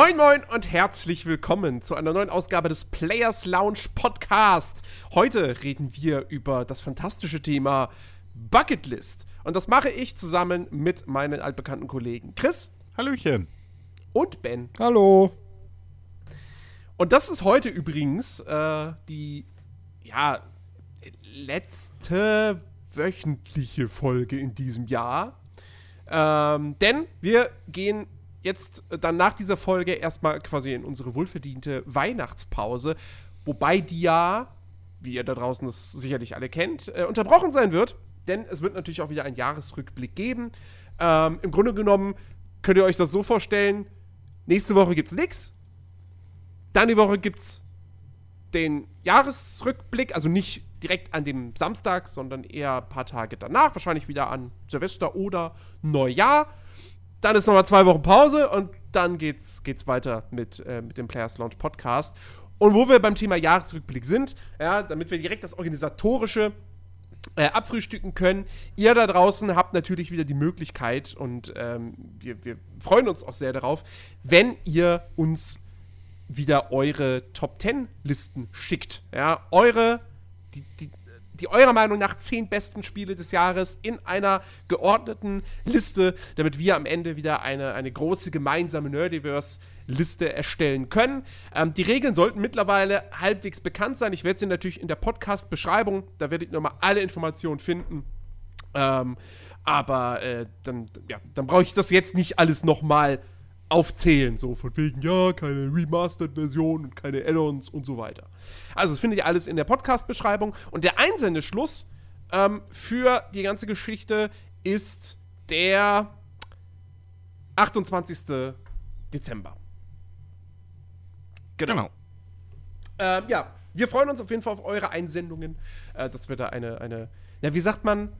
Moin Moin und herzlich willkommen zu einer neuen Ausgabe des Players Lounge Podcast. Heute reden wir über das fantastische Thema Bucketlist. Und das mache ich zusammen mit meinen altbekannten Kollegen Chris. Hallöchen. Und Ben. Hallo. Und das ist heute übrigens äh, die, ja, letzte wöchentliche Folge in diesem Jahr. Ähm, denn wir gehen jetzt dann nach dieser Folge erstmal quasi in unsere wohlverdiente Weihnachtspause, wobei die ja, wie ihr da draußen das sicherlich alle kennt, äh, unterbrochen sein wird, denn es wird natürlich auch wieder einen Jahresrückblick geben. Ähm, Im Grunde genommen könnt ihr euch das so vorstellen, nächste Woche gibt es nichts, dann die Woche gibt es den Jahresrückblick, also nicht direkt an dem Samstag, sondern eher ein paar Tage danach, wahrscheinlich wieder an Silvester oder Neujahr. Dann ist nochmal zwei Wochen Pause und dann geht's, geht's weiter mit, äh, mit dem Players Launch Podcast. Und wo wir beim Thema Jahresrückblick sind, ja, damit wir direkt das Organisatorische äh, abfrühstücken können. Ihr da draußen habt natürlich wieder die Möglichkeit und ähm, wir, wir freuen uns auch sehr darauf, wenn ihr uns wieder eure Top 10 Listen schickt. Ja, eure, die, die, die eurer Meinung nach zehn besten Spiele des Jahres in einer geordneten Liste, damit wir am Ende wieder eine, eine große gemeinsame Nerdiverse-Liste erstellen können. Ähm, die Regeln sollten mittlerweile halbwegs bekannt sein. Ich werde sie natürlich in der Podcast-Beschreibung, da werdet ihr nochmal alle Informationen finden. Ähm, aber äh, dann, ja, dann brauche ich das jetzt nicht alles nochmal aufzählen, so von wegen, ja, keine Remastered-Version und keine Add-ons und so weiter. Also, das findet ihr alles in der Podcast-Beschreibung. Und der Einsendeschluss ähm, für die ganze Geschichte ist der 28. Dezember. Genau. genau. Ähm, ja, wir freuen uns auf jeden Fall auf eure Einsendungen, äh, dass wir da eine, eine, ja, wie sagt man,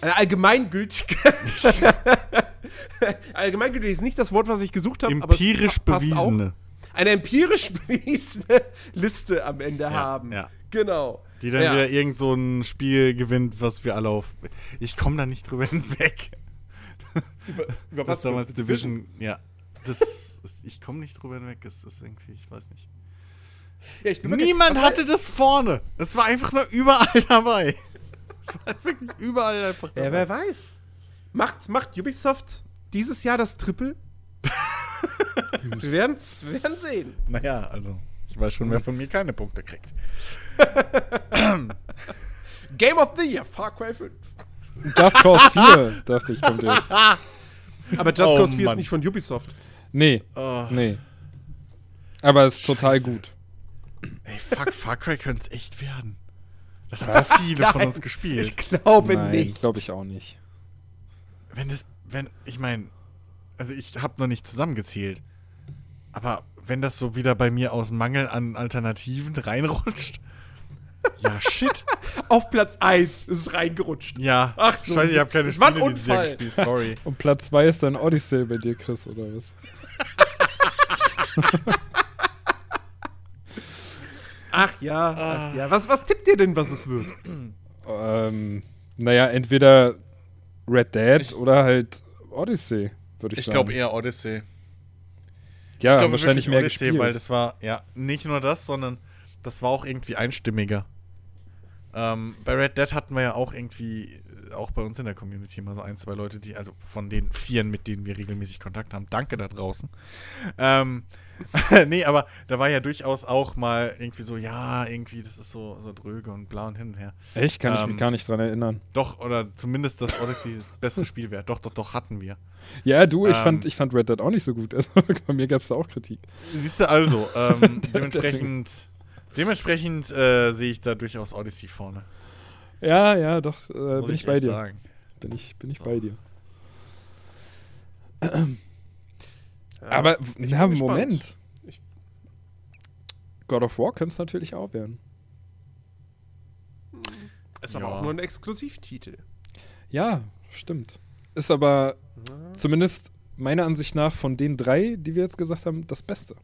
eine Allgemeingültigkeit. Allgemeingültig ist nicht das Wort, was ich gesucht habe. Empirisch bewiesene. Eine empirisch bewiesene Liste am Ende ja, haben. Ja. Genau. Die dann ja. wieder irgend so ein Spiel gewinnt, was wir alle auf. Ich komme da nicht drüber hinweg. Über, über was? damals Division, Division, ja. Das ist, ich komme nicht drüber hinweg. Es ist irgendwie, ich weiß nicht. Ja, Niemand hatte das vorne. Es war einfach nur überall dabei. Es war wirklich überall einfach dabei. Ja, wer weiß. Macht, macht Ubisoft dieses Jahr das Triple? wir werden sehen. Naja, also, ich weiß schon, wer von mir keine Punkte kriegt. Game of the Year, Far Cry 5. Just Cause 4, dachte ich, kommt jetzt. Aber Just Cause 4 Mann. ist nicht von Ubisoft. Nee. Oh. Nee. Aber es ist Scheiße. total gut. Ey, fuck, Far Cry könnte es echt werden. Das haben viele Nein, von uns gespielt. Ich glaube Nein, nicht. glaube ich auch nicht. Wenn das, wenn, ich meine, also ich habe noch nicht zusammengezählt, aber wenn das so wieder bei mir aus Mangel an Alternativen reinrutscht, ja, shit. Auf Platz 1 ist es reingerutscht. Ja. Ach so. Scheiße, ich habe keine Spiele dieses Jahr gespielt, sorry. Und Platz 2 ist dann Odyssey bei dir, Chris, oder was? ach ja, ach ja. Was, was tippt ihr denn, was es wird? ähm, naja, entweder Red Dead ich, oder halt Odyssey, würde ich, ich sagen. Ich glaube eher Odyssey. Ja, ich glaub, wahrscheinlich mehr Odyssey, gespielt. weil das war, ja, nicht nur das, sondern das war auch irgendwie einstimmiger. Ähm, bei Red Dead hatten wir ja auch irgendwie, auch bei uns in der Community mal so ein, zwei Leute, die, also von den Vieren, mit denen wir regelmäßig Kontakt haben, danke da draußen. Ähm, nee, aber da war ja durchaus auch mal irgendwie so, ja, irgendwie, das ist so, so dröge und bla und hin und her. Echt? Kann ähm, ich mich gar nicht dran erinnern. Doch, oder zumindest, dass Odyssey das bessere Spiel wäre. Doch, doch, doch, hatten wir. Ja, du, ich, ähm, fand, ich fand Red Dead auch nicht so gut. Also, bei mir gab es da auch Kritik. Siehst du also, ähm, dementsprechend, dementsprechend äh, sehe ich da durchaus Odyssey vorne. Ja, ja, doch, äh, bin ich, ich bei dir. Sagen. Bin ich, bin ich so. bei dir. Ja, Aber, na, Moment. Ich God of War könnte es natürlich auch werden. Ist ja. aber auch nur ein Exklusivtitel. Ja, stimmt. Ist aber ja. zumindest meiner Ansicht nach von den drei, die wir jetzt gesagt haben, das Beste.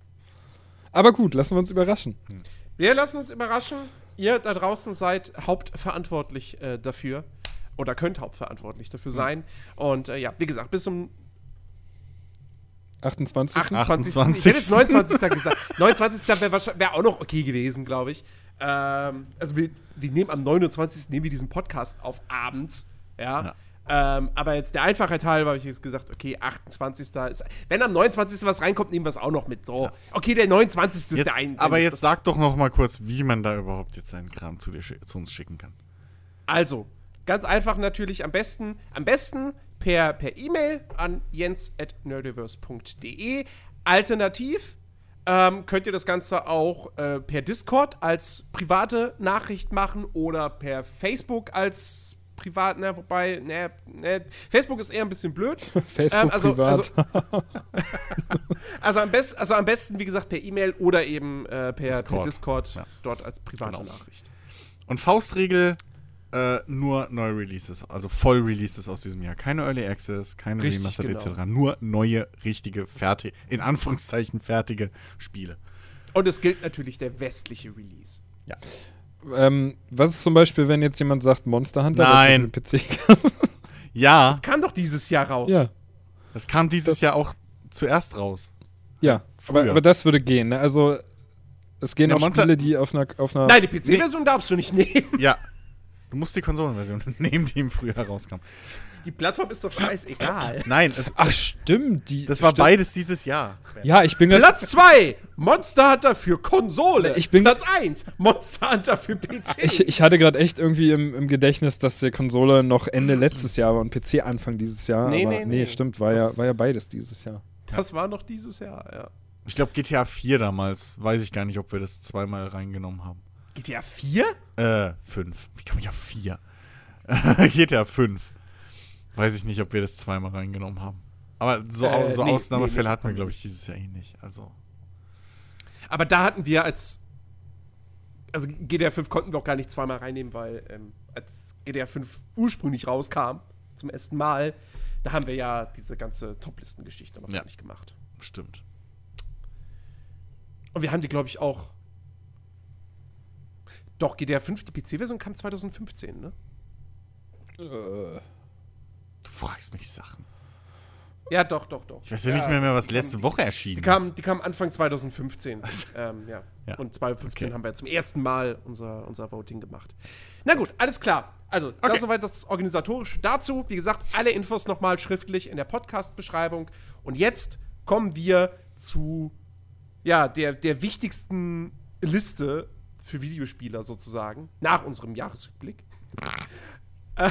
Aber gut, lassen wir uns überraschen. Hm. Wir lassen uns überraschen. Ihr da draußen seid hauptverantwortlich äh, dafür. Oder könnt hauptverantwortlich dafür hm. sein. Und äh, ja, wie gesagt, bis zum 28. 28. 28.. Ich hätte jetzt 29. gesagt. 29. wäre wär auch noch okay gewesen, glaube ich. Ähm, also wir, wir nehmen am 29. nehmen wir diesen Podcast auf abends. Ja. Ähm, aber jetzt der Einfachheit halber habe ich jetzt gesagt, okay, 28. ist. Wenn am 29. was reinkommt, nehmen wir es auch noch mit. So. Okay, der 29. ist Jetzt, der ein. aber jetzt sag doch noch mal kurz, wie man da überhaupt jetzt seinen Kram zu, dir, zu uns schicken kann. Also, ganz einfach natürlich am besten, am besten per per E-Mail an jens.nerdiverse.de. Alternativ ähm, könnt ihr das Ganze auch äh, per Discord als private Nachricht machen oder per Facebook als privat, ne, wobei, ne, ne, Facebook ist eher ein bisschen blöd. Facebook Ähm, also- privat. Also am, best, also am besten, wie gesagt, per E-Mail oder eben äh, per Discord, per. Discord Ja. dort als private Genau. Nachricht. Und Faustregel, äh, nur neue Releases, also Voll-Releases aus diesem Jahr. Keine Early Access, keine Richtig, Remastered genau. etc. Nur neue, richtige, fertige, in Anführungszeichen fertige Spiele. Und es gilt natürlich der westliche Release. Ja. ähm, was ist zum Beispiel, wenn jetzt jemand sagt Monster Hunter? Nein. zu viel PC Ja, Das kam doch dieses Jahr raus. ja, das kam dieses Das- Jahr auch zuerst raus. ja. Aber, aber das würde gehen. Ne? Also es gehen Ja, auch Monster- Spiele, die auf einer, auf einer Nein, die PC-Version darfst du nicht nehmen. Ja. Du musst die Konsolenversion nehmen, die im Frühjahr rauskam. Die Plattform ist doch scheißegal. Nein, es, Ach stimmt, die. das war stimmt. beides dieses Jahr. Ja, ich bin Platz 2, Monster Hunter für Konsole. Ich bin- Platz 1, Monster Hunter für PC. Ich, ich hatte gerade echt irgendwie im, im Gedächtnis, dass die Konsole noch Ende letztes Jahr war und PC Anfang dieses Jahr. Nee, aber nee, nee. stimmt, war ja, Das- war ja beides dieses Jahr. das war noch dieses Jahr, ja. Ich glaube GTA 4 damals, weiß ich gar nicht, ob wir das zweimal reingenommen haben. GTA 4? Äh, 5. Wie komme ich auf 4? GTA 5. Weiß ich nicht, ob wir das zweimal reingenommen haben. Aber so, Äh, so nee, Ausnahmefälle nee, hatten wir, glaube ich, dieses Jahr eh nicht. Also. Aber da hatten wir als. Also GTA 5 konnten wir auch gar nicht zweimal reinnehmen, weil ähm, als GTA 5 ursprünglich rauskam, zum ersten Mal, da haben wir ja diese ganze Toplistengeschichte noch Ja. nicht gemacht. Stimmt. Und wir haben die, glaube ich, auch. Doch, GTA 5, die PC-Version kam 2015, ne? Äh, Du fragst mich Sachen. Ja, doch, doch, doch. Ich weiß ja, nicht mehr, mehr was letzte kam, Woche erschienen Die kam, ist. die kam Anfang 2015. ähm, ja. Ja. Und 2015 Okay. haben wir zum ersten Mal unser, unser Voting gemacht. Na gut, alles klar. Also, Okay. das soweit das Organisatorische dazu. Wie gesagt, alle Infos nochmal schriftlich in der Podcast-Beschreibung. Und jetzt kommen wir zu ja, der, der wichtigsten Liste für Videospieler sozusagen, nach unserem Jahresrückblick.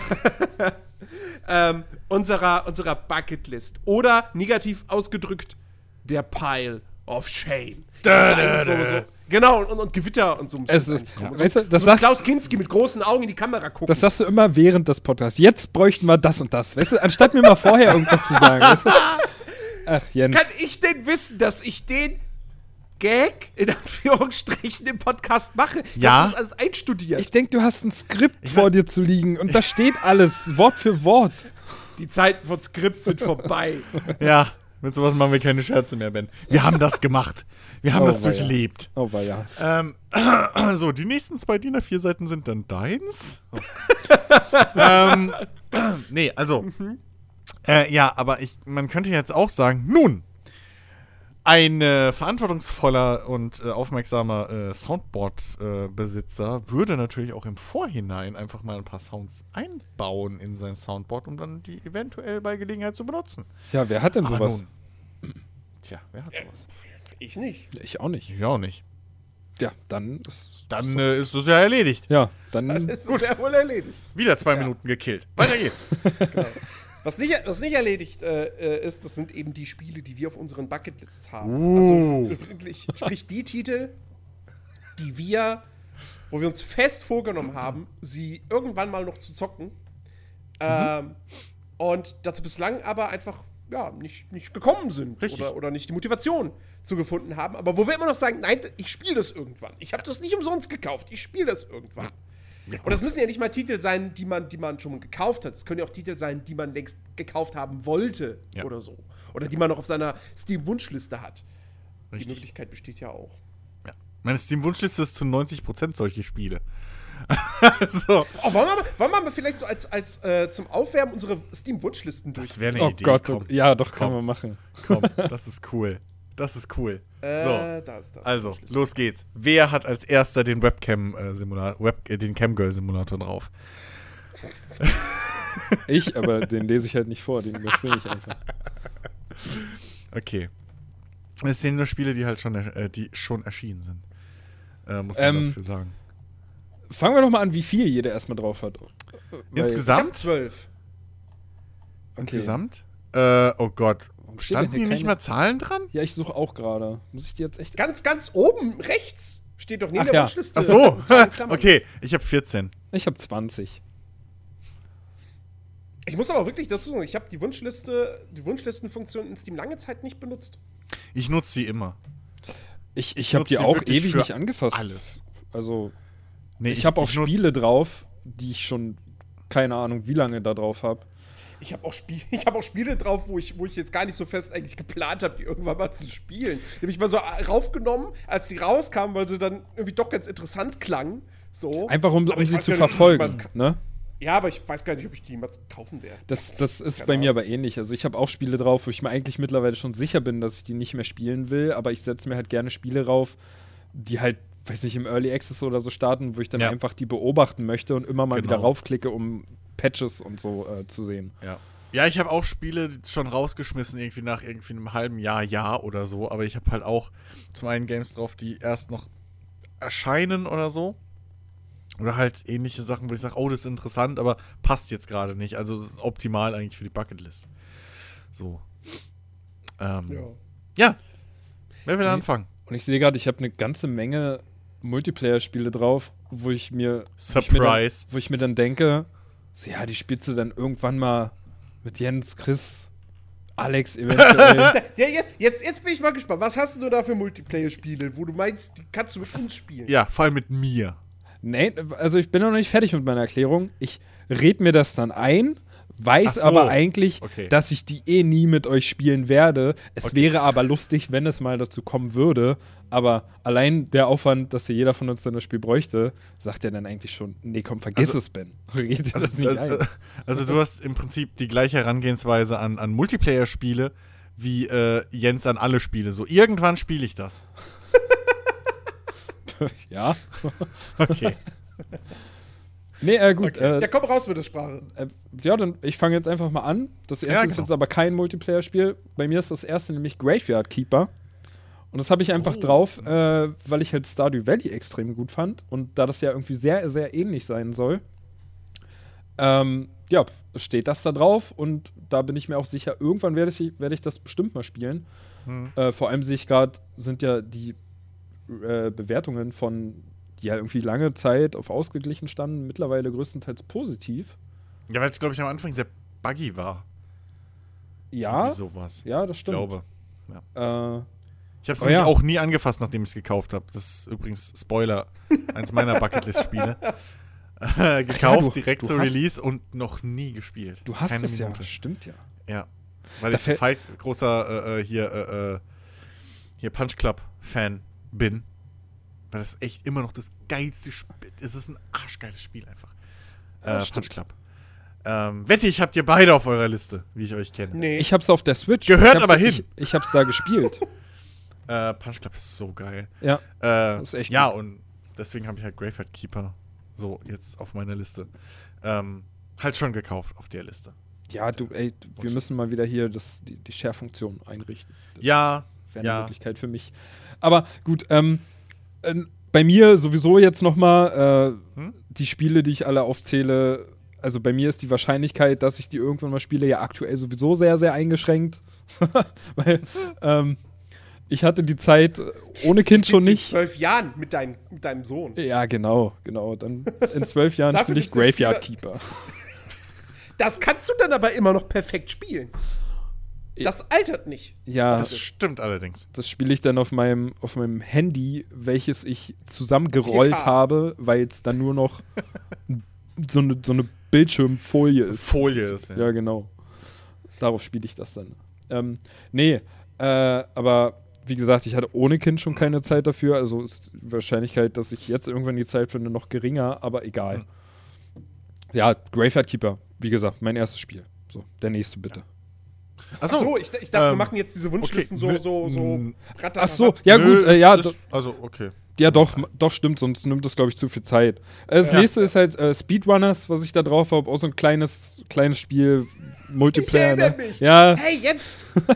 ähm, unserer, unserer Bucketlist. Oder negativ ausgedrückt, der Pile of Shame. Das ist eigentlich so, so, genau, und, und Gewitter und so. es ist, kommen. weißt du, das so sagst, Klaus Kinski mit großen Augen in die Kamera gucken. das sagst du immer während des Podcasts. Jetzt bräuchten wir das und das. Weißt du, anstatt mir mal vorher irgendwas zu sagen. Weißt du? Ach, Jens. Kann ich denn wissen, dass ich den Gag in Anführungsstrichen im Podcast mache? Ich Ja. hab das alles einstudiert. Ich denke, du hast ein Skript vor dir zu liegen und da steht alles, Wort für Wort. die Zeiten von Skripts sind vorbei. Ja, mit sowas machen wir keine Scherze mehr, Ben. Wir haben das gemacht. Wir haben Oh, das durchlebt. Oh, war ja. Ähm, so, die nächsten zwei DIN A4 Seiten sind dann deins. Oh. ähm, nee, also. Äh, ja, aber ich, man könnte jetzt auch sagen, nun, ein äh, verantwortungsvoller und äh, aufmerksamer äh, Soundboard-Besitzer würde natürlich auch im Vorhinein einfach mal ein paar Sounds einbauen in sein Soundboard, um dann die eventuell bei Gelegenheit zu benutzen. Ja, wer hat denn Aber sowas? nun. Tja, wer hat sowas? Ich nicht. Ich auch nicht. Ich auch nicht. Ja, dann ist. Dann äh, ist das ja erledigt. Ja, dann. Das ist ja wohl erledigt. Wieder zwei Minuten gekillt. Weiter geht's. Was nicht, was nicht erledigt äh, äh, ist, das sind eben die Spiele, die wir auf unseren Bucketlists haben. Uh. Also sprich die Titel, die wir, wo wir uns fest vorgenommen haben, sie irgendwann mal noch zu zocken. Ähm, und dazu bislang aber einfach ja, nicht, nicht gekommen sind Richtig. oder, oder nicht die Motivation zu gefunden haben. Aber wo wir immer noch sagen, nein, ich spiele das irgendwann. Ich habe das nicht umsonst gekauft, ich spiele das irgendwann. Und das müssen ja nicht mal Titel sein, die man, die man schon gekauft hat. Es können ja auch Titel sein, die man längst gekauft haben wollte Ja. oder so. Oder die man noch auf seiner Steam-Wunschliste hat. Die Richtig. Möglichkeit besteht ja auch. Ja. Meine Steam-Wunschliste ist zu 90% solche Spiele. so, Oh, wollen, wir, mal- wollen wir mal vielleicht so als, als äh, zum Aufwärmen unsere Steam-Wunschlisten durch? das wäre eine Oh Idee. Gott, komm, ja, doch, kann Komm. man machen. komm, das ist cool. Das ist cool. Äh, so, da ist das. also, los geht's. Wer hat als erster den Webcam-Simulator, Web, äh, den Camgirl-Simulator drauf? Ich, aber den lese ich halt nicht vor, den überspringe ich einfach. Okay. Es sind nur Spiele, die halt schon, äh, die schon erschienen sind. Äh, muss man Ähm, dafür sagen. Fangen wir doch mal an, wie viel jeder erstmal drauf hat. Weil- Ich hab Insgesamt? zwölf. Okay. Insgesamt? Äh, oh Gott. Steht Standen hier hier nicht mal Zahlen dran? Ja, ich suche auch gerade. Muss ich die jetzt echt. Ganz, ganz oben rechts steht doch neben Ach der ja. Wunschliste. Ach so. okay, ich habe 14. Ich habe 20. Ich muss aber wirklich dazu sagen, ich habe die Wunschliste, die Wunschlistenfunktion in Steam lange Zeit nicht benutzt. Ich nutze sie immer. Ich, ich habe die auch ewig nicht angefasst. Alles. Also, Nee, ich, habe auch Spiele drauf, die ich schon keine Ahnung, wie lange da drauf habe. Ich habe auch, Spiel, ich hab auch Spiele drauf, wo ich, wo ich jetzt gar nicht so fest eigentlich geplant habe, die irgendwann mal zu spielen. Die habe ich mal so raufgenommen, als die rauskamen, weil sie dann irgendwie doch ganz interessant klangen. So. Einfach um, um sie zu nicht, verfolgen. Ne? Ja, aber ich weiß gar nicht, ob ich die jemals kaufen werde. Das, das ist Keine bei mir Ahnung. aber ähnlich. Also ich habe auch Spiele drauf, wo ich mir eigentlich mittlerweile schon sicher bin, dass ich die nicht mehr spielen will, aber ich setze mir halt gerne Spiele rauf, die halt, weiß nicht, im Early Access oder so starten, wo ich dann Ja. einfach die beobachten möchte und immer mal wieder Genau. raufklicke, um Patches und so äh, zu sehen. Ja. Ja, ich habe auch Spiele schon rausgeschmissen, irgendwie nach irgendwie einem halben Jahr, Jahr oder so. Aber ich habe halt auch zum einen Games drauf, die erst noch erscheinen oder so. Oder halt ähnliche Sachen, wo ich sage, oh, das ist interessant, aber passt jetzt gerade nicht. Also es ist optimal eigentlich für die Bucketlist. So. Ähm, ja. Ja. Wer will anfangen? Und ich sehe gerade, ich habe eine ganze Menge Multiplayer-Spiele drauf, wo ich mir wo ich mir dann, Surprise. wo ich mir dann denke, so, ja, die spielst du dann irgendwann mal mit Jens, Chris, Alex eventuell. Ja, jetzt, jetzt, jetzt bin ich mal gespannt. Was hast du da für Multiplayer-Spiele, wo du meinst, die kannst du mit uns spielen? Ja, vor allem mit mir. nee, also ich bin noch nicht fertig mit meiner Erklärung. Ich red mir das dann ein, weiß so. aber eigentlich, Okay. dass ich die eh nie mit euch spielen werde. Es Okay. wäre aber lustig, wenn es mal dazu kommen würde. Aber allein der Aufwand, dass hier jeder von uns dann das Spiel bräuchte, sagt ja dann eigentlich schon, nee, komm, vergiss Also- es, Ben. Red dir das Also, nicht also, ein. also du hast im Prinzip die gleiche Herangehensweise an, an Multiplayer-Spiele wie äh, Jens an alle Spiele. So, irgendwann spiele ich das. ja. Okay. Nee, äh, gut. Okay. Äh, Ja, komm raus mit der Sprache. Äh, ja, dann ich fange jetzt einfach mal an. Das erste Ja, ist genau. jetzt aber kein Multiplayer-Spiel. Bei mir ist das erste nämlich Graveyard Keeper. Und das habe ich einfach Oh. drauf, äh, weil ich halt Stardew Valley extrem gut fand. Und da das ja irgendwie sehr, sehr ähnlich sein soll, ähm, ja, steht das da drauf. Und da bin ich mir auch sicher, irgendwann werde ich, werde ich das bestimmt mal spielen. Hm. Äh, vor allem sehe ich gerade, sind ja die äh, Bewertungen von, die ja irgendwie lange Zeit auf ausgeglichen standen, mittlerweile größtenteils positiv. Ja, weil es, glaube ich, am Anfang sehr buggy war. Ja, Wie sowas. ja, das Ich stimmt. glaube. Äh, Ich habe es Oh ja. auch nie angefasst, nachdem ich es gekauft habe. Das ist übrigens Spoiler. eins meiner Bucketlist-Spiele. Äh, gekauft, du- direkt du zu hast- Release und noch nie gespielt. du hast Keine es ja, Minute. stimmt ja. Ja. Weil Da ich ein großer äh, äh, hier, äh, äh, hier Punch Club-Fan bin. Weil das echt immer noch das geilste Spiel Es ist ein arschgeiles Spiel einfach. Ja, äh. Punch Club. Ähm, wette, ich habt ihr beide auf eurer Liste, wie ich euch kenne. Nee. Ich hab's auf der Switch. Gehört aber hin. Ich, ich hab's da gespielt. Äh, Punch Club ist so geil. Ja. Äh, Das ist echt ja, gut. und deswegen habe ich halt Graveyard Keeper so jetzt auf meiner Liste. Ähm, halt schon gekauft auf der Liste. Ja, du, ey, wir müssen mal wieder hier das, die, die Share-Funktion einrichten. Das Ja, wäre ja. eine Möglichkeit für mich. Aber gut, ähm, äh, bei mir sowieso jetzt noch mal äh, Hm? die Spiele, die ich alle aufzähle. Also bei mir ist die Wahrscheinlichkeit, dass ich die irgendwann mal spiele, ja aktuell sowieso sehr, sehr eingeschränkt. Weil ähm, ich hatte die Zeit äh, ohne Kind schon du in nicht. zwölf Jahren mit, dein, mit deinem Sohn. Ja, genau, genau. Dann in zwölf Jahren spiele ich Graveyard Keeper. Das kannst du dann aber immer noch perfekt spielen. Das altert nicht. Ja, das das, stimmt allerdings. spiele ich dann auf meinem, auf meinem Handy, welches ich zusammengerollt 4K. habe, weil es dann nur noch so eine, so eine Bildschirmfolie ist. Folie ist, ja. Ja, genau. Darauf spiele ich das dann. Ähm, nee, äh, aber wie gesagt, ich hatte ohne Kind schon keine Zeit dafür, also ist die Wahrscheinlichkeit, dass ich jetzt irgendwann die Zeit finde, noch geringer, aber egal. Hm. Ja, Graveyard Keeper, wie gesagt, mein erstes Spiel. So, der nächste bitte. Achso, Achso, ich, ich dachte, wir ähm, machen jetzt diese Wunschlisten okay, so, so, so. Ach so, ja gut, äh, ja, do, also okay. ja doch, doch stimmt, sonst nimmt das glaube ich zu viel Zeit. Äh, Das Ja. nächste ist halt äh, Speedrunners, was ich da drauf habe, auch so ein kleines, kleines Spiel, Multiplayer. Ich ne? mich. Ja, Hey, jetzt!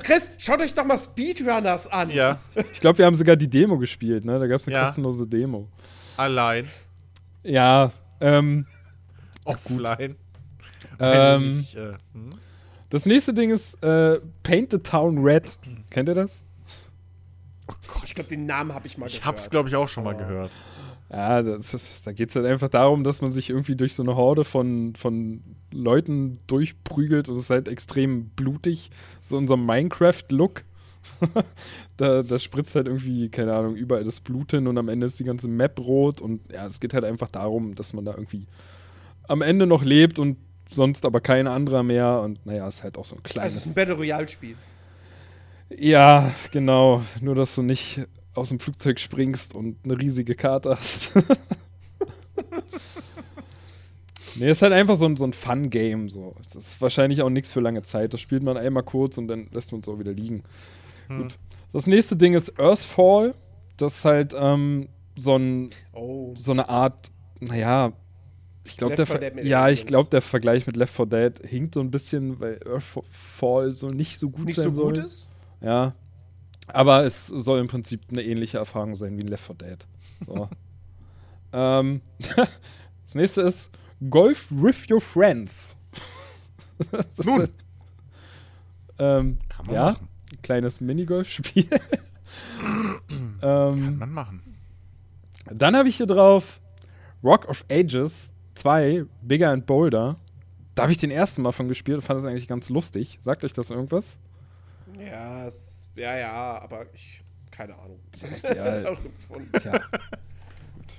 Chris, schaut euch doch mal Speedrunners an. Ja, ich glaube, wir haben sogar die Demo gespielt, ne? Da gab es eine Ja. kostenlose Demo. allein, Ja, ähm, offline. ähm, Ich, äh, hm? Das nächste Ding ist äh, Paint the Town Red. Kennt ihr das? Oh Gott, Ich glaube, den Namen habe ich mal ich gehört. hab's, glaube ich, auch schon mal Oh. gehört. Ja, das ist, da geht es halt einfach darum, dass man sich irgendwie durch so eine Horde von, von Leuten durchprügelt und es ist halt extrem blutig. So unser Minecraft-Look. da, da spritzt halt irgendwie, keine Ahnung, überall das Blut hin und am Ende ist die ganze Map rot und ja, es geht halt einfach darum, dass man da irgendwie am Ende noch lebt und sonst aber kein anderer mehr und naja, ist halt auch so ein Also, kleines. es ist ein Battle Royale-Spiel. Ja, genau. Nur, dass du nicht aus dem Flugzeug springst und eine riesige Karte hast. nee, ist halt einfach so ein, so ein Fun-Game. So. Das ist wahrscheinlich auch nichts für lange Zeit. Das spielt man einmal kurz und dann lässt man es auch wieder liegen. Hm. Gut. Das nächste Ding ist Earthfall. Das ist halt ähm, so, ein, Oh. so eine Art, naja, ich glaube, der, 4 Ver ja, ich glaube, der Vergleich mit Left 4 Dead hinkt so ein bisschen, weil Earthfall so nicht so gut Nicht sein so soll. gut ist? Ja. Aber es soll im Prinzip eine ähnliche Erfahrung sein wie in Left 4 Dead. So. ähm, das nächste ist Golf with your friends. das Nun. Ist, ähm, Kann man ja, machen. ein kleines Minigolf-Spiel. Kann ähm, man machen. dann habe ich hier drauf Rock of Ages 2, Bigger and Bolder. Da habe ich den ersten Mal von gespielt und fand das eigentlich ganz lustig. Sagt euch das irgendwas? Ja, es, ja, ja, aber ich. Keine Ahnung. Ja, Davon. Tja. Gut.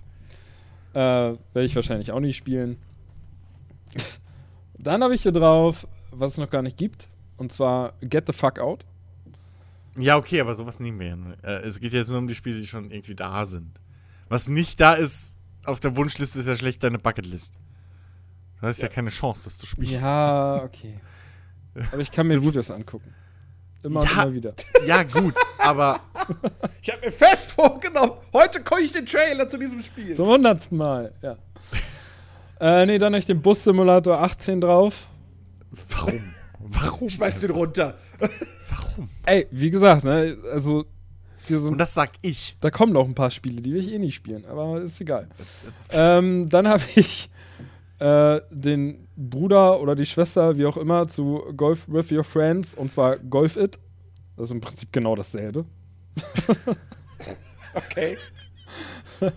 Äh, Werde ich wahrscheinlich auch nicht spielen. Dann habe ich hier drauf, was es noch gar nicht gibt. Und zwar Get the Fuck Out. Ja, okay, aber sowas nehmen wir ja. nur. Äh, es geht jetzt nur um die Spiele, die schon irgendwie da sind. Was nicht da ist, auf der Wunschliste ist ja schlecht deine Bucketlist. Du hast ja, Ja. keine Chance, das zu spielen. Ja, okay. Aber ich kann mir Videos angucken. Immer und Ja. immer wieder. Ja, gut, aber Ich habe mir fest vorgenommen, heute gucke ich den Trailer zu diesem Spiel. Zum hundertsten Mal, ja. äh, nee, dann habe ich den Bus-Simulator 18 drauf. warum? Warum? Schmeiß den runter. Warum? Ey, wie gesagt, ne, also so Und das sag ich. Da kommen noch ein paar Spiele, die will ich eh nicht spielen, aber ist egal. ähm, dann habe ich äh, den Bruder oder die Schwester, wie auch immer, zu Golf with Your Friends und zwar Golf It. Das ist im Prinzip genau dasselbe. Okay.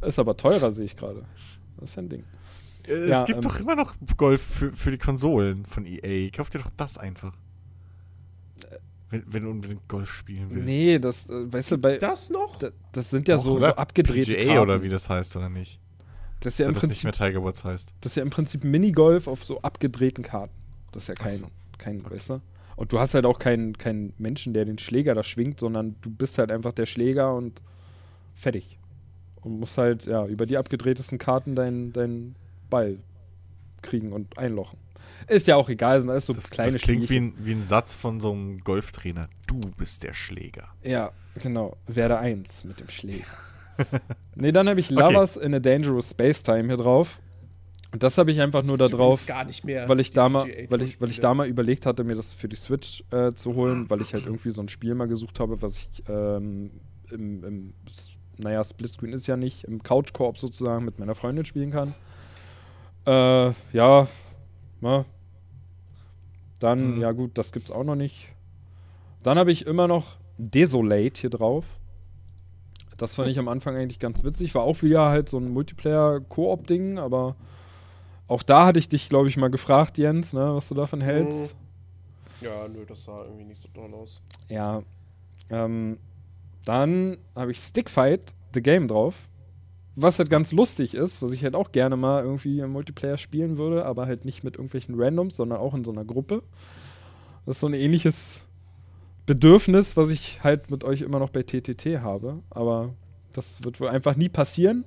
Ist aber teurer, sehe ich gerade. Das ist ein Ding. Äh, Ja, es gibt ähm, doch immer noch Golf für, für die Konsolen von EA. Kauf dir doch das einfach. Wenn, wenn du unbedingt Golf spielen willst. Nee, das, äh, weißt du, bei. Ist das noch? da- Das sind ja Doch, so, so abgedrehte PGA Karten. oder wie das heißt, oder nicht? Das ist ja so, im das nicht Prinzip, mehr Tiger Woods heißt. das ist ja im Prinzip Minigolf auf so abgedrehten Karten. Das ist ja kein, so. kein weißt du? Und du hast halt auch keinen keinen Menschen, der den Schläger da schwingt, sondern du bist halt einfach der Schläger und fertig. Und musst halt, ja, über die abgedrehtesten Karten deinen deinen Ball kriegen und einlochen. Ist ja auch egal, sind alles so Das, kleine das klingt wie ein, wie ein Satz von so einem Golftrainer. Du bist der Schläger. Ja, genau. Werde eins mit dem Schläger. nee, dann habe ich Okay. Lovers in a Dangerous Space Time hier drauf. Und das habe ich einfach nur da drauf. übrigens gar nicht mehr. weil ich da mal, weil ich, weil ich da mal überlegt hatte, mir das für die Switch äh, zu holen, weil ich halt irgendwie so ein Spiel mal gesucht habe, was ich ähm, im, im naja, Splitscreen ist ja nicht, im Couch-Koop sozusagen mit meiner Freundin spielen kann. Äh, ja, na. Dann, Mhm. ja gut, das gibt's auch noch nicht. Dann habe ich immer noch Desolate hier drauf. Das fand ich am Anfang eigentlich ganz witzig. War auch wieder halt so ein Multiplayer-Koop-Ding, aber auch da hatte ich dich, glaube ich, mal gefragt, Jens, ne, was du davon hältst. Ja, nö, das sah irgendwie nicht so toll aus. Ja. Ähm, dann habe ich Stickfight, The Game drauf. Was halt ganz lustig ist, was ich halt auch gerne mal irgendwie im Multiplayer spielen würde, aber halt nicht mit irgendwelchen Randoms, sondern auch in so einer Gruppe. Das ist so ein ähnliches Bedürfnis, was ich halt mit euch immer noch bei TTT habe. Aber das wird wohl einfach nie passieren.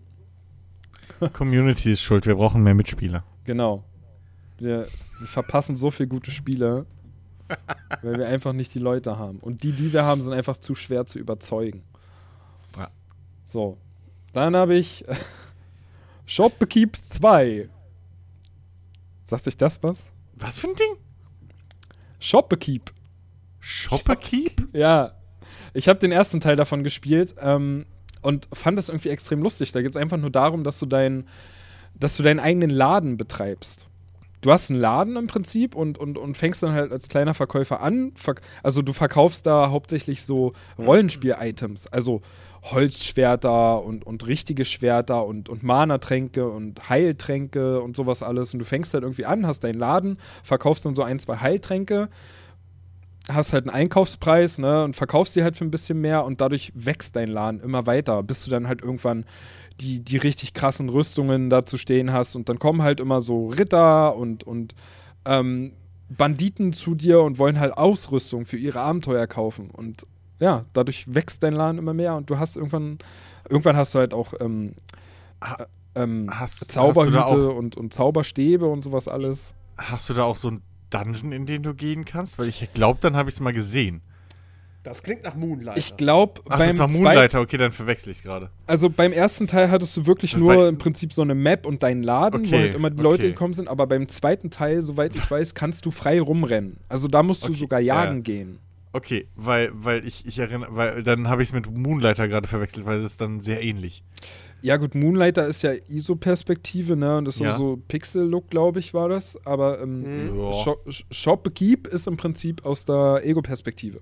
Community ist schuld, wir brauchen mehr Mitspieler. Genau. Wir, wir verpassen so viele gute Spiele, weil wir einfach nicht die Leute haben. Und die, die wir haben, sind einfach zu schwer zu überzeugen. Ja. So. Dann habe ich Shopkeeps 2. Sagt euch das was? Was für ein Ding? Shopkeep. Shopperkeep? Ja. Ich habe den ersten Teil davon gespielt ähm, und fand das irgendwie extrem lustig. Da geht es einfach nur darum, dass du, dein, dass du deinen eigenen Laden betreibst. Du hast einen Laden im Prinzip und, und, und fängst dann halt als kleiner Verkäufer an. Also du verkaufst da hauptsächlich so Rollenspiel-Items. Also Holzschwerter und, und richtige Schwerter und, und Mana-Tränke und Heiltränke und sowas alles. Und du fängst halt irgendwie an, hast deinen Laden, verkaufst dann so ein, zwei Heiltränke, hast halt einen Einkaufspreis, ne, und verkaufst die halt für ein bisschen mehr und dadurch wächst dein Laden immer weiter, bis du dann halt irgendwann die, die richtig krassen Rüstungen dazu stehen hast und dann kommen halt immer so Ritter und, und ähm, Banditen zu dir und wollen halt Ausrüstung für ihre Abenteuer kaufen und ja, dadurch wächst dein Laden immer mehr und du hast irgendwann, irgendwann hast du halt auch ähm, Ha- ähm, Hast, hast, Zauberhüte da auch, und, und Zauberstäbe und sowas alles. hast du da auch so ein Dungeon, in den du gehen kannst? Weil ich glaube, dann habe ich es mal gesehen. Das klingt nach Moonlight. Ich glaube, beim das war Moonlighter. Okay, dann verwechsel ich es gerade. Also beim ersten Teil hattest du wirklich Das nur im Prinzip so eine Map und deinen Laden, wo Okay, halt immer die Leute okay. gekommen sind, aber beim zweiten Teil, soweit ich weiß, kannst du frei rumrennen. Also da musst du Okay, sogar jagen ja. gehen. Okay, weil, weil ich, ich erinnere, weil dann habe ich es mit Moonlighter gerade verwechselt, weil es ist dann sehr ähnlich. Ja gut, Moonlighter ist ja ISO-Perspektive, ne? Und das ist Ja. so, Pixel-Look, glaube ich, war das. Aber ähm, Mhm. Ja. Shop, Shopkeep ist im Prinzip aus der Ego-Perspektive.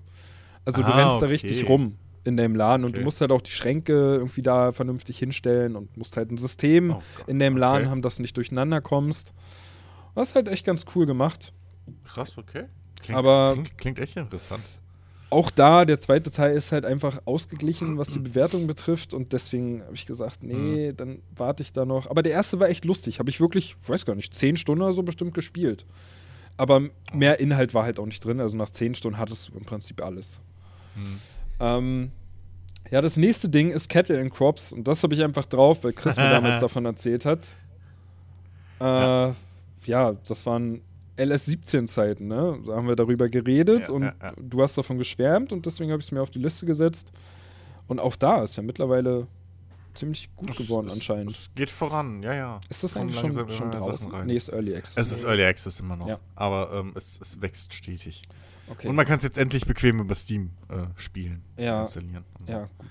Also du Ah, rennst da okay. richtig rum in deinem Laden und du Okay. musst halt auch die Schränke irgendwie da vernünftig hinstellen und musst halt ein System Oh Gott, in deinem Laden okay. haben, dass du nicht durcheinander kommst. Das ist halt echt ganz cool gemacht. Krass, okay. Klingt, Aber- klingt, klingt echt interessant. Auch da, der zweite Teil ist halt einfach ausgeglichen, was die Bewertung betrifft. Und deswegen habe ich gesagt, nee, dann warte ich da noch. Aber der erste war echt lustig. Habe ich wirklich, ich weiß gar nicht, zehn Stunden oder so bestimmt gespielt. Aber mehr Inhalt war halt auch nicht drin. Also nach zehn Stunden hattest du im Prinzip alles. Ähm, ja, das nächste Ding ist Cattle and Crops. Und das habe ich einfach drauf, weil Chris mir damals davon erzählt hat. Äh, ja. Ja. das waren LS17-Zeiten, ne? Da haben wir darüber geredet Ja, und ja, ja. du hast davon geschwärmt und deswegen habe ich es mir auf die Liste gesetzt. Und auch da ist ja mittlerweile ziemlich gut Es- geworden es, anscheinend. Es geht voran, ja, ja. ist das eigentlich schon, schon draußen? rein. Nee, ist Early Access. Es ist Early Access immer noch. Aber ähm, es, es wächst stetig. okay. Und man kann es jetzt endlich bequem über Steam äh, spielen. Ja. Installieren. So. ja, gut.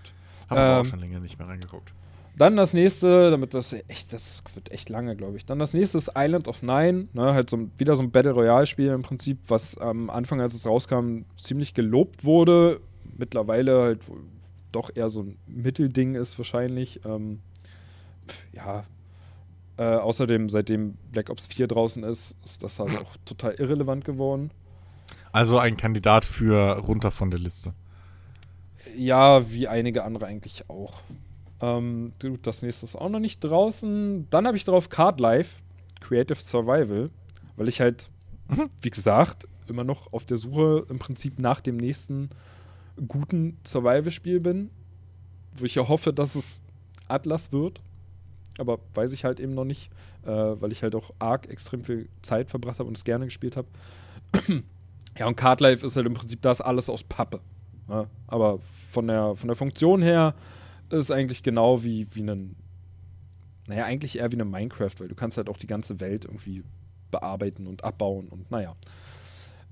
Haben wir auch Ähm, schon länger nicht mehr reingeguckt. Dann das nächste, damit das echt, das wird echt lange, glaube ich. Dann das nächste ist Island of Nine, ne, halt so wieder so ein Battle Royale-Spiel im Prinzip, was am Anfang, als es rauskam, ziemlich gelobt wurde. Mittlerweile halt wohl doch eher so ein Mittelding ist wahrscheinlich. Ähm, ja. Äh, außerdem, seitdem Black Ops 4 draußen ist, ist das halt auch total irrelevant geworden. Also ein Kandidat für runter von der Liste. Ja, wie einige andere eigentlich auch. Ähm, das nächste ist auch noch nicht draußen. Dann habe ich drauf Card Life, Creative Survival, weil ich halt, wie gesagt, immer noch auf der Suche im Prinzip nach dem nächsten guten Survival-Spiel bin. Wo ich ja hoffe, dass es Atlas wird. Aber weiß ich halt eben noch nicht, äh, weil ich halt auch arg extrem viel Zeit verbracht habe und es gerne gespielt habe. ja, und Card Life ist halt im Prinzip das alles aus Pappe. Ja, aber von der, von der Funktion her ist eigentlich genau wie, wie ein, naja, eigentlich eher wie eine Minecraft, weil du kannst halt auch die ganze Welt irgendwie bearbeiten und abbauen und naja.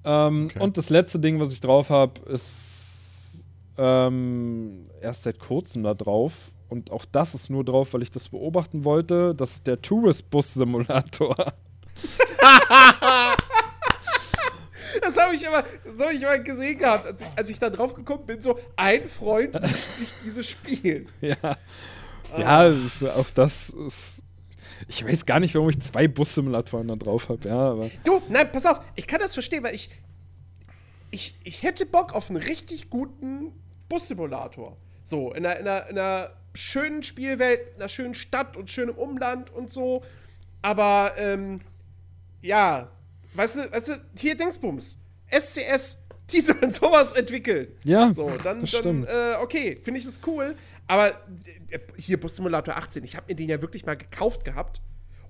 Ähm, Okay. Und das letzte Ding, was ich drauf habe, ist ähm, erst seit kurzem da drauf. Und auch das ist nur drauf, weil ich das beobachten wollte. Das ist der Tourist Bus Simulator. Das habe ich immer, das habe ich immer gesehen gehabt, als ich, als ich da drauf gekommen bin, so ein Freund wünscht sich dieses Spiel. ja. Ja, auch das ist. Ich weiß gar nicht, warum ich zwei Bus-Simulatoren da drauf habe, ja, aber. Du, nein, pass auf, ich kann das verstehen, weil ich, ich, ich hätte Bock auf einen richtig guten Bussimulator. So, in einer, in, einer, in einer schönen Spielwelt, in einer schönen Stadt und schönem Umland und so. Aber, ähm, ja, weißt du, weißt du, hier Dingsbums. SCS, Die sollen sowas entwickeln. Ja, So, dann, das dann äh, okay, finde ich das cool. Aber äh, hier Bus Simulator 18, ich habe mir den ja wirklich mal gekauft gehabt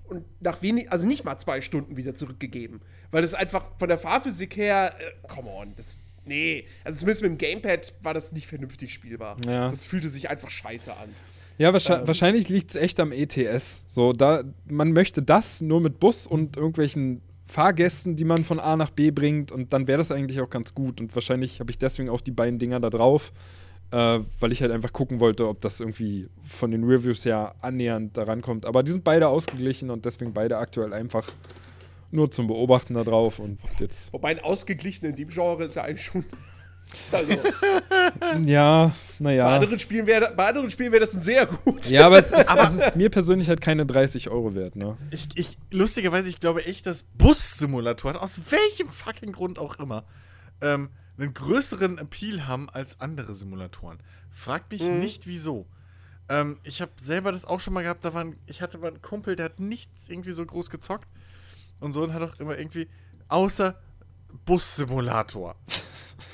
und nach wenig, also nicht mal zwei Stunden wieder zurückgegeben. Weil das einfach von der Fahrphysik her, äh, come on, das, nee. Also zumindest mit dem Gamepad war das nicht vernünftig spielbar. Ja. Das fühlte sich einfach scheiße an. Ja, Ähm. wahrscheinlich, wahrscheinlich liegt es echt am ETS. So, da, man möchte das nur mit Bus und irgendwelchen Fahrgästen, die man von A nach B bringt, und dann wäre das eigentlich auch ganz gut. Und wahrscheinlich habe ich deswegen auch die beiden Dinger da drauf, äh, weil ich halt einfach gucken wollte, ob das irgendwie von den Reviews her annähernd daran kommt. Aber die sind beide ausgeglichen und deswegen beide aktuell einfach nur zum Beobachten da drauf. Und jetzt, Wobei ein ausgeglichen in dem Genre ist ja eigentlich schon. Also, ja, bei naja. anderen Spielen wäre bei anderen Spielen wäre das ein sehr gut. Ja, aber es ist, es ist mir persönlich halt keine 30 Euro wert, ne? Ich, ich, lustigerweise, ich glaube echt, dass Bus-Simulatoren, aus welchem fucking Grund auch immer, ähm, einen größeren Appeal haben als andere Simulatoren. Fragt mich nicht, wieso. Ähm, ich habe selber das auch schon mal gehabt, da waren, ich hatte mal einen Kumpel, der hat nichts irgendwie so groß gezockt. Und so und hat auch immer irgendwie, außer Bus-Simulator.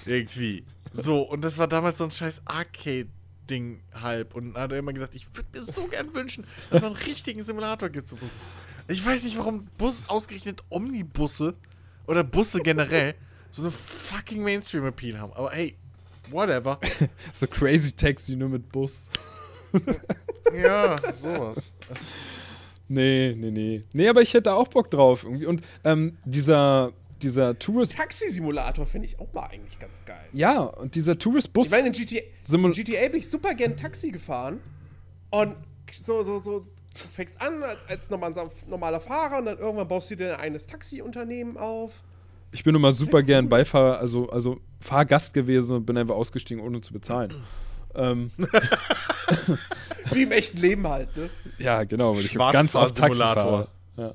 irgendwie. So, und das war damals so ein scheiß Arcade-Ding halb. Und dann hat er immer gesagt, ich würde mir so gern wünschen, dass man einen richtigen Simulator gibt zu Bus. Ich weiß nicht, warum Bus ausgerechnet Omnibusse oder Busse generell so eine fucking Mainstream-Appeal haben. Aber hey, whatever. So Crazy Taxi nur mit Bus. ja, sowas. Nee, nee, nee. Nee, aber ich hätte auch Bock drauf irgendwie. Und ähm, dieser, dieser Tourist. Taxi-Simulator finde ich auch mal eigentlich ganz geil. Ja, und dieser Tourist-Bus. Ich meine, in GTA, in GTA bin ich super gern Taxi gefahren. Und so, so, so, du fängst an als, als normal, normaler Fahrer und dann irgendwann baust du dir eigenes Taxi-Unternehmen auf. Ich bin immer super gern Beifahrer, also, also Fahrgast gewesen und bin einfach ausgestiegen, ohne zu bezahlen. ähm, Wie im echten Leben halt, ne? ja, genau, ich ganz oft Taxi. Ja.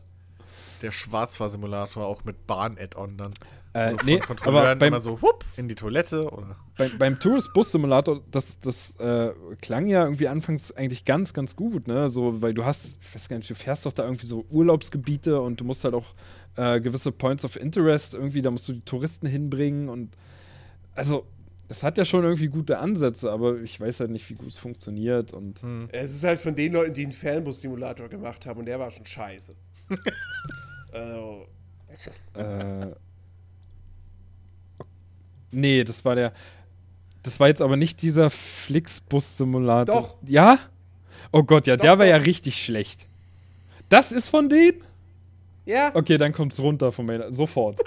Der Schwarzfahrsimulator auch mit Bahn-Add-on dann. Äh, nee, aber beim, immer so, hup, in die Toilette oder. beim, beim Tourist Bus Simulator, das, das äh, klang ja irgendwie anfangs eigentlich ganz, ganz gut, ne? So, weil du hast, ich weiß gar nicht, du fährst doch da irgendwie so Urlaubsgebiete und du musst halt auch äh, gewisse Points of Interest irgendwie, da musst du die Touristen hinbringen und also, das hat ja schon irgendwie gute Ansätze, aber ich weiß halt nicht, wie gut es funktioniert und Es ist halt von den Leuten, die einen Fernbus-Simulator gemacht haben und der war schon scheiße. also, äh, nee, das war der, das war jetzt aber nicht dieser Flixbus-Simulator. Doch. Ja? Oh Gott, ja, Doch, der war doch. ja richtig schlecht. Das ist von denen? ja, Okay, dann kommt's runter von meiner. Sofort.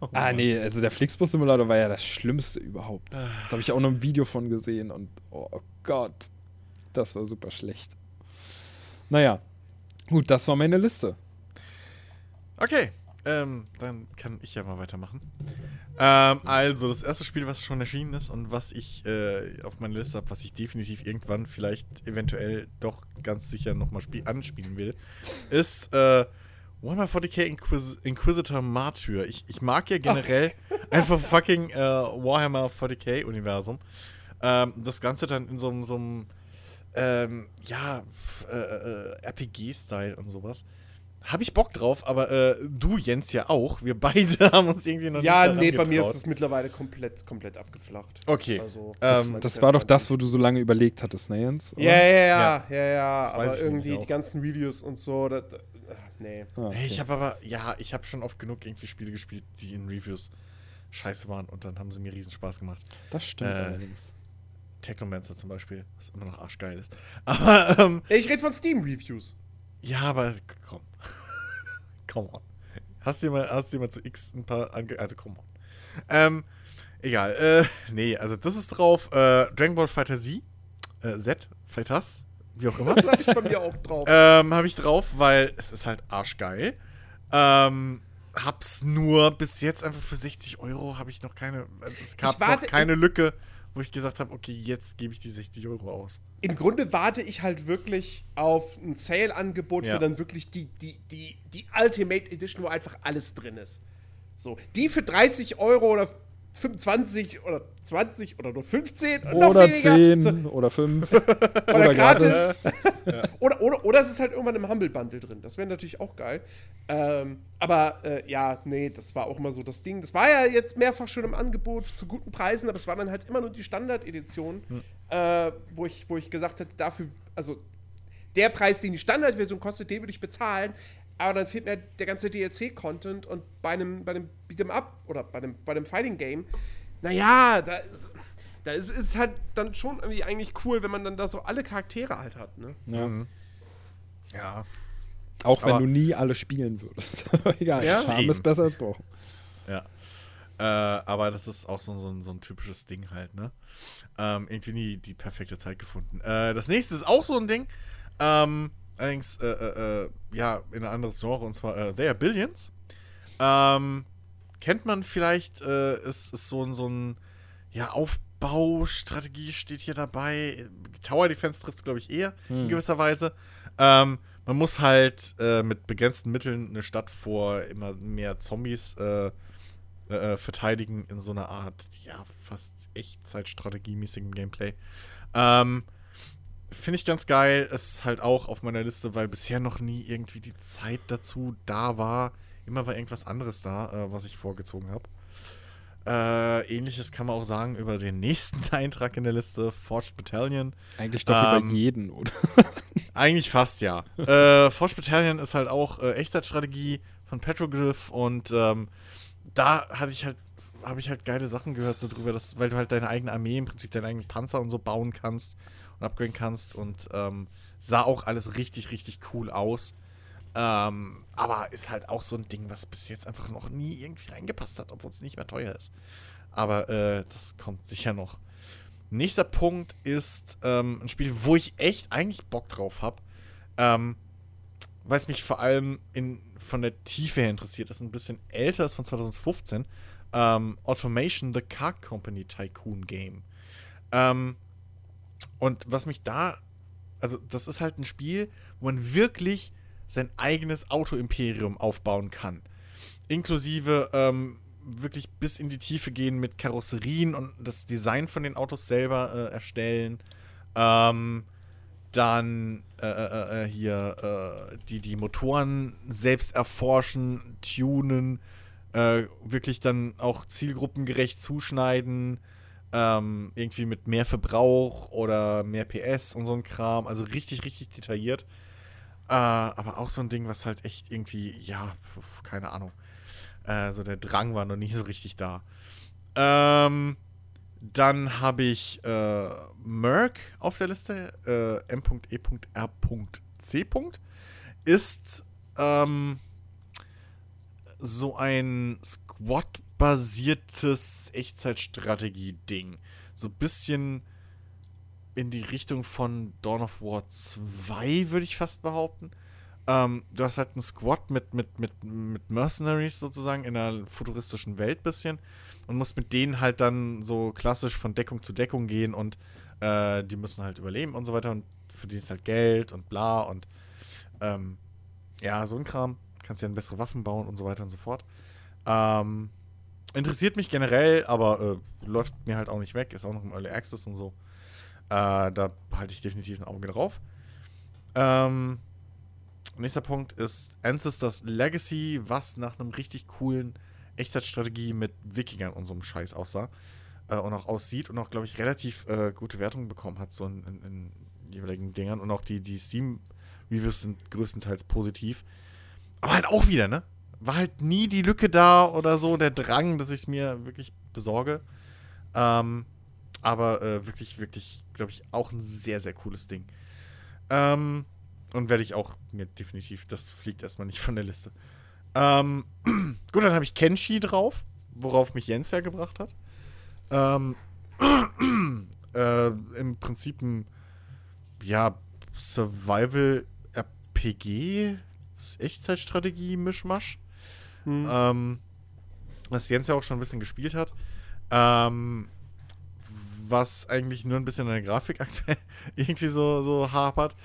ah, nee, also der Flixbus-Simulator war ja das Schlimmste überhaupt. Da habe ich auch noch ein Video von gesehen und oh Gott, das war super schlecht. Naja, gut, das war meine Liste. Okay, ähm, dann kann ich ja mal weitermachen. Ähm, also, das erste Spiel, was schon erschienen ist und was ich äh, auf meiner Liste habe, was ich definitiv irgendwann vielleicht eventuell doch ganz sicher nochmal anspielen will, ist äh, Warhammer 40k Inquis Inquisitor Martyr. Ich, ich mag ja generell einfach fucking äh, Warhammer 40k Universum. Ähm, das Ganze dann in so einem so einem, ähm, ja, äh, äh, RPG-Style und sowas. Habe ich Bock drauf, aber äh, du, Jens, ja auch. Wir beide haben uns irgendwie noch ja, nicht nee, bei mir ist es mittlerweile komplett, komplett abgeflacht. Okay. Also, Das, Ähm, das war doch das, wo du so lange überlegt hattest, ne, Jens? Oder? Ja, ja, ja, ja, ja, aber irgendwie die ganzen Reviews und so, das, ach, nee. Ah, Hey, ich okay. habe aber, ja, ich habe schon oft genug irgendwie Spiele gespielt, die in Reviews scheiße waren und dann haben sie mir riesen Spaß gemacht. Das stimmt äh, allerdings. Technomancer zum Beispiel, was immer noch arschgeil ist. Aber, ähm, ich rede von Steam-Reviews. ja, aber komm. come on. Hast du mal, hast du mal zu X ein paar ange... Also, come on. Ähm, egal. Äh, nee, also das ist drauf. Äh, Dragon Ball Fighter Z. Äh, Z. Fighters. Wie auch immer. Da ich bei mir auch drauf. ähm, habe ich drauf, weil es ist halt arschgeil. Ähm, hab's nur bis jetzt einfach für 60 Euro habe ich noch keine. Also es gab noch keine Lücke, wo ich gesagt habe, okay, jetzt gebe ich die 60 Euro aus. Im Grunde warte ich halt wirklich auf ein Sale-Angebot Ja. für dann wirklich die, die, die, die Ultimate Edition, wo einfach alles drin ist. So, die für 30 Euro oder 25 oder 20 oder nur 15 und noch Oder weniger. 10 So, oder 5. oder, oder gratis. oder, oder, oder es ist halt irgendwann im Humble Bundle drin. Das wäre natürlich auch geil. Ähm, aber äh, ja, nee, das war auch immer so das Ding. Das war ja jetzt mehrfach schon im Angebot zu guten Preisen, aber es war dann halt immer nur die Standard-Edition, äh, wo, ich, wo ich gesagt hätte, dafür, also der Preis, den die Standardversion kostet, den würde ich bezahlen. Aber dann fehlt mir der ganze DLC-Content und bei einem, bei einem Beat'em Up oder bei einem, bei einem Fighting-Game, naja, da ist, da ist es halt dann schon irgendwie eigentlich cool, wenn man dann da so alle Charaktere halt hat, ne? Ja. Ja. Auch wenn Aber- du nie alle spielen würdest. Aber Egal, Ja? haben ist besser als brauchen. Ja. Äh, aber das ist auch so, so, ein, so ein typisches Ding halt, ne? Ähm, irgendwie nie die perfekte Zeit gefunden. Äh, das nächste ist auch so ein Ding. Ähm, allerdings, äh, äh, äh, ja, in ein anderes Genre, und zwar äh, They Are Billions. Ähm, kennt man vielleicht, äh, ist, ist so ein, so ein, ja, Aufbaustrategie steht hier dabei. Tower Defense trifft es, glaube ich, eher in gewisser Weise. Ähm, man muss halt äh, mit begrenzten Mitteln eine Stadt vor immer mehr Zombies äh, äh, verteidigen in so einer Art, ja, fast Echtzeitstrategie-mäßigem Gameplay. Ähm, Finde ich ganz geil. Ist halt auch auf meiner Liste, weil bisher noch nie irgendwie die Zeit dazu da war. Immer war irgendwas anderes da, äh, was ich vorgezogen habe. Äh, Ähnliches kann man auch sagen über den nächsten Eintrag in der Liste, Forged Battalion. Eigentlich doch Ähm, über jeden, oder? Eigentlich fast, ja. äh, Forge Battalion ist halt auch äh, Echtzeitstrategie von Petroglyph und ähm, da hatte ich halt, habe ich halt geile Sachen gehört so drüber, dass, weil du halt deine eigene Armee, im Prinzip deinen eigenen Panzer und so bauen kannst und upgraden kannst und ähm, sah auch alles richtig, richtig cool aus. Ähm, aber ist halt auch so ein Ding, was bis jetzt einfach noch nie irgendwie reingepasst hat, obwohl es nicht mehr teuer ist. Aber äh, das kommt sicher noch. Nächster Punkt ist ähm, ein Spiel, wo ich echt eigentlich Bock drauf habe. Ähm, weil es mich vor allem in, von der Tiefe her interessiert. Das ist ein bisschen älter, ist von 2015. Ähm, Automation The Car Company Tycoon Game. Ähm, und was mich da, also das ist halt ein Spiel, wo man wirklich sein eigenes Auto-Imperium aufbauen kann. Inklusive ähm, wirklich bis in die Tiefe gehen mit Karosserien und das Design von den Autos selber äh, erstellen. Ähm, dann äh, äh, äh, hier äh, die, die Motoren selbst erforschen, tunen, äh, wirklich dann auch zielgruppengerecht zuschneiden, ähm, irgendwie mit mehr Verbrauch oder mehr PS und so ein Kram. Also richtig, richtig detailliert. Äh, aber auch so ein Ding, was halt echt irgendwie, ja, keine Ahnung. Äh, so der Drang war noch nicht so richtig da. Ähm, dann habe ich äh, Merc auf der Liste. Äh, M.E.R.C. Ist ähm, so ein Squad-basiertes Echtzeitstrategie-Ding. So ein bisschen in die Richtung von Dawn of War 2, würde ich fast behaupten. Ähm, du hast halt einen Squad mit, mit, mit, mit Mercenaries sozusagen in einer futuristischen Welt bisschen und musst mit denen halt dann so klassisch von Deckung zu Deckung gehen und äh, die müssen halt überleben und so weiter und verdienst halt Geld und bla und ähm, ja, so ein Kram. Kannst ja bessere Waffen bauen und so weiter und so fort. Ähm, interessiert mich generell, aber äh, läuft mir halt auch nicht weg. Ist auch noch im Early Access und so. Äh, da halte ich definitiv ein Auge drauf. Ähm, nächster Punkt ist Ancestors Legacy, was nach einem richtig coolen Echtzeitstrategie mit Wikingern und so einem Scheiß aussah. Äh, und auch aussieht und auch, glaube ich, relativ äh, gute Wertungen bekommen hat, so in, in, in jeweiligen Dingern. Und auch die, die Steam-Reviews sind größtenteils positiv. Aber halt auch wieder, ne? War halt nie die Lücke da oder so, der Drang, dass ich es mir wirklich besorge. Ähm, aber äh, wirklich, wirklich, glaube ich, auch ein sehr, sehr cooles Ding. Ähm, und werde ich auch mir definitiv, das fliegt erstmal nicht von der Liste. Ähm, gut, dann habe ich Kenshi drauf, worauf mich Jens ja gebracht hat. Ähm, äh, Im Prinzip ein, ja, Survival-RPG, Echtzeitstrategie-Mischmasch. Hm. Ähm, was Jens ja auch schon ein bisschen gespielt hat. Ähm, was eigentlich nur ein bisschen an der Grafik aktuell irgendwie so, so hapert.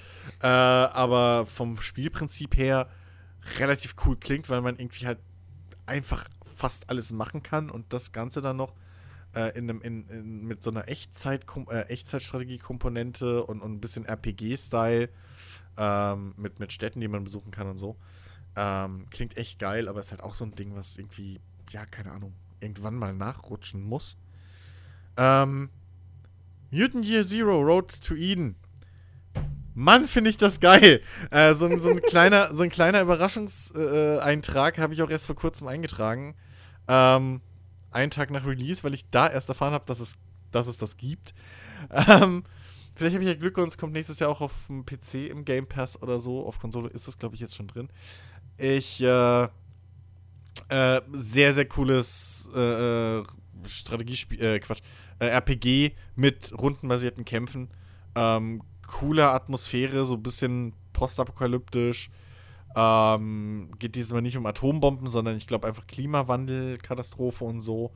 Äh, aber vom Spielprinzip her relativ cool klingt, weil man irgendwie halt einfach fast alles machen kann und das Ganze dann noch äh, in einem, in, in, mit so einer Echtzeit, äh, Echtzeitstrategie-Komponente und, und ein bisschen RPG-Style ähm, mit, mit Städten, die man besuchen kann und so. Ähm, klingt echt geil, aber ist halt auch so ein Ding, was irgendwie, ja, keine Ahnung, irgendwann mal nachrutschen muss. Ähm, Mutant Year Zero, Road to Eden. Mann, finde ich das geil. Äh, so, so, ein kleiner, so ein kleiner Überraschungseintrag äh, habe ich auch erst vor kurzem eingetragen. Ähm, einen Tag nach Release, weil ich da erst erfahren habe, dass es, dass es das gibt. Ähm, vielleicht habe ich ja Glück und es kommt nächstes Jahr auch auf dem PC im Game Pass oder so. Auf Konsole ist es, glaube ich, jetzt schon drin. Ich, äh, äh, sehr, sehr cooles äh, äh Strategiespiel, äh, Quatsch, äh, RPG mit rundenbasierten Kämpfen. Ähm, coole Atmosphäre, so ein bisschen postapokalyptisch. Ähm, geht diesmal nicht um Atombomben, sondern ich glaube einfach Klimawandel, Katastrophe und so.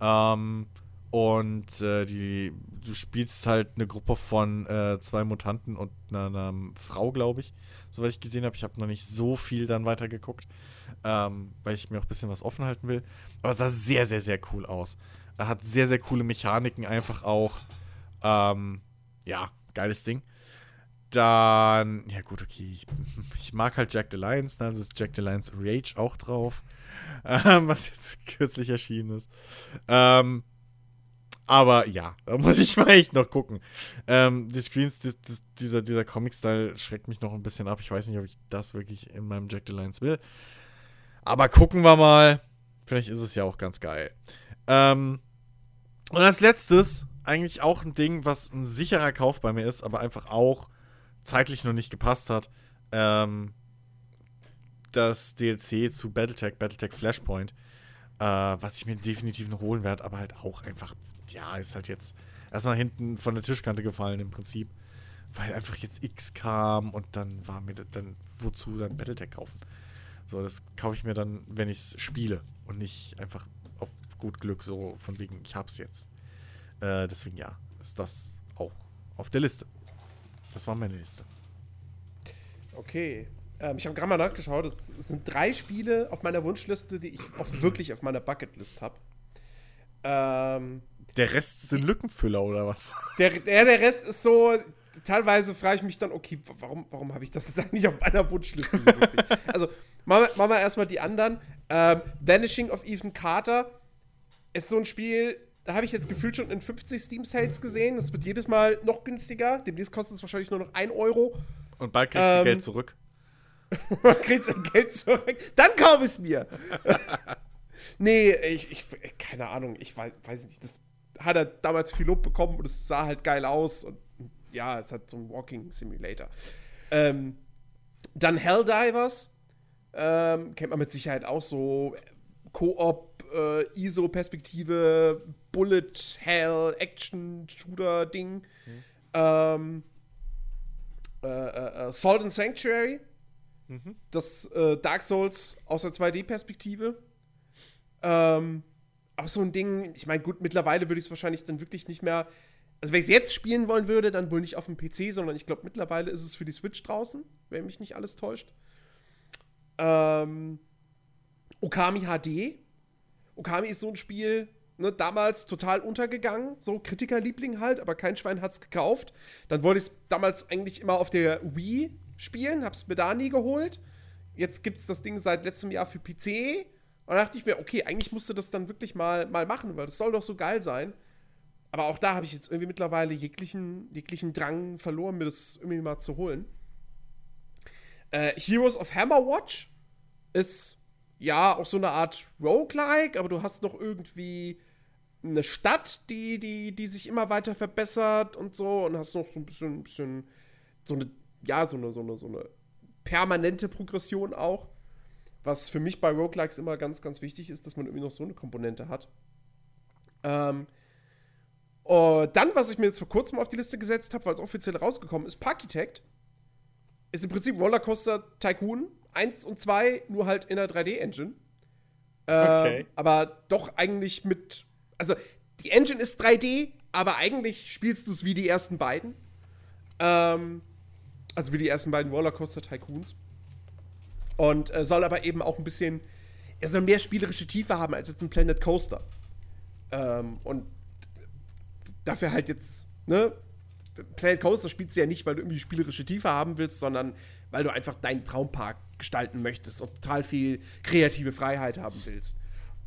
Ähm, und äh, die, du spielst halt eine Gruppe von äh, zwei Mutanten und einer, einer Frau, glaube ich, soweit ich gesehen habe. Ich habe noch nicht so viel dann weitergeguckt, ähm, weil ich mir auch ein bisschen was offen halten will. Aber es sah sehr, sehr, sehr cool aus. Er hat sehr, sehr coole Mechaniken einfach auch. Ähm, ja, geiles Ding. Dann, ja gut, okay, ich, ich mag halt Jack the Lions, dann ist Jack the Lions Rage auch drauf, ähm, was jetzt kürzlich erschienen ist. Ähm, aber ja, da muss ich mal echt noch gucken. Ähm, die Screens, die, die, dieser, dieser Comic-Style schreckt mich noch ein bisschen ab. Ich weiß nicht, ob ich das wirklich in meinem Jack the Lions will. Aber gucken wir mal. Vielleicht ist es ja auch ganz geil. Ähm, und als letztes, eigentlich auch ein Ding, was ein sicherer Kauf bei mir ist, aber einfach auch zeitlich noch nicht gepasst hat. Ähm, das DLC zu Battletech, Battletech Flashpoint, äh, was ich mir definitiv noch holen werde, aber halt auch einfach, ja, ist halt jetzt erstmal hinten von der Tischkante gefallen im Prinzip, weil einfach jetzt X kam und dann war mir das, dann, wozu dann Battletech kaufen? So, das kaufe ich mir dann, wenn ich es spiele und nicht einfach auf gut Glück, so von wegen, ich hab's jetzt. Äh, deswegen ja, ist das auch auf der Liste. Das war meine Liste. Okay. Ähm, ich habe gerade mal nachgeschaut. Es, sind drei Spiele auf meiner Wunschliste, die ich auf, wirklich auf meiner Bucketlist habe. Ähm, der Rest sind Lückenfüller oder was? Der, der, der Rest ist so. Teilweise frage ich mich dann, okay, warum, warum habe ich das jetzt eigentlich auf meiner Wunschliste so wirklich? also, machen wir, machen wir erstmal die anderen. Ähm, Vanishing of Ethan Carter ist so ein Spiel, da habe ich jetzt gefühlt schon in 50 Steam Sales gesehen. Das wird jedes Mal noch günstiger. Demnächst kostet es wahrscheinlich nur noch 1 Euro. Und bald kriegst du ähm, Geld zurück. kriegst du Geld zurück. Dann kaufe ich es mir. nee, ich, ich, keine Ahnung. Ich weiß, weiß nicht. Das hat er damals viel Lob bekommen und es sah halt geil aus. Und ja, es hat so einen Walking Simulator. Ähm, dann Helldivers. Ähm, kennt man mit Sicherheit auch so. Koop äh, ISO-Perspektive, Bullet Hell, Action-Shooter-Ding. Mhm. Ähm, äh, äh, äh, Salt and Sanctuary. Mhm. Das äh, Dark Souls aus der 2D-Perspektive. Ähm, auch so ein Ding, ich meine, gut, mittlerweile würde ich es wahrscheinlich dann wirklich nicht mehr. Also, wenn ich es jetzt spielen wollen würde, dann wohl nicht auf dem PC, sondern ich glaube, mittlerweile ist es für die Switch draußen, wenn mich nicht alles täuscht. Ähm, Okami HD Okami ist so ein Spiel, ne, damals total untergegangen, so Kritikerliebling halt, aber kein Schwein hat's gekauft. Dann wollte ich es damals eigentlich immer auf der Wii spielen, hab's mir da nie geholt. Jetzt gibt's das Ding seit letztem Jahr für PC. Und da dachte ich mir, okay, eigentlich musst du das dann wirklich mal, mal machen, weil das soll doch so geil sein. Aber auch da habe ich jetzt irgendwie mittlerweile jeglichen, jeglichen Drang verloren, mir das irgendwie mal zu holen. Äh, Heroes of Hammerwatch ist ja, auch so eine Art Roguelike, aber du hast noch irgendwie eine Stadt, die, die, die sich immer weiter verbessert und so und hast noch so ein bisschen, bisschen so eine, ja, so eine, so eine, so eine permanente Progression auch. Was für mich bei Roguelikes immer ganz, ganz wichtig ist, dass man irgendwie noch so eine Komponente hat. Ähm, und dann, was ich mir jetzt vor kurzem auf die Liste gesetzt habe, weil es offiziell rausgekommen ist, Parkitect. Ist im Prinzip Rollercoaster Tycoon, 1 und 2 nur halt in der 3D-Engine. Ähm, okay. Aber doch eigentlich mit. Also, die Engine ist 3D, aber eigentlich spielst du es wie die ersten beiden. Ähm, also wie die ersten beiden Rollercoaster Tycoons. Und äh, soll aber eben auch ein bisschen. Er soll mehr spielerische Tiefe haben als jetzt ein Planet Coaster. Ähm, und dafür halt jetzt, ne? Planet Coaster spielst du ja nicht, weil du irgendwie spielerische Tiefe haben willst, sondern weil du einfach deinen Traumpark gestalten möchtest und total viel kreative Freiheit haben willst.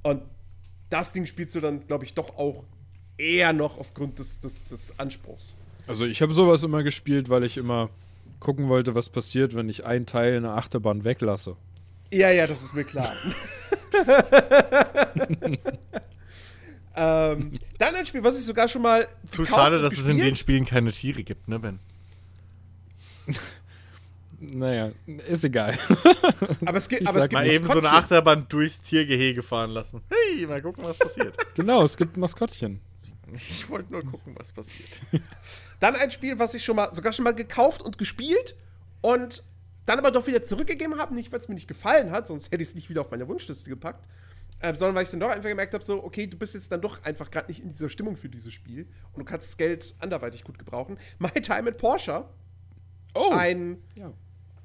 Und das Ding spielst du dann, glaube ich, doch auch eher noch aufgrund des, des, des Anspruchs. Also ich habe sowas immer gespielt, weil ich immer gucken wollte, was passiert, wenn ich einen Teil in der Achterbahn weglasse. Ja, ja, das ist mir klar. ähm, dann ein Spiel, was ich sogar schon mal Zu schade, dass es in gespielt- den Spielen keine Tiere gibt, ne, Ben? Naja, ist egal. Aber es gibt, aber es gibt Mal eben so eine. Achterbahn durchs Tiergehege fahren lassen. Hey, mal gucken, was passiert. genau, es gibt ein Maskottchen. Ich wollte nur gucken, was passiert. Dann ein Spiel, was ich schon mal, sogar schon mal gekauft und gespielt und dann aber doch wieder zurückgegeben habe. Nicht, weil es mir nicht gefallen hat, sonst hätte ich es nicht wieder auf meine Wunschliste gepackt. Äh, sondern weil ich dann doch einfach gemerkt habe, so, okay, du bist jetzt dann doch einfach gerade nicht in dieser Stimmung für dieses Spiel und du kannst das Geld anderweitig gut gebrauchen. My Time at Porsche. Oh, Ein, ja.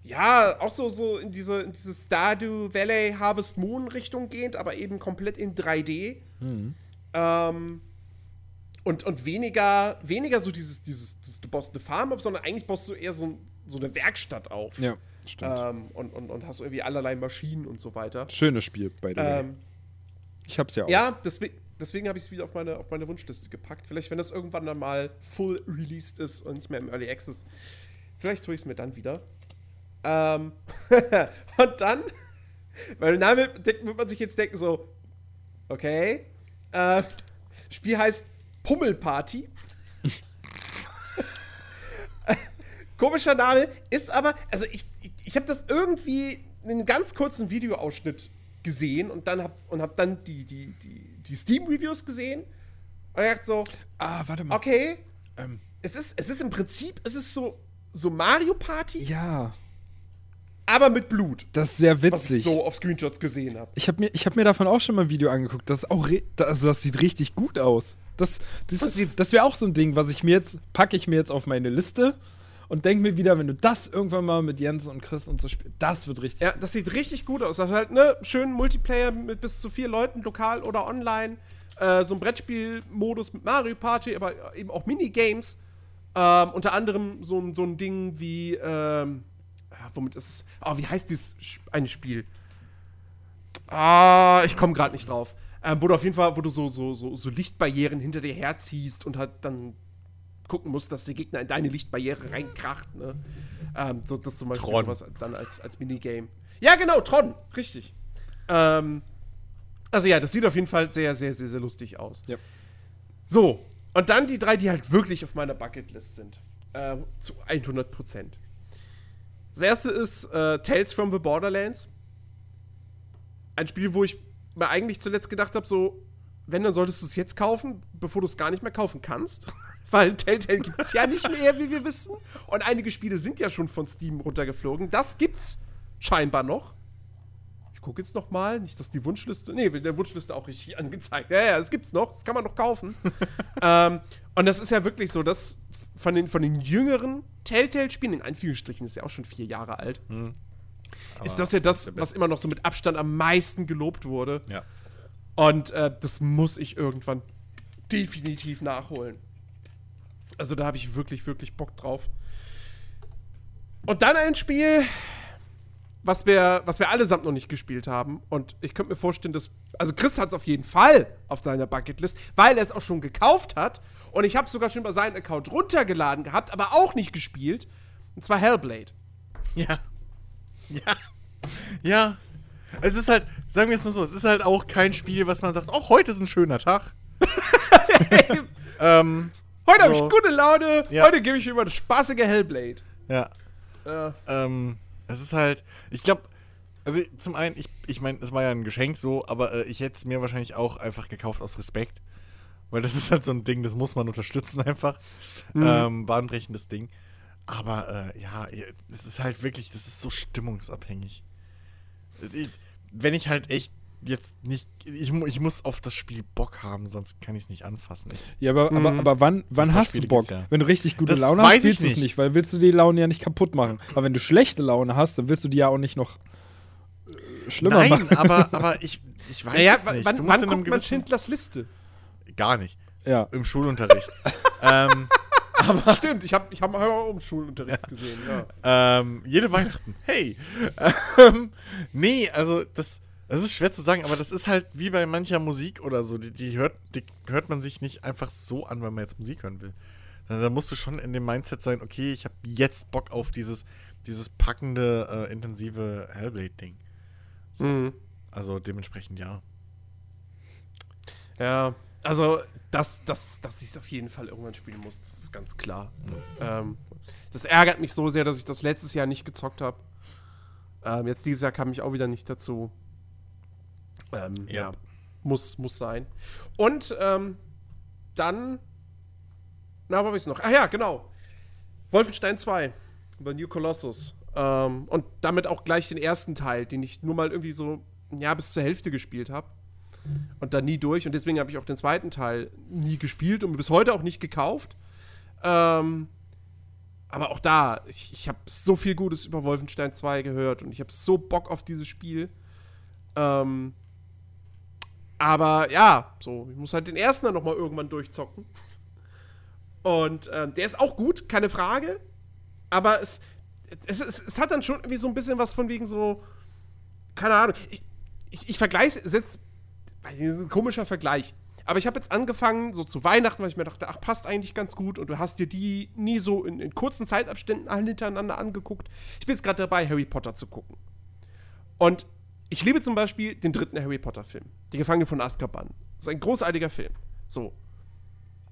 ja, auch so, so in diese, in diese Stardew Valley Harvest Moon Richtung gehend, aber eben komplett in 3D. Ähm, und, und weniger, weniger so dieses, dieses, du baust eine Farm auf, sondern eigentlich baust du eher so, so eine Werkstatt auf. Ja, stimmt. Ähm, und, und, und hast irgendwie allerlei Maschinen und so weiter. Schönes Spiel, by the way. Ähm, ich hab's ja auch. ja, deswegen, deswegen habe ich es wieder auf meine, auf meine Wunschliste gepackt. Vielleicht, wenn das irgendwann dann mal full released ist und nicht mehr im Early Access, vielleicht tue ich es mir dann wieder. Ähm, und dann, weil damit wird man sich jetzt denken, so, okay, äh, Spiel heißt Pummelparty. Komischer Name, ist aber, also ich, ich, ich habe das irgendwie in einem ganz kurzen Videoausschnitt gesehen und dann hab, und hab dann die, die, die, die Steam-Reviews gesehen und ich dachte so, Ah, warte mal. okay, Ähm, es ist, es ist im Prinzip, es ist so, so Mario Party, ja, aber mit Blut, das ist sehr was ich witzig. so auf Screenshots gesehen habe. Ich habe mir, ich hab mir davon auch schon mal ein Video angeguckt. Das, ist auch also das sieht richtig gut aus. Das, das, sie- das wäre auch so ein Ding, was ich mir jetzt, packe ich mir jetzt auf meine Liste und denke mir wieder, wenn du das irgendwann mal mit Jens und Chris und so spielst, das wird richtig. Ja, das sieht richtig gut aus. Das hat halt, ne, schönen Multiplayer mit bis zu vier Leuten, lokal oder online. Äh, so ein Brettspielmodus mit Mario Party, aber eben auch Minigames. Ähm, unter anderem so, ein- so ein Ding wie, ähm, womit ist es? Oh, wie heißt dieses eine Spiel? Ah, ich komme gerade nicht drauf. Ähm, wo du auf jeden Fall, wo du so, so, so, so Lichtbarrieren hinter dir herziehst und halt dann gucken musst, dass der Gegner in deine Lichtbarriere reinkracht, ne? Ähm, so, das zum Beispiel Tron. sowas dann als, als Minigame. Ja, genau, Tron, richtig. Ähm, also ja, das sieht auf jeden Fall sehr, sehr, sehr, sehr lustig aus. Ja. So, und dann die drei, die halt wirklich auf meiner Bucketlist sind. Äh, zu 100 Prozent. Das erste ist äh, Tales from the Borderlands. Ein Spiel, wo ich mir eigentlich zuletzt gedacht habe, so, wenn, dann solltest du es jetzt kaufen, bevor du es gar nicht mehr kaufen kannst. Weil Telltale gibt es ja nicht mehr, wie wir wissen. Und einige Spiele sind ja schon von Steam runtergeflogen. Das gibt's scheinbar noch. Ich gucke jetzt noch mal, nicht, dass die Wunschliste. Nee, wird der Wunschliste auch richtig angezeigt. Ja, ja, das gibt's noch. Das kann man noch kaufen. ähm, und das ist ja wirklich so, dass von den, von den jüngeren Telltale-Spielen, in Anführungsstrichen, ist ja auch schon vier Jahre alt, ist das ja das, was immer noch so mit Abstand am meisten gelobt wurde. Ja. Und äh, das muss ich irgendwann definitiv nachholen. Also da habe ich wirklich, wirklich Bock drauf. Und dann ein Spiel, was wir, was wir allesamt noch nicht gespielt haben. Und ich könnte mir vorstellen, dass. Also Chris hat es auf jeden Fall auf seiner Bucketlist, weil er es auch schon gekauft hat. Und ich habe es sogar schon bei seinem Account runtergeladen gehabt, aber auch nicht gespielt. Und zwar Hellblade. Ja. Ja. Ja. Es ist halt, sagen wir es mal so, es ist halt auch kein Spiel, was man sagt, oh, heute ist ein schöner Tag. ähm, Heute habe So. ich gute Laune. Ja. Heute gebe ich über das spaßige Hellblade. ja. Äh, Ähm, es ist halt, ich glaube, also zum einen, ich, ich meine, es war ja ein Geschenk so, aber äh, ich hätte es mir wahrscheinlich auch einfach gekauft aus Respekt. Weil das ist halt so ein Ding, das muss man unterstützen einfach. Ähm, bahnbrechendes Ding. Aber äh, ja, es ist halt wirklich, das ist so stimmungsabhängig. Ich, wenn ich halt echt jetzt nicht, ich, mu- ich muss auf das Spiel Bock haben, sonst kann ich es nicht anfassen. Ich, Ja, aber, aber, aber wann, wann hast du Spiele Bock? gibt's ja. Wenn du richtig gute Das Laune hast, spielst du es nicht. weil willst du die Laune ja nicht kaputt machen. Aber wenn du schlechte Laune hast, dann willst du die ja auch nicht noch äh, schlimmer Nein, machen. aber, aber ich, ich weiß naja, es nicht. wann, Du musst wann in einem guckt man gewissen- Schindlers Liste? Gar nicht. Ja. Im Schulunterricht. ähm, Stimmt, ich habe ich hab auch im Schulunterricht gesehen. Ja. ähm, jede Weihnachten. Hey. Ähm, nee, also das, das ist schwer zu sagen, aber das ist halt wie bei mancher Musik oder so. Die, die, hört, die hört man sich nicht einfach so an, weil man jetzt Musik hören will. Sondern da musst du schon in dem Mindset sein, okay, ich habe jetzt Bock auf dieses, dieses packende, äh, intensive Hellblade-Ding. So. Mhm. Also dementsprechend ja. Ja, also, dass, dass, dass ich es auf jeden Fall irgendwann spielen muss, das ist ganz klar. Ähm, das ärgert mich so sehr, dass ich das letztes Jahr nicht gezockt habe. Ähm, jetzt dieses Jahr kam ich auch wieder nicht dazu. Ähm, Ja. ja. muss, muss sein. Und ähm, dann, na, wo habe ich es noch? Ah ja, genau. Wolfenstein 2, The New Colossus. Ähm, und damit auch gleich den ersten Teil, den ich nur mal irgendwie so, ja, bis zur Hälfte gespielt habe und dann nie durch. Und deswegen habe ich auch den zweiten Teil nie gespielt und bis heute auch nicht gekauft. Ähm, aber auch da, ich, ich habe so viel Gutes über Wolfenstein 2 gehört und ich habe so Bock auf dieses Spiel. Ähm, aber ja, so, ich muss halt den ersten dann nochmal irgendwann durchzocken. Und ähm, der ist auch gut, keine Frage. Aber es, es, es, es hat dann schon irgendwie so ein bisschen was von wegen so, keine Ahnung. Ich, ich, ich vergleiche es jetzt, weiß nicht, das ist ein komischer Vergleich. Aber ich habe jetzt angefangen, so zu Weihnachten, weil ich mir dachte, ach, passt eigentlich ganz gut. Und du hast dir die nie so in, in kurzen Zeitabständen alle hintereinander angeguckt. Ich bin jetzt gerade dabei, Harry Potter zu gucken. Und ich liebe zum Beispiel den dritten Harry Potter-Film. Die Gefangene von Azkaban. Das ist ein großartiger Film. So.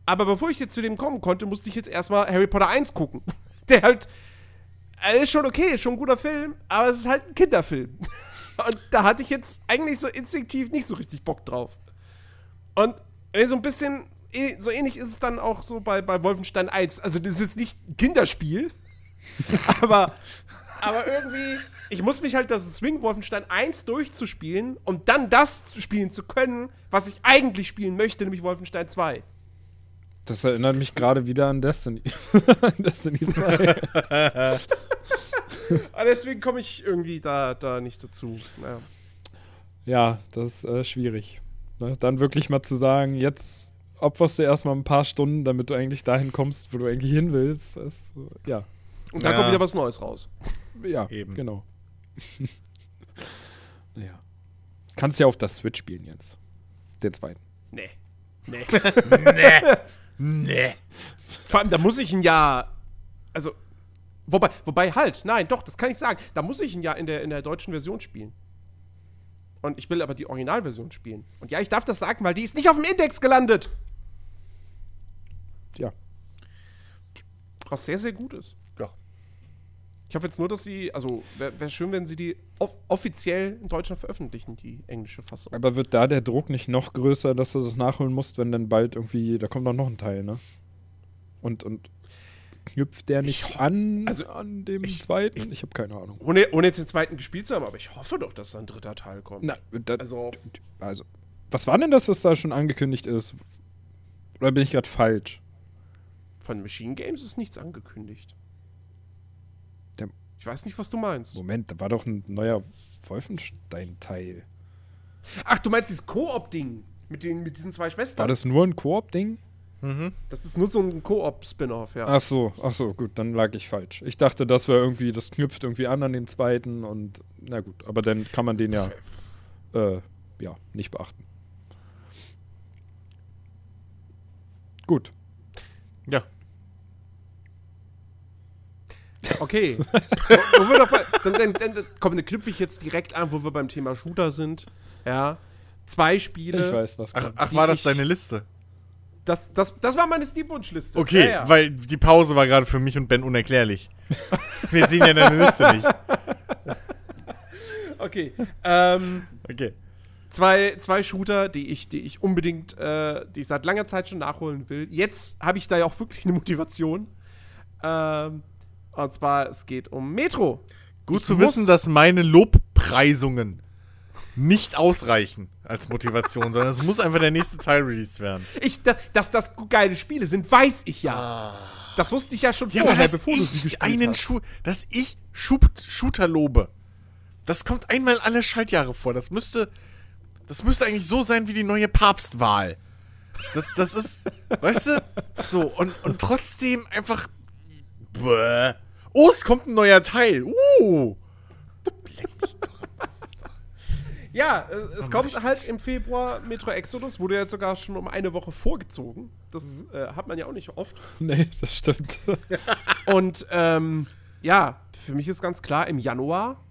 Aber bevor ich jetzt zu dem kommen konnte, musste ich jetzt erstmal Harry Potter 1 gucken. Der halt. Er ist schon okay, ist schon ein guter Film, aber es ist halt ein Kinderfilm. Und da hatte ich jetzt eigentlich so instinktiv nicht so richtig Bock drauf. Und so ein bisschen, eh, so ähnlich ist es dann auch so bei, bei Wolfenstein 1. Also, das ist jetzt nicht ein Kinderspiel, aber, aber irgendwie, ich muss mich halt das zwingen, Wolfenstein 1 durchzuspielen und dann das spielen zu können, was ich eigentlich spielen möchte, nämlich Wolfenstein 2. Das erinnert mich gerade wieder an Destiny. Destiny 2. Aber deswegen komme ich irgendwie da, da nicht dazu. Ja. ja, das ist äh, schwierig. Ne? Dann wirklich mal zu sagen, jetzt opferst du erstmal ein paar Stunden, damit du eigentlich dahin kommst, wo du eigentlich hin willst. Das, äh, ja. Und da Ja. kommt wieder was Neues raus. Ja, Eben. genau. naja. Kannst ja auf das Switch spielen jetzt. Den zweiten. Nee. Nee. nee. Nee. Vor allem, da muss ich ein Jahr. Also. Wobei, wobei, halt, nein, doch, das kann ich sagen. Da muss ich ein Jahr in der, in der deutschen Version spielen. Und ich will aber die Originalversion spielen. Und ja, ich darf das sagen, weil die ist nicht auf dem Index gelandet. Ja. Was sehr, sehr gut ist. Ja. Ich hoffe jetzt nur, dass sie, also wäre wär schön, wenn sie die off offiziell in Deutschland veröffentlichen, die englische Fassung. Aber wird da der Druck nicht noch größer, dass du das nachholen musst, wenn dann bald irgendwie, da kommt doch noch ein Teil, ne? Und, und knüpft der nicht an, also, an dem ich- zweiten? Ich, habe keine Ahnung. Ohne, ohne jetzt den zweiten gespielt zu haben, aber ich hoffe doch, dass da ein dritter Teil kommt. Na, da, Also, also, was war denn das, was da schon angekündigt ist? Oder bin ich gerade falsch? von Machine Games ist nichts angekündigt. Der- ich weiß nicht, was du meinst. Moment, da war doch ein neuer Wolfenstein-Teil. Ach, du meinst dieses Koop-Ding mit, den, mit diesen zwei Schwestern? War das nur ein Koop-Ding? Das ist nur so ein Koop-Spin-Off, ja. Ach so, ach so, gut, dann lag ich falsch. Ich dachte, das wäre irgendwie, das knüpft irgendwie an an den zweiten und na gut, aber dann kann man den ja, äh, ja, nicht beachten. Gut. Ja. Okay. wo, wo wir doch bei, dann, dann, dann, komm, dann knüpfe ich jetzt direkt an, wo wir beim Thema Shooter sind. Ja. Zwei Spiele. Ich weiß, was Ach, kommt. ach Die war das ich- deine Liste? Das, das, das war meine Steam-Wunschliste. Okay, Ja, ja. weil die Pause war gerade für mich und Ben unerklärlich. Wir sehen ja deine Liste nicht. Okay. Ähm, Okay. zwei, zwei Shooter, die ich, die ich unbedingt, äh, die ich seit langer Zeit schon nachholen will. Jetzt habe ich da ja auch wirklich eine Motivation. Ähm, und zwar, es geht um Metro. Gut Ich zu wissen, dass meine Lobpreisungen nicht ausreichen als Motivation, sondern es muss einfach der nächste Teil released werden. Ich, dass, dass das geile Spiele sind, weiß ich ja. Das wusste ich ja schon Ja, vorher, bevor du sie ich gespielt einen hast. Schu dass ich Schub Shooter lobe, das kommt einmal alle Schaltjahre vor. Das müsste, das müsste eigentlich so sein wie die neue Papstwahl. Das, das ist, weißt du, so, und, und trotzdem einfach. Bäh. Oh, es kommt ein neuer Teil. Uh. Ja, äh, es kommt halt im Februar Metro Exodus, wurde jetzt sogar schon um eine Woche vorgezogen. Das äh, hat man ja auch nicht oft. Nee, das stimmt. Und ähm, ja, für mich ist ganz klar, im Januar,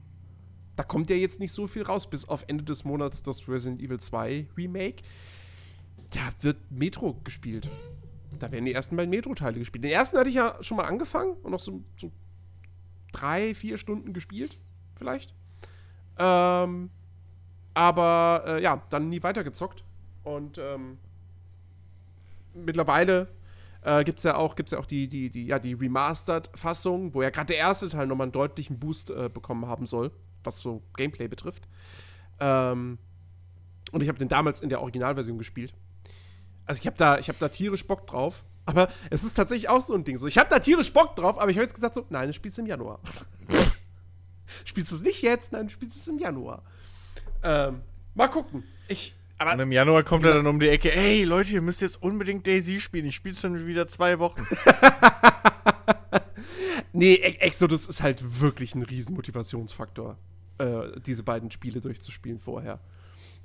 da kommt ja jetzt nicht so viel raus, bis auf Ende des Monats das Resident Evil 2 Remake. Da wird Metro gespielt. Da werden die ersten beiden Metro-Teile gespielt. Den ersten hatte ich ja schon mal angefangen und noch so, so drei, vier Stunden gespielt, vielleicht. Ähm, aber äh, ja, dann nie weitergezockt. Und ähm, mittlerweile äh, gibt es ja auch, gibt's ja auch die, die, die, ja, die Remastered-Fassung, wo ja gerade der erste Teil nochmal einen deutlichen Boost äh, bekommen haben soll, was so Gameplay betrifft. Ähm, und ich habe den damals in der Originalversion gespielt. Also ich habe da, hab da tierisch Bock drauf. Aber es ist tatsächlich auch so ein Ding. So, ich habe da tierisch Bock drauf, aber ich habe jetzt gesagt so, nein, du spielst im Januar. spielst du es nicht jetzt, nein, du spielst es im Januar. Ähm, mal gucken. Ich, aber Und im Januar kommt er dann um die Ecke, ey Leute, ihr müsst jetzt unbedingt Daisy spielen. Ich spiele schon wieder zwei Wochen. Nee, E- Exodus ist halt wirklich ein riesen Motivationsfaktor, äh, diese beiden Spiele durchzuspielen vorher.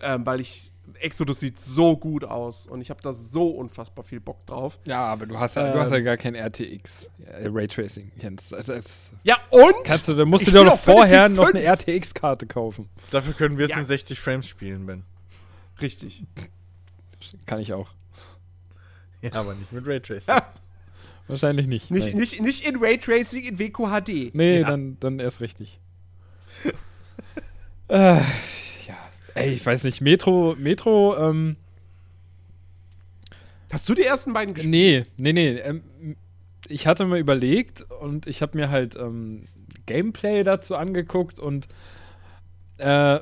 Ähm, weil ich, Exodus sieht so gut aus und ich habe da so unfassbar viel Bock drauf. Ja, aber du hast ja, du hast ja Ähm. gar kein RTX. Ja, Raytracing, Jens. Das, das Ja, und? kannst du, da musst du dir doch vorher noch 5. eine RTX-Karte kaufen. Dafür können wir es Ja. in 60 Frames spielen, Ben. Richtig. Kann ich auch. Ja, aber nicht mit Raytracing. Ja. Wahrscheinlich nicht. Nicht, Nein. nicht, nicht in Raytracing, in WQHD. Nee, ja. dann, dann erst richtig. äh, ey, ich weiß nicht. Metro, Metro, ähm, Hast du die ersten beiden gespielt? nee, nee, nee. Ähm, ich hatte mir überlegt und ich habe mir halt ähm, Gameplay dazu angeguckt und äh,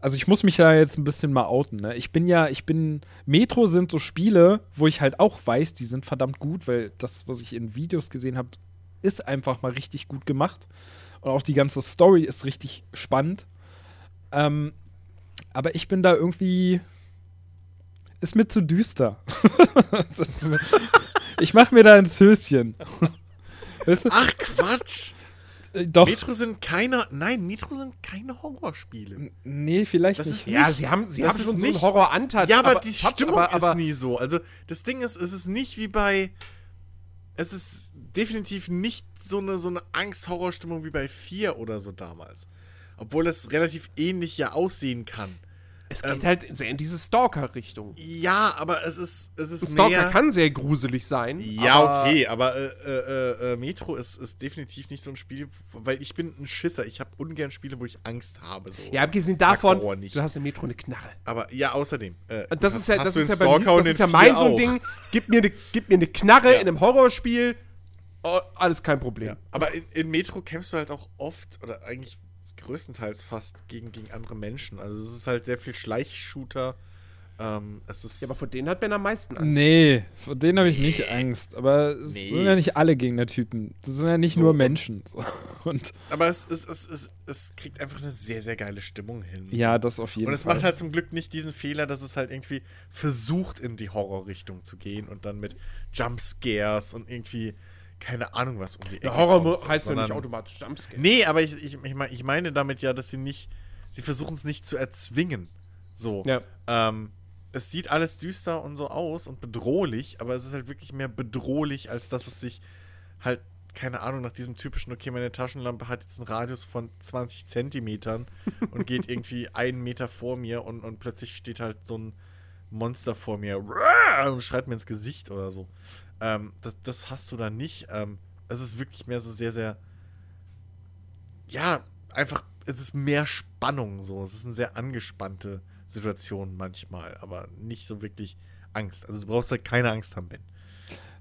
also ich muss mich da jetzt ein bisschen mal outen. Ne? Ich bin ja, ich bin, Metro sind so Spiele, wo ich halt auch weiß, die sind verdammt gut, weil das, was ich in Videos gesehen habe, ist einfach mal richtig gut gemacht. Und auch die ganze Story ist richtig spannend. Ähm, aber ich bin da irgendwie. Ist mir zu düster. Mir, ich mache mir da ins Höschen. Weißt du? Ach Quatsch! Äh, Doch. Metro sind keine. Nein, Metro sind keine Horrorspiele. Nee, vielleicht Das nicht. ist Ja, nicht- sie haben, sie das haben schon so einen nicht- Horror-Anteil. Ja, aber, die es hat- Stimmung aber, aber, ist nie so. Also, das Ding ist, es ist nicht wie bei. Es ist definitiv nicht so eine, so eine Angst-Horror-Stimmung wie bei 4 oder so damals. Obwohl es relativ ähnlich ja aussehen kann. Es geht ähm, halt sehr in diese Stalker-Richtung. Ja, aber es ist, es ist Stalker mehr. kann sehr gruselig sein. Ja, aber okay, aber äh, äh, äh, Metro ist, ist definitiv nicht so ein Spiel, weil ich bin ein Schisser. Ich habe ungern Spiele, wo ich Angst habe. So. Ja, abgesehen davon, du hast im Metro eine Knarre. Aber ja, außerdem. Äh, Und das hast- ist ja, das ist ja in bei mir, das ist in ja mein so ein. Ding. Gib mir eine, gib mir eine Knarre Ja. in einem Horrorspiel. Oh, alles kein Problem. Ja. Aber in, in Metro kämpfst du halt auch oft oder eigentlich größtenteils fast gegen, gegen andere Menschen. Also es ist halt sehr viel Schleichshooter. Ähm, es ist. Ja, aber vor denen hat Ben am meisten Angst. Nee, vor denen habe ich nicht Angst. Aber es Nee. sind ja nicht alle Gegnertypen. Das sind ja nicht So, nur Menschen. So. Und aber es, es, es, es, es kriegt einfach eine sehr, sehr geile Stimmung hin. ja, das auf jeden Und es Fall. macht halt zum Glück nicht diesen Fehler, dass es halt irgendwie versucht, in die Horrorrichtung zu gehen und dann mit Jumpscares und irgendwie keine Ahnung was um die Ecke Horror kommt, heißt ja nicht automatisch Jumpscare. Nee, aber ich, ich, ich, mein- ich meine damit ja, dass sie nicht, sie versuchen es nicht zu erzwingen. So. Ja. Ähm, es sieht alles düster und so aus und bedrohlich, aber es ist halt wirklich mehr bedrohlich, als dass es sich halt, keine Ahnung, nach diesem typischen, okay, meine Taschenlampe hat jetzt einen Radius von 20 Zentimetern und geht irgendwie einen Meter vor mir und, und plötzlich steht halt so ein Monster vor mir und schreit mir ins Gesicht oder so. Ähm, das, das hast du da nicht. Ähm, es ist wirklich mehr so sehr, sehr. Ja, einfach, es ist mehr Spannung so. Es ist eine sehr angespannte Situation manchmal, aber nicht so wirklich Angst. Also du brauchst halt keine Angst haben, Ben.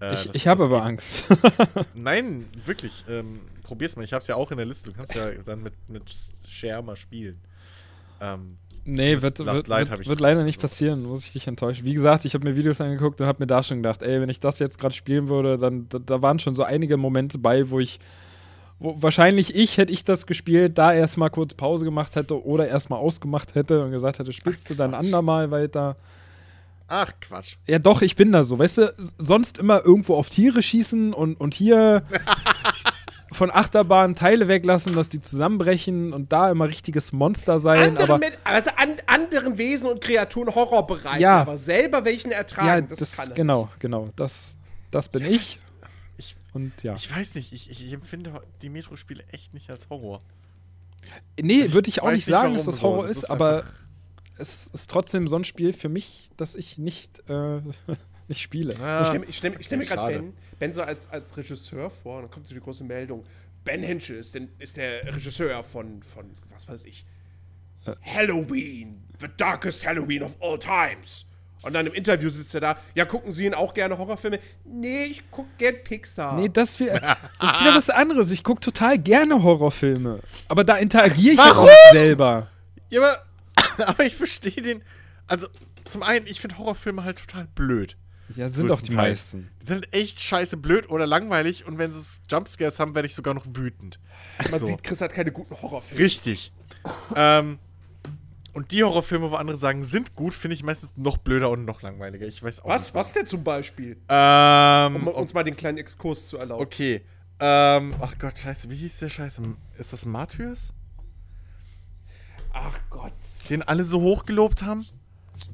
Äh, ich das- ich habe aber geht- Angst. Nein, wirklich. Ähm, probier's mal. Ich hab's ja auch in der Liste. Du kannst ja dann mit, mit Share mal spielen. Ähm, nee, wird, wird, wird, wird leider nicht passieren, muss ich dich enttäuschen. Wie gesagt, ich habe mir Videos angeguckt und habe mir da schon gedacht, ey, wenn ich das jetzt gerade spielen würde, dann da, da waren schon so einige Momente bei, wo ich wo wahrscheinlich ich, hätte ich das gespielt, da erstmal kurz Pause gemacht hätte oder erstmal ausgemacht hätte und gesagt hätte, spielst du dann andermal weiter. Ach, Quatsch. Ja, doch, ich bin da so. Weißt du, sonst immer irgendwo auf Tiere schießen und, und hier von Achterbahnen Teile weglassen, dass die zusammenbrechen und da immer richtiges Monster sein. Andere aber mit, also an, anderen Wesen und Kreaturen Horror bereiten, Ja. aber selber welchen ertragen, ja, das, das, kann er. genau, genau. Das, das bin ich. Ich, Und ja. ich weiß nicht, ich, ich empfinde die Metro-Spiele echt nicht als Horror. nee, würde ich auch nicht nicht, sagen, warum dass das so. Horror Das ist, ist aber es ist trotzdem so ein Spiel für mich, das ich nicht, äh, nicht spiele. Ja, Ich stelle ich stell, ich stell mir okay, gerade ben, ben so als, als Regisseur vor und dann kommt so die große Meldung. Ben Henschel ist, ist der Regisseur von, von, was weiß ich, Äh. Halloween, the darkest Halloween of all times. Und dann im Interview sitzt er da, ja, gucken Sie ihn auch gerne Horrorfilme? Nee, ich gucke gern Pixar. Nee, das, wär, das ist wieder was anderes. Ich gucke total gerne Horrorfilme. Aber da interagiere ich Warum? auch nicht selber. Ja, aber, aber ich verstehe den. Also, zum einen, ich finde Horrorfilme halt total blöd. Ja, sind doch die meisten. Die sind echt scheiße blöd oder langweilig und wenn sie es Jumpscares haben, werde ich sogar noch wütend. Man so. sieht, Chris hat keine guten Horrorfilme. Richtig. ähm, und die Horrorfilme, wo andere sagen, sind gut, finde ich meistens noch blöder und noch langweiliger. Ich weiß auch Was? nicht. Was denn zum Beispiel? Ähm, Um uns mal den kleinen Exkurs zu erlauben. okay. Ähm, ach Gott, scheiße, wie hieß der Scheiße? Ist das Martyrs? Ach Gott. Den alle so hochgelobt haben?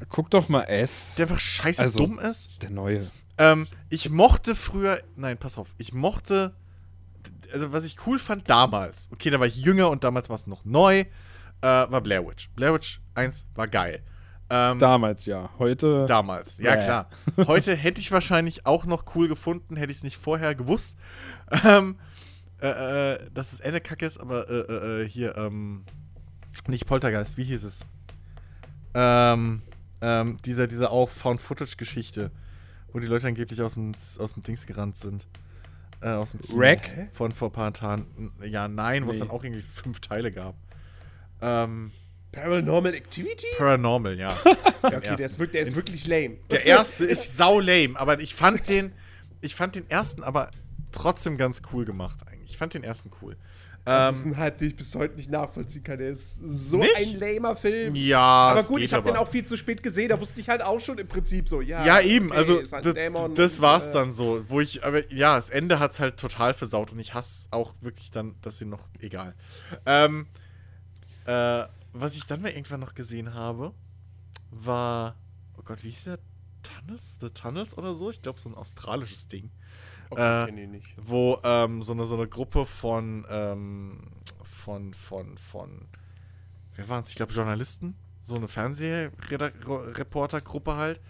Guck doch mal S. Der einfach scheiße Also- dumm ist? Der neue. Ähm, ich mochte früher, nein, pass auf, ich mochte, also was ich cool fand damals, okay, da war ich jünger und damals war es noch neu, äh, war Blair Witch. Blair Witch 1 war geil. Ähm, Damals ja. Heute. damals, ja Bäh. klar. Heute hätte ich wahrscheinlich auch noch cool gefunden, hätte ich es nicht vorher gewusst. Ähm, äh, äh, dass es Ende kacke ist, aber äh, äh, äh, hier, ähm, nicht Poltergeist, wie hieß es? Ähm, ähm, dieser, dieser auch Found-Footage-Geschichte, wo die Leute angeblich aus dem, aus dem Dings gerannt sind. Äh, aus dem Kino. Wreck? Von vor ein paar Tagen. Ja, nein, wo es Nee. dann auch irgendwie fünf Teile gab. Ähm, Paranormal Activity? Paranormal, ja. Ja, okay, der ist, wirklich, der ist wirklich lame. Der erste ist sau lame, aber ich fand den, ich fand den ersten aber trotzdem ganz cool gemacht eigentlich. Ich fand den ersten cool. Das ist Ähm, ein Hype, den ich bis heute nicht nachvollziehen kann. Der ist so Nicht? ein lamer Film. ja, aber gut, ich habe den auch viel zu spät gesehen. Da wusste ich halt auch schon im Prinzip so, ja. Ja, eben, okay, also ist halt das, Dämon das war's äh, dann so, wo ich, aber ja, das Ende hat's halt total versaut und ich hasse auch wirklich dann, dass sie noch, egal. Ähm, äh, was ich dann mal irgendwann noch gesehen habe, war, oh Gott, wie hieß der? Tunnels? The Tunnels oder so? Ich glaube, so ein australisches Ding. Okay, äh, nicht. wo ähm, so, eine, so eine Gruppe von, ähm, von, von, von, wer waren es? Ich glaube, Journalisten, so eine Fernsehreportergruppe halt,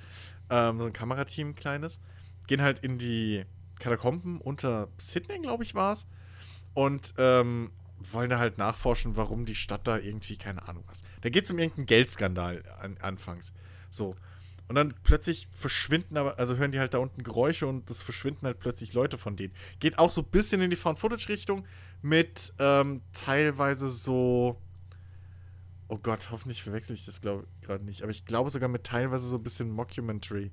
ähm, so ein Kamerateam, ein kleines, gehen halt in die Katakomben unter Sydney, glaube ich, war es, und ähm, wollen da halt nachforschen, warum die Stadt da irgendwie, keine Ahnung was. Da geht es um irgendeinen Geldskandal an, anfangs. So. Und dann plötzlich verschwinden aber, also hören die halt da unten Geräusche und es verschwinden halt plötzlich Leute von denen. Geht auch so ein bisschen in die Found-Footage-Richtung mit ähm, teilweise so. Oh Gott, hoffentlich verwechsel ich das glaube gerade nicht. Aber ich glaube sogar mit teilweise so ein bisschen Mockumentary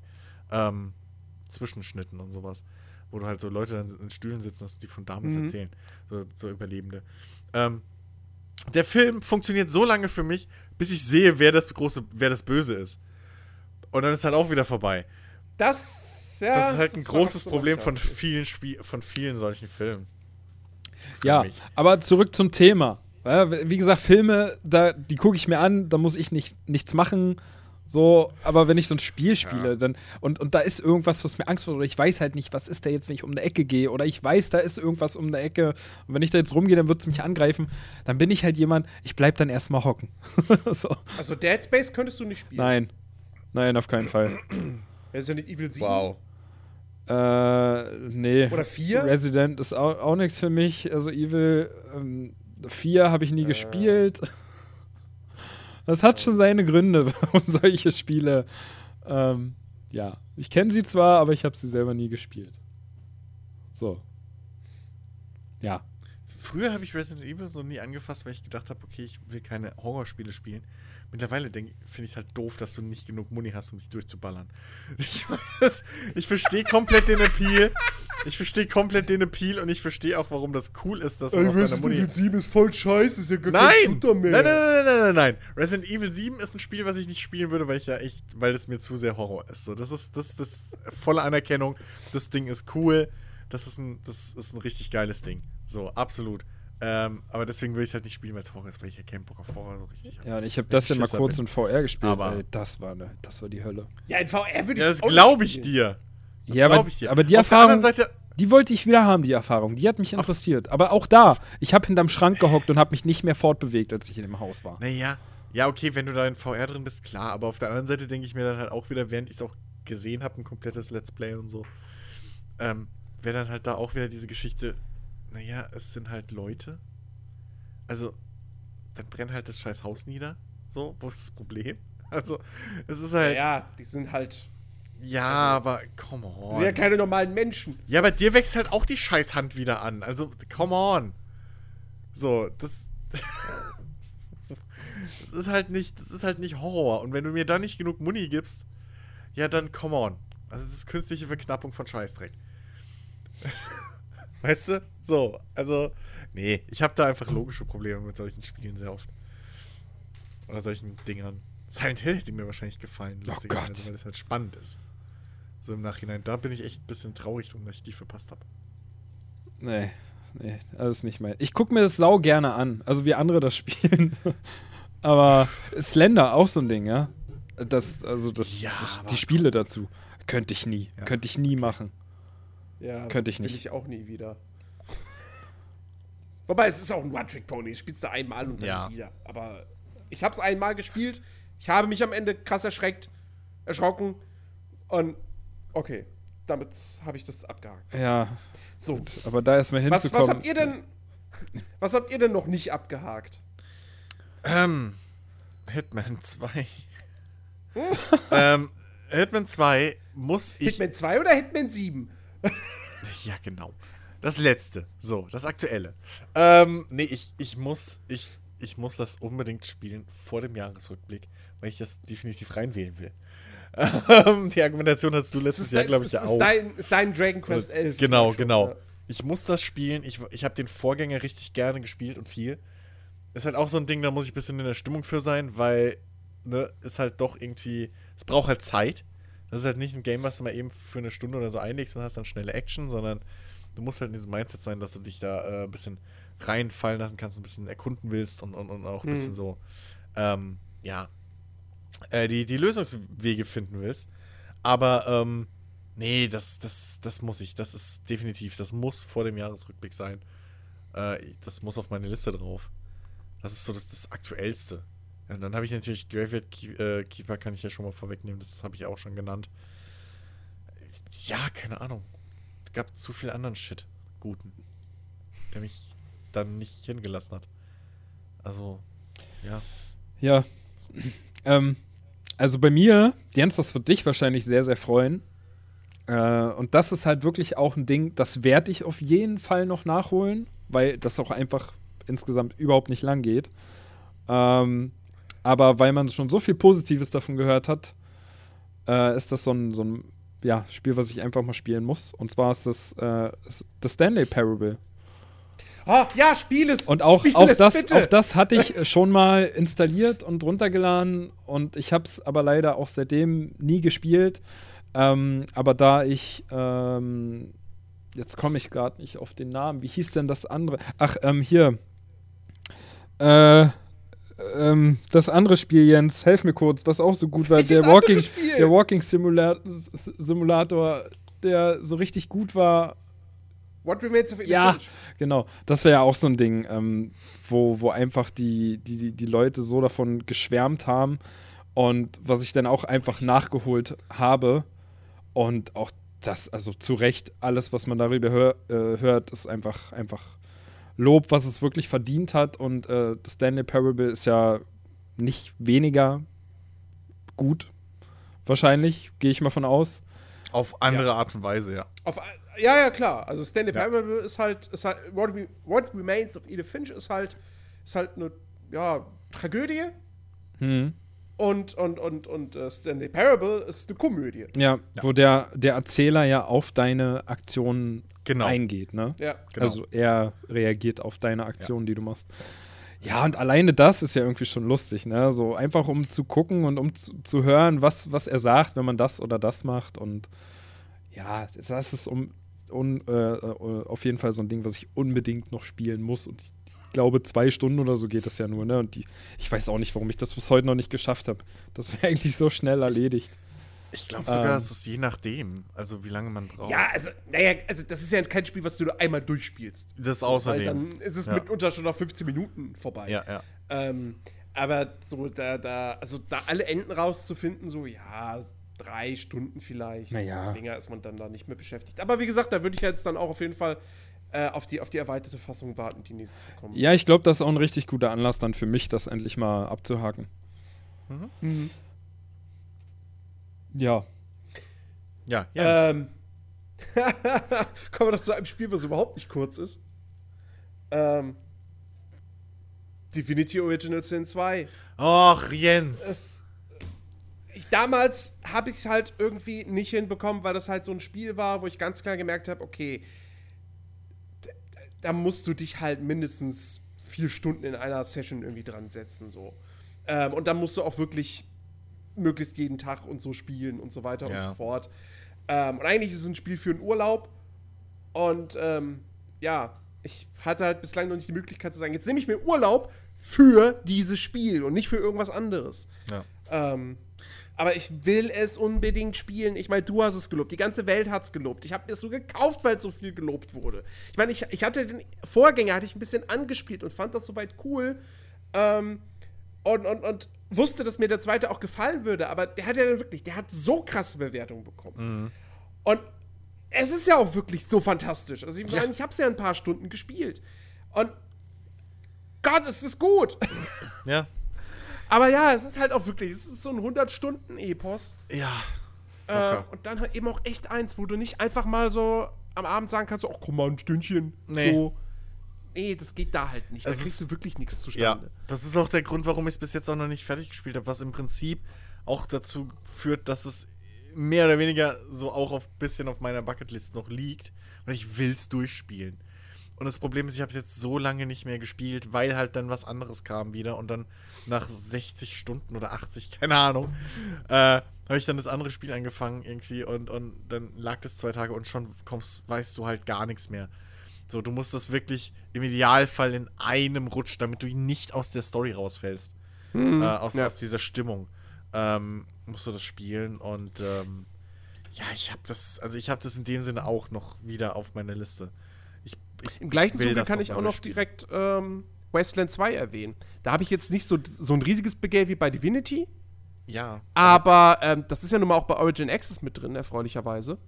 ähm, Zwischenschnitten und sowas. Wo du halt so Leute dann in Stühlen sitzen lassen, die von damals Mhm. erzählen. So, so Überlebende. Ähm, der Film funktioniert so lange für mich, bis ich sehe, wer das große, wer das Böse ist. Und dann ist halt auch wieder vorbei. Das, ja, das ist halt ein großes so Problem von vielen Spie von vielen solchen Filmen. Ja, mich. aber zurück zum Thema. Wie gesagt, Filme, da, die gucke ich mir an, da muss ich nicht, nichts machen. So, aber wenn ich so ein Spiel spiele, Ja. dann und, und da ist irgendwas, was mir Angst macht, oder ich weiß halt nicht, was ist da jetzt, wenn ich um eine Ecke gehe, oder ich weiß, da ist irgendwas um eine Ecke, und wenn ich da jetzt rumgehe, dann wird es mich angreifen, dann bin ich halt jemand, ich bleib dann erstmal hocken. so. Also Dead Space könntest du nicht spielen. Nein. Nein, auf keinen Fall. Resident Evil 7. Wow. Äh, nee. Oder 4? Resident ist auch, auch nichts für mich. Also Evil ähm, 4 habe ich nie gespielt. Das hat schon seine Gründe, warum solche Spiele. Ähm, ja, ich kenne sie zwar, aber ich habe sie selber nie gespielt. So. Ja. Früher habe ich Resident Evil so nie angefasst, weil ich gedacht habe, okay, ich will keine Horrorspiele spielen. Mittlerweile finde ich es halt doof, dass du nicht genug Muni hast, um dich durchzuballern. Ich, weiß, ich verstehe komplett den Appeal. Ich verstehe komplett den Appeal und ich verstehe auch, warum das cool ist, dass man auf seiner Muni. 7 ist voll scheiße, ist ja gar Nein! Nein, nein, nein, nein, nein, nein. Resident Evil 7 ist ein Spiel, was ich nicht spielen würde, weil ich ja echt, weil es mir zu sehr Horror ist. So, das ist das, das volle Anerkennung. Das Ding ist cool. Das ist ein, das ist ein richtig geiles Ding. So, absolut. Ähm, aber deswegen will ich es halt nicht spielen, weil es Horror ist, weil ich ja keinen Bock auf Horror so richtig habe. Ja, und ich habe das ja mal kurz bin. in VR gespielt, Aber- ey, das war, ne, das war die Hölle. Ja, in VR würde ich Ja, das auch nicht glaube ich spielen. dir. Das Ja, aber- ich dir. aber die auf der Erfahrung- anderen Seite, Die wollte ich wieder haben, die Erfahrung. Die hat mich interessiert. Aber auch da, ich habe hinterm Schrank gehockt und habe mich nicht mehr fortbewegt, als ich in dem Haus war. naja, ja, okay, wenn du da in VR drin bist, klar, aber auf der anderen Seite denke ich mir dann halt auch wieder, während ich es auch gesehen habe, ein komplettes Let's Play und so, ähm, wäre dann halt da auch wieder diese Geschichte, naja, es sind halt Leute. Also, dann brennt halt das scheiß Haus nieder. So, wo ist das Problem? Also, es ist halt. ja, die sind halt. Ja, aber come on. sind ja keine normalen Menschen. Ja, bei dir wächst halt auch die Scheißhand wieder an. Also, come on. So, das. das ist halt nicht, das ist halt nicht Horror. Und wenn du mir da nicht genug Muni gibst, ja, dann come on. Also, das ist künstliche Verknappung von Scheißdreck. weißt du? So, also, nee, ich habe da einfach logische Probleme mit solchen Spielen sehr oft. Oder solchen Dingern. Silent Hill hätte mir wahrscheinlich gefallen, Oh Gott. weil das halt spannend ist. So im Nachhinein. Da bin ich echt ein bisschen traurig dass ich die verpasst habe. Nee, nee, alles nicht mein. Ich gucke mir das sau gerne an. Also wie andere das spielen. aber Slender, auch so ein Ding, ja. Das, also das, Ja, das, die Spiele dazu. Könnte ich nie. Ja. Könnte ich nie machen. Ja, Könnte ich will nicht. ich auch nie wieder. Wobei, es ist auch ein One-Trick-Pony. Spielst du einmal und dann Ja. wieder. Aber ich habe es einmal gespielt. Ich habe mich am Ende krass erschreckt, erschrocken. Und okay, damit habe ich das abgehakt. Ja, So, aber da erstmal was, hinzukommen. was habt ihr denn... Was habt ihr denn noch nicht abgehakt? Ähm, Hitman 2. ähm, Hitman 2 muss ich. Hitman 2 oder Hitman 7? Ja, genau. Das letzte. So, das aktuelle. Ähm, nee, ich, ich muss, ich, ich muss das unbedingt spielen vor dem Jahresrückblick, weil ich das definitiv reinwählen will. Ähm, die Argumentation hast du letztes Jahr, glaube ich, ja ist, auch. Dein, ist dein Dragon Quest 11. Genau, genau. ja. Ich muss das spielen. Ich, ich habe den Vorgänger richtig gerne gespielt und viel. Ist halt auch so ein Ding, da muss ich ein bisschen in der Stimmung für sein, weil, ne, ist halt doch irgendwie, es braucht halt Zeit. Das ist halt nicht ein Game, was du mal eben für eine Stunde oder so einlegst und hast dann schnelle Action, sondern du musst halt in diesem Mindset sein, dass du dich da äh, ein bisschen reinfallen lassen kannst, ein bisschen erkunden willst und, und, und auch ein Mhm. bisschen so, ähm, ja, äh, die, die Lösungswege finden willst. Aber, ähm, nee, das, das, das muss ich. Das ist definitiv, das muss vor dem Jahresrückblick sein. Äh, das muss auf meine Liste drauf. Das ist so das, das Aktuellste. Dann habe ich natürlich Graveyard äh, Keeper, kann ich ja schon mal vorwegnehmen, das habe ich auch schon genannt. Ja, keine Ahnung. Es gab zu viel anderen Shit, guten, der mich dann nicht hingelassen hat. Also, ja. Ja. ähm, also bei mir, Jens, das wird dich wahrscheinlich sehr, sehr freuen. Äh, und das ist halt wirklich auch ein Ding, das werde ich auf jeden Fall noch nachholen, weil das auch einfach insgesamt überhaupt nicht lang geht. Ähm, aber weil man schon so viel Positives davon gehört hat, äh, ist das so ein, so ein ja, Spiel, was ich einfach mal spielen muss. Und zwar ist das äh, The Stanley Parable. Oh, ja, spiel es! Und auch, auch, es, das, bitte. auch das hatte ich schon mal installiert und runtergeladen und ich habe es aber leider auch seitdem nie gespielt. Ähm, aber da ich, ähm, jetzt komme ich gerade nicht auf den Namen, wie hieß denn das andere? Ach, ähm, hier. Äh, ähm, das andere Spiel, Jens, helf mir kurz, was auch so gut war. Der Walking, der Walking Simulator, Simulator, der so richtig gut war. What Remains of Edith Ja, Finch? genau. Das wäre ja auch so ein Ding, ähm, wo, wo einfach die, die, die- die Leute so davon geschwärmt haben und was ich dann auch einfach nachgeholt habe. Und auch das, also zu Recht, alles, was man darüber hör, äh, hört, ist einfach, einfach Lob, was es wirklich verdient hat. Und äh, Stanley Parable ist ja nicht weniger gut. Wahrscheinlich, gehe ich mal von aus. Auf andere Art und Weise, ja. Auf, ja, ja, klar. Also Stanley Ja. Parable ist halt, ist halt What, Re- What Remains of Edith Finch ist halt, ist halt eine, ja, Tragödie. Hm. Und, und, und, und äh, Stanley Parable ist eine Komödie. Ja, wo der, der Erzähler ja auf deine Aktionen Genau. eingeht, ne? Ja. Genau. Also er reagiert auf deine Aktionen, die du machst. Ja, und alleine das ist ja irgendwie schon lustig, ne? So einfach um zu gucken und um zu, zu hören, was, was er sagt, wenn man das oder das macht. Und ja, das ist um, un, äh, äh, auf jeden Fall so ein Ding, was ich unbedingt noch spielen muss. Und ich glaube, zwei Stunden oder so geht das ja nur, ne? Und die, ich weiß auch nicht, warum ich das bis heute noch nicht geschafft habe. Das wäre eigentlich so schnell erledigt. Ich glaube sogar, Ähm. es ist je nachdem, also wie lange man braucht. Ja, also, naja, also das ist ja kein Spiel, was du nur einmal durchspielst. Das Weil außerdem. dann ist es Ja. mitunter schon nach 15 Minuten vorbei. Ja, ja. Ähm, aber so da, da, also da alle Enden rauszufinden, so ja, drei Stunden vielleicht. Naja. Länger ist man dann da nicht mehr beschäftigt. Aber wie gesagt, da würde ich jetzt dann auch auf jeden Fall äh, auf, die, auf die erweiterte Fassung warten, die nächstes Jahr kommt. Ja, ich glaube, das ist auch ein richtig guter Anlass dann für mich, das endlich mal abzuhaken. Mhm. Ja. Ja, ja. Ähm, kommen wir doch zu einem Spiel, was überhaupt nicht kurz ist. Ähm, Divinity Original Sin 2. Och, Jens. es, ich, damals habe ich es halt irgendwie nicht hinbekommen, weil das halt so ein Spiel war, wo ich ganz klar gemerkt habe, okay, da, musst du dich halt mindestens vier Stunden in einer Session irgendwie dran setzen, so. Ähm, und dann musst du auch wirklich möglichst jeden Tag und so spielen und so weiter und Ja. so fort. Ähm, und eigentlich ist es ein Spiel für einen Urlaub. Und ähm, ja, ich hatte halt bislang noch nicht die Möglichkeit zu sagen, jetzt nehme ich mir Urlaub für dieses Spiel und nicht für irgendwas anderes. ja. Ähm, aber ich will es unbedingt spielen. Ich meine, du hast es gelobt. Die ganze Welt hat es gelobt. Ich habe es so gekauft, weil so viel gelobt wurde. Ich meine, ich, ich hatte den Vorgänger, hatte ich ein bisschen angespielt und fand das soweit cool. Ähm, und, und, und wusste, dass mir der zweite auch gefallen würde. Aber der hat ja dann wirklich, der hat so krasse Bewertungen bekommen. Und es ist ja auch wirklich so fantastisch. Also ich meine, ich habe es ja ein paar Stunden gespielt. Und Gott, ist es gut. Ja. Aber ja, es ist halt auch wirklich, es ist so ein 100-Stunden-Epos. Ja. Äh, und dann halt eben auch echt eins, wo du nicht einfach mal so am Abend sagen kannst, ach komm mal ein Stündchen. Nee. So. Nee, das geht da halt nicht. Da Es kriegst ist- du wirklich nichts Ja, zustande. das ist auch der Grund, warum ich es bis jetzt auch noch nicht fertig gespielt habe, was im Prinzip auch dazu führt, dass es mehr oder weniger so auch auf bisschen auf meiner Bucketlist noch liegt, weil ich will es durchspielen. Und das Problem ist, ich habe es jetzt so lange nicht mehr gespielt, weil halt dann was anderes kam wieder und dann nach 60 Stunden oder 80, keine Ahnung, äh, habe ich dann das andere Spiel angefangen irgendwie und, und dann lag das zwei Tage und schon kommst, weißt du halt gar nichts mehr. So, du musst das wirklich im Idealfall in einem Rutsch, damit du nicht aus der Story rausfällst. Äh, aus, ja. aus dieser Stimmung. Ähm, musst du das spielen und ähm, ja, ich habe das, also ich habe das in dem Sinne auch noch wieder auf meiner Liste. Ich, Im gleichen Zuge kann ich auch noch direkt ähm, Wasteland 2 erwähnen. Da habe ich jetzt nicht so, so ein riesiges Begär wie bei Divinity, Ja. aber ähm, das ist ja nun mal auch bei Origin Access mit drin, erfreulicherweise.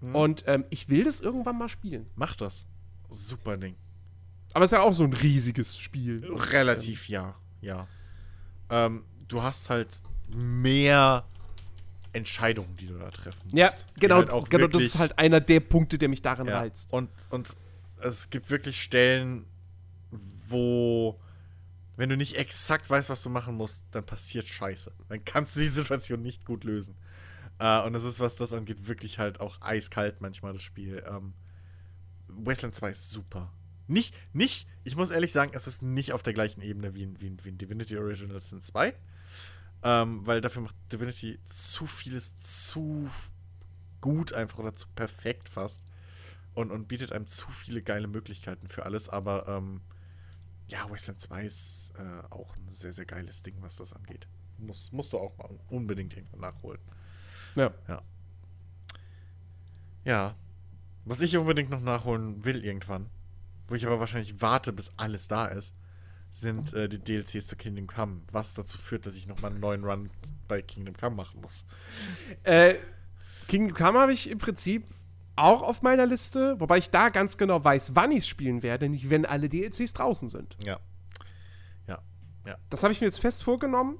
Hm. Und ähm, ich will das irgendwann mal spielen. Mach das. Super Ding. Aber es ist ja auch so ein riesiges Spiel. Relativ ja, ja. Ähm, du hast halt mehr Entscheidungen, die du da treffen musst. Ja, genau, halt genau das ist halt einer der Punkte, der mich daran Ja. reizt. Und, und es gibt wirklich Stellen, wo, wenn du nicht exakt weißt, was du machen musst, dann passiert Scheiße. Dann kannst du die Situation nicht gut lösen. Äh, und das ist, was das angeht, wirklich halt auch eiskalt manchmal, das Spiel. Ähm, Wasteland 2 ist super. Nicht, nicht, ich muss ehrlich sagen, es ist nicht auf der gleichen Ebene wie in, wie in, wie in Divinity Original Sin 2. Ähm, weil dafür macht Divinity zu vieles zu gut einfach oder zu perfekt fast und, und bietet einem zu viele geile Möglichkeiten für alles, aber ähm, ja, Wasteland 2 ist äh, auch ein sehr, sehr geiles Ding, was das angeht. Muss, musst du auch mal unbedingt irgendwann nachholen. Ja. Ja. Ja. Was ich unbedingt noch nachholen will irgendwann, wo ich aber wahrscheinlich warte, bis alles da ist, sind äh, die DLCs zu Kingdom Come, was dazu führt, dass ich nochmal einen neuen Run bei Kingdom Come machen muss. Äh, Kingdom Come habe ich im Prinzip auch auf meiner Liste, wobei ich da ganz genau weiß, wann ich es spielen werde, nicht wenn alle DLCs draußen sind. Ja. Ja. Ja. Das habe ich mir jetzt fest vorgenommen.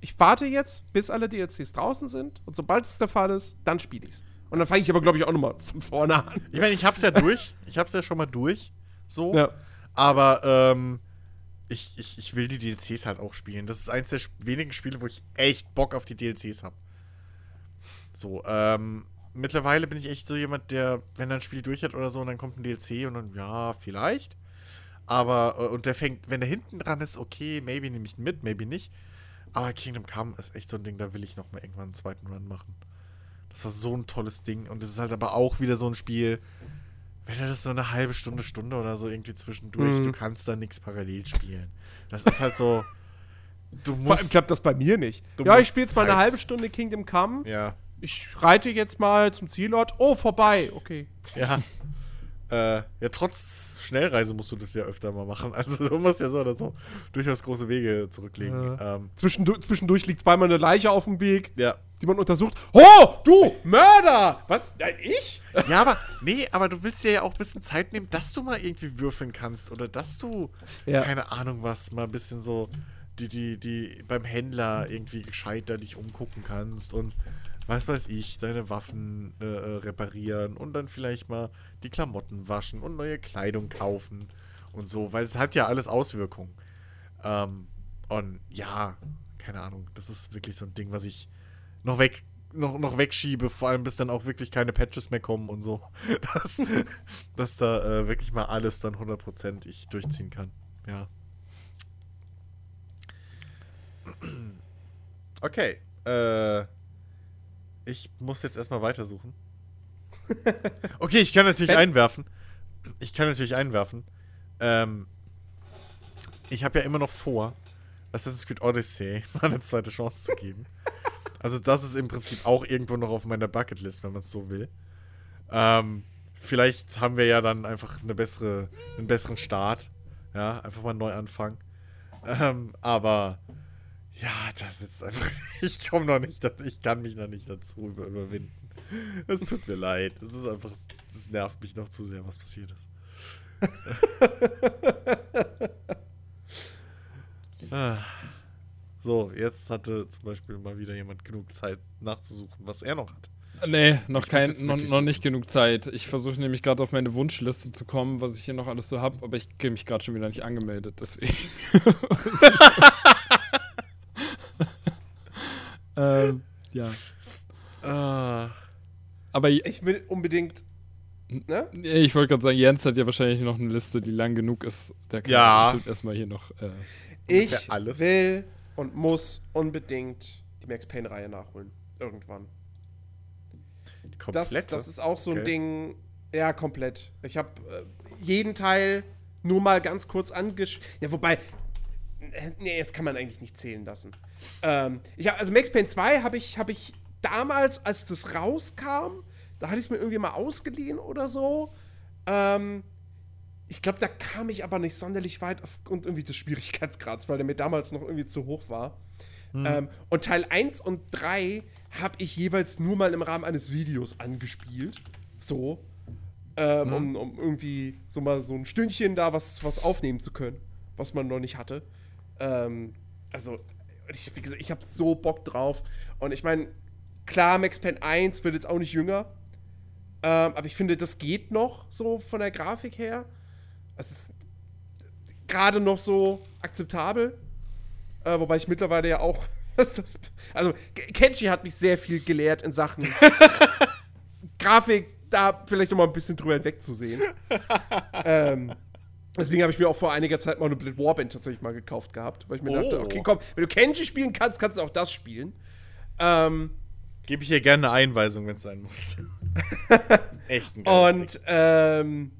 ich warte jetzt, bis alle DLCs draußen sind und sobald es der Fall ist, dann spiele ich's. Und dann fange ich aber, glaube ich, auch nochmal von vorne an. Ich meine, ich hab's ja durch. Ich hab's ja schon mal durch. So. Ja. Aber ähm, ich, ich, ich will die DLCs halt auch spielen. Das ist eins der wenigen Spiele, wo ich echt Bock auf die DLCs habe. So, ähm, mittlerweile bin ich echt so jemand, der, wenn er ein Spiel durch hat oder so, und dann kommt ein DLC und dann, ja, vielleicht. Aber, äh, und der fängt, wenn der hinten dran ist, okay, maybe nehme ich ihn mit, maybe nicht. Aber Kingdom Come ist echt so ein Ding, da will ich noch mal irgendwann einen zweiten Run machen. Das war so ein tolles Ding. Und es ist halt aber auch wieder so ein Spiel, wenn du das so eine halbe Stunde, Stunde oder so irgendwie zwischendurch, Mhm. du kannst da nichts parallel spielen. Das ist halt so, du Vor allem musst, klappt das bei mir nicht. Ja, ich musst spiele mal eine Zeit- halbe Stunde Kingdom Come. ja, Ich reite jetzt mal zum Zielort. Oh, vorbei. Okay. ja. Äh, ja, trotz Schnellreise musst du das ja öfter mal machen. Also du musst ja so oder so durchaus große Wege zurücklegen. Ähm, Zwischendurch, zwischendurch liegt zweimal eine Leiche auf dem Weg, ja. die man untersucht. Oh, du, Mörder! Was? Nein, ich? Ja, aber, nee, aber du willst dir ja auch ein bisschen Zeit nehmen, dass du mal irgendwie würfeln kannst oder dass du, Ja. keine Ahnung was, mal ein bisschen so die, die, die beim Händler irgendwie gescheiter dich umgucken kannst und was weiß ich, deine Waffen äh, äh, reparieren und dann vielleicht mal die Klamotten waschen und neue Kleidung kaufen und so, weil es hat ja alles Auswirkungen. Ähm, und ja, keine Ahnung, das ist wirklich so ein Ding, was ich noch weg noch, noch wegschiebe, vor allem bis dann auch wirklich keine Patches mehr kommen und so. Dass, dass da äh, wirklich mal alles dann 100% ich durchziehen kann. Ja. Okay. Äh, ich muss jetzt erstmal weitersuchen. Okay, ich kann natürlich Ben- einwerfen. Ich kann natürlich einwerfen. Ähm, ich habe ja immer noch vor, Assassin's Creed Odyssey mal eine zweite Chance zu geben. Also das ist im Prinzip auch irgendwo noch auf meiner Bucketlist, wenn man es so will. Ähm, vielleicht haben wir ja dann einfach eine bessere, einen besseren Start. Ja, einfach mal neu anfangen. Ähm, aber ja, das ist einfach. Ich komme noch nicht, dazu- ich kann mich noch nicht dazu über, überwinden. Es tut mir leid. Es ist einfach, es nervt mich noch zu sehr, was passiert ist. Ah. So, jetzt hatte zum Beispiel mal wieder jemand genug Zeit nachzusuchen, was er noch hat. Nee, noch, kein, noch, noch nicht genug Zeit. Ich versuche nämlich gerade auf meine Wunschliste zu kommen, was ich hier noch alles so habe, aber ich kriege mich gerade schon wieder nicht angemeldet, deswegen. ähm, ja. Ah, Aber ich, will unbedingt. Ne? ich wollte gerade sagen, Jens hat ja wahrscheinlich noch eine Liste, die lang genug ist. Der kann Ja. bestimmt erstmal hier noch. Äh, Ich alles. will und muss unbedingt die Max Payne-Reihe nachholen. Irgendwann. die Das, komplette. das ist auch so ein Okay. Ding. Ja, komplett. Ich habe äh, jeden Teil nur mal ganz kurz angespielt. Ja, wobei. äh, Nee, das kann man eigentlich nicht zählen lassen. Ähm, ich hab, also Max Payne 2 habe ich, hab ich damals, als das rauskam, da hatte ich es mir irgendwie mal ausgeliehen oder so. Ähm, ich glaube, da kam ich aber nicht sonderlich weit aufgrund irgendwie des Schwierigkeitsgrads, weil der mir damals noch irgendwie zu hoch war. Ähm, und Teil 1 und 3 habe ich jeweils nur mal im Rahmen eines Videos angespielt. So. Ähm, um, um irgendwie so mal so ein Stündchen da was, was aufnehmen zu können, was man noch nicht hatte. Ähm, also, ich, wie gesagt, ich habe so Bock drauf. Und ich meine, klar, Max Payne 1 wird jetzt auch nicht jünger. Ähm, aber ich finde, das geht noch so von der Grafik her. Es ist gerade noch so akzeptabel. Äh, wobei ich mittlerweile ja auch. Also, Ke- Kenji hat mich sehr viel gelehrt in Sachen Grafik, da vielleicht noch mal ein bisschen drüber hinwegzusehen. ähm, deswegen habe ich mir auch vor einiger Zeit mal eine Blade Warband tatsächlich mal gekauft gehabt, weil ich mir Oh. dachte, okay, komm, wenn du Kenji spielen kannst, kannst du auch das spielen. Ähm, Gebe ich hier gerne eine Einweisung, wenn es sein muss. Echt ein. Und ähm,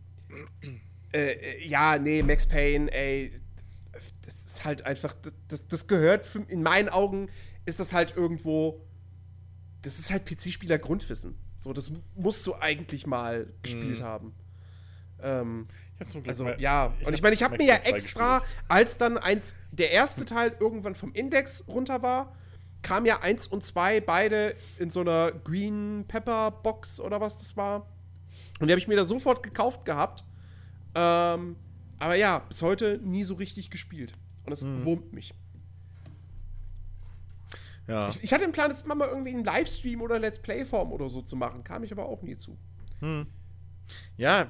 äh, äh, ja, nee, Max Payne, ey, das ist halt einfach, das, das, gehört für, in meinen Augen ist das halt irgendwo, das ist halt PC-Spieler Grundwissen. So, das musst du eigentlich mal gespielt haben. Ähm, Also mal- ja, und ich meine, ich habe mir ja Payne 2 extra, gespielt. als dann eins, der erste Teil irgendwann vom Index runter war, kam ja eins und zwei beide in so einer Green Pepper Box oder was das war. Und die habe ich mir da sofort gekauft gehabt. Ähm, aber ja, bis heute nie so richtig gespielt. Und es Mhm. wurmt mich. Ja. Ich, ich hatte den Plan, das immer mal irgendwie in Livestream oder Let's Play-Form oder so zu machen. Kam ich aber auch nie zu. Ja,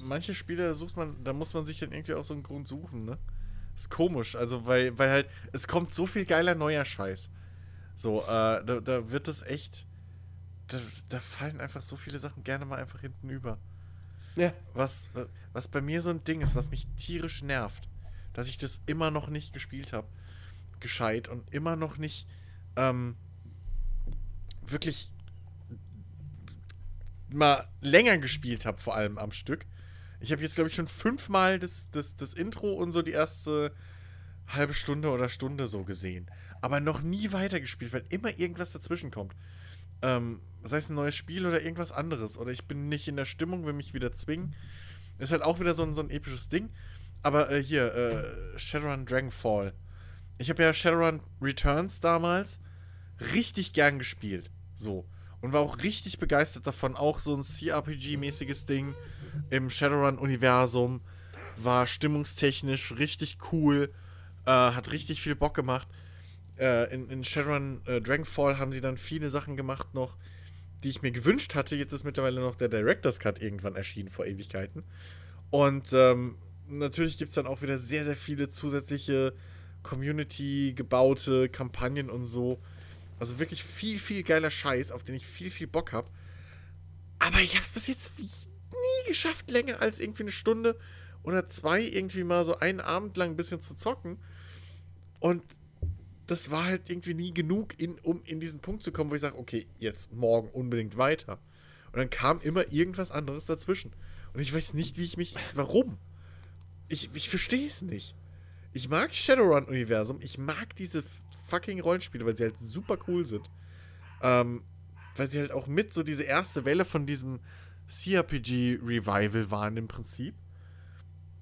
manche Spiele, da sucht man, da muss man sich dann irgendwie auch so einen Grund suchen, ne? Ist komisch, also weil, weil halt, es kommt so viel geiler neuer Scheiß. So, äh, da, da wird es echt, da, da fallen einfach so viele Sachen gerne mal einfach hinten über. Ja. Was, was, was bei mir so ein Ding ist, was mich tierisch nervt, dass ich das immer noch nicht gespielt habe, gescheit und immer noch nicht ähm, wirklich mal länger gespielt habe, vor allem am Stück. Ich habe jetzt, glaube ich, schon fünfmal das, das, das Intro und so die erste halbe Stunde oder Stunde so gesehen. Aber noch nie weitergespielt, weil immer irgendwas dazwischen kommt. Ähm, sei es ein neues Spiel oder irgendwas anderes. Oder ich bin nicht in der Stimmung, will mich wieder zwingen. Ist halt auch wieder so ein, so ein episches Ding. Aber äh, hier, äh, Shadowrun Dragonfall. Ich habe ja Shadowrun Returns damals richtig gern gespielt. So. Und war auch richtig begeistert davon. Auch so ein CRPG-mäßiges Ding im Shadowrun-Universum. War stimmungstechnisch richtig cool. Äh, hat richtig viel Bock gemacht. Äh, in, in Shadowrun äh, Dragonfall haben sie dann viele Sachen gemacht noch, die ich mir gewünscht hatte. Jetzt ist mittlerweile noch der Director's Cut irgendwann erschienen vor Ewigkeiten. Und ähm, natürlich gibt es dann auch wieder sehr, sehr viele zusätzliche Community gebaute Kampagnen und so. Also wirklich viel, viel geiler Scheiß, auf den ich viel, viel Bock habe. Aber ich habe es bis jetzt nie geschafft, länger als irgendwie eine Stunde oder zwei irgendwie mal so einen Abend lang ein bisschen zu zocken. Und das war halt irgendwie nie genug, in, um in diesen Punkt zu kommen, wo ich sage, okay, jetzt morgen unbedingt weiter. Und dann kam immer irgendwas anderes dazwischen. Und ich weiß nicht, wie ich mich. Warum? Ich, ich verstehe es nicht. Ich mag Shadowrun-Universum. Ich mag diese fucking Rollenspiele, weil sie halt super cool sind. Ähm, weil sie halt auch mit so diese erste Welle von diesem CRPG-Revival waren im Prinzip.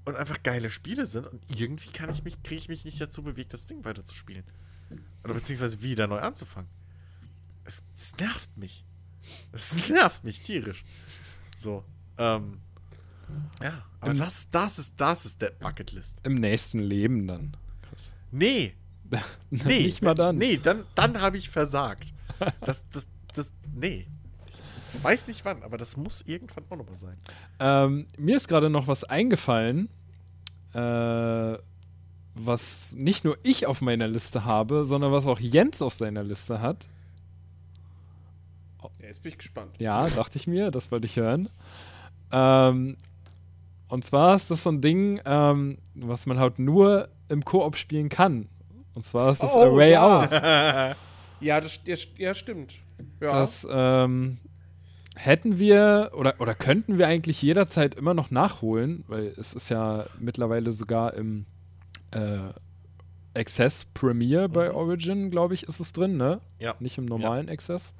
Und einfach geile Spiele sind. Und irgendwie kann ich mich, kriege ich mich nicht dazu bewegt, das Ding weiterzuspielen. Oder beziehungsweise wieder neu anzufangen. Es, es nervt mich. Es nervt mich tierisch. So. Ähm, ja, aber Im- das, das ist, das ist der Bucketlist. Im nächsten Leben dann. Chris. Nee, nee. Nicht mal dann. Nee, dann, dann habe ich versagt. Das, das, das, nee. Ich weiß nicht wann, aber das muss irgendwann auch nochmal sein. Ähm, mir ist gerade noch was eingefallen, äh, was nicht nur ich auf meiner Liste habe, sondern was auch Jens auf seiner Liste hat. Ja, jetzt bin ich gespannt. Ja, dachte ich mir, das wollte ich hören. Ähm, und zwar ist das so ein Ding, ähm, was man halt nur im Koop spielen kann. Und zwar ist das Oh, A Way ja. Out. Ja, das ja, ja, stimmt. Ja. Das ähm, hätten wir oder, oder könnten wir eigentlich jederzeit immer noch nachholen, weil es ist ja mittlerweile sogar im äh, Access Premiere bei Origin, glaube ich, ist es drin, ne? Ja. Nicht im normalen Access.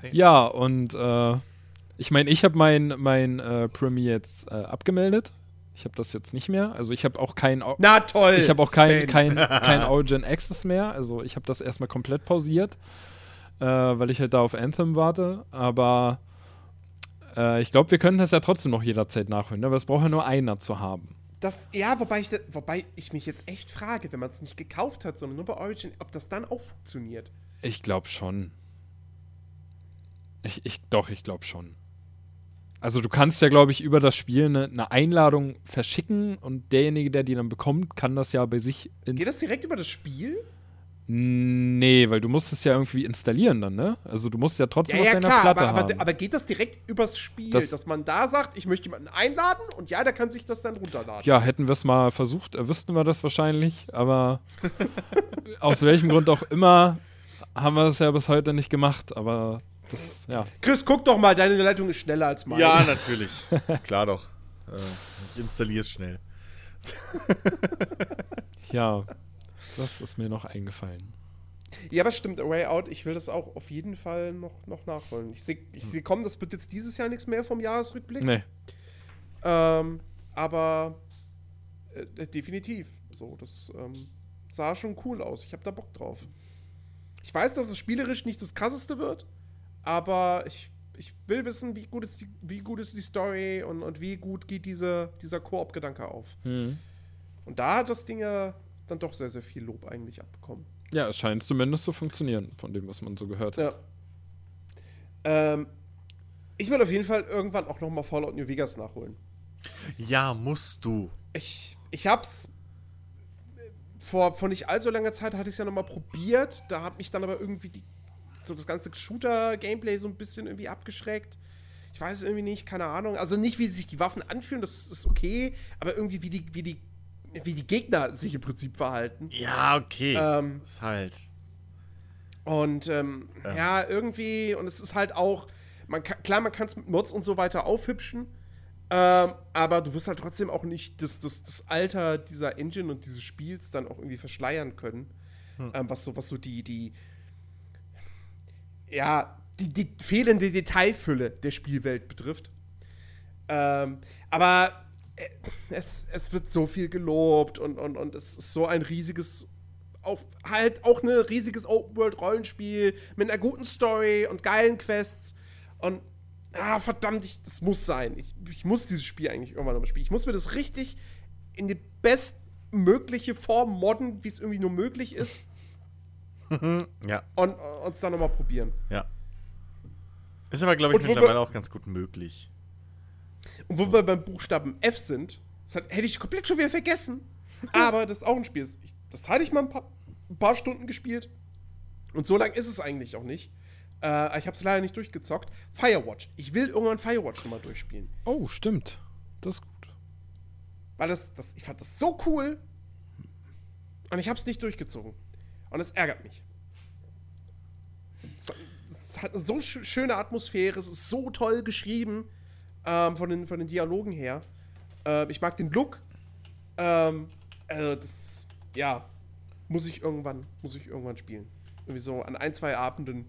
Nee. Ja, und äh, ich meine, ich habe mein, mein äh, Premiere jetzt äh, abgemeldet. Ich habe das jetzt nicht mehr. Also ich habe auch kein Au- Na toll. ich habe auch kein, kein, kein Origin Access mehr. Also ich habe das erstmal komplett pausiert, äh, weil ich halt da auf Anthem warte. Aber äh, ich glaube, wir können das ja trotzdem noch jederzeit nachholen. Ne? Weil es braucht ja nur einer zu haben. Das, ja, wobei ich, wobei ich mich jetzt echt frage, wenn man es nicht gekauft hat, sondern nur bei Origin, ob das dann auch funktioniert. Ich glaube schon. Ich, ich, doch, ich glaube schon. Also du kannst ja, glaube ich, über das Spiel eine, eine Einladung verschicken und derjenige, der die dann bekommt, kann das ja bei sich Geht das direkt über das Spiel? Nee, weil du musst es ja irgendwie installieren dann, ne? Also du musst ja trotzdem Ja, ja, auf deiner klar, Platte aber, aber, haben. aber geht das direkt übers Spiel, Das- dass man da sagt, ich möchte jemanden einladen und ja, der kann sich das dann runterladen? ja, hätten wir es mal versucht, äh, wüssten wir das wahrscheinlich, aber aus welchem Grund auch immer haben wir das ja bis heute nicht gemacht, aber das, ja. Chris, guck doch mal, deine Leitung ist schneller als meine. Ja, natürlich. Klar doch. Äh, ich installiere es schnell. Ja, das ist mir noch eingefallen. Ja, aber stimmt, A Way Out, ich will das auch auf jeden Fall noch, noch nachholen. Ich sehe, ich seh, komm, das wird jetzt dieses Jahr nichts mehr vom Jahresrückblick. Nee. Ähm, aber äh, definitiv. So, das ähm, sah schon cool aus. Ich habe da Bock drauf. Ich weiß, dass es spielerisch nicht das krasseste wird, aber ich, ich will wissen, wie gut ist die, wie gut ist die Story und, und wie gut geht diese, dieser Koop-Gedanke auf. Hm. Und da hat das Ding ja dann doch sehr, sehr viel Lob eigentlich abbekommen. Ja, es scheint zumindest zu funktionieren, von dem, was man so gehört hat. Ja. Ähm, ich will auf jeden Fall irgendwann auch noch mal Fallout New Vegas nachholen. Ja, musst du. Ich, ich hab's vor, vor nicht allzu langer Zeit hatte ich es ja noch mal probiert. Da hat mich dann aber irgendwie die, so das ganze Shooter-Gameplay so ein bisschen irgendwie abgeschreckt. Ich weiß es irgendwie nicht, keine Ahnung. Also nicht, wie sich die Waffen anfühlen, das ist okay, aber irgendwie wie die, wie die, wie die Gegner sich im Prinzip verhalten. Ja, okay. Ähm, ist halt. Und ähm, Ja. ja. irgendwie, und es ist halt auch, man kann, klar, man kann es mit Mods und so weiter aufhübschen, ähm, aber du wirst halt trotzdem auch nicht das, das, das Alter dieser Engine und dieses Spiels dann auch irgendwie verschleiern können, ähm, was so, was so die, die, ja, die, die fehlende Detailfülle der Spielwelt betrifft. Ähm, aber äh, es, es wird so viel gelobt und, und, und es ist so ein riesiges, auf, halt auch ein riesiges Open-World-Rollenspiel mit einer guten Story und geilen Quests. Und ah, verdammt, ich, das muss sein. Ich, ich muss dieses Spiel eigentlich irgendwann nochmal spielen. Ich muss mir das richtig in die bestmögliche Form modden, wie es irgendwie nur möglich ist, Ja, und uns dann nochmal probieren. ja. Ist aber, glaube ich, mittlerweile auch ganz gut möglich. Und wo wir beim Buchstaben F sind, das hat, hätte ich komplett schon wieder vergessen. Aber das ist auch ein Spiel. Das- Ich, das hatte ich mal ein paar, ein paar Stunden gespielt. Und so lang ist es eigentlich auch nicht. Äh, ich habe es leider nicht durchgezockt. Firewatch. Ich will irgendwann Firewatch nochmal durchspielen. Oh, stimmt. Das ist gut. Weil das, das, ich fand das so cool. Und ich habe es nicht durchgezogen. Und es ärgert mich. Es, es hat eine so sch schöne Atmosphäre, es ist so toll geschrieben ähm, von, den, von den Dialogen her. Ähm, ich mag den Look. Ähm, also das, ja, muss ich irgendwann, muss ich irgendwann spielen. Irgendwie so an ein, zwei Abenden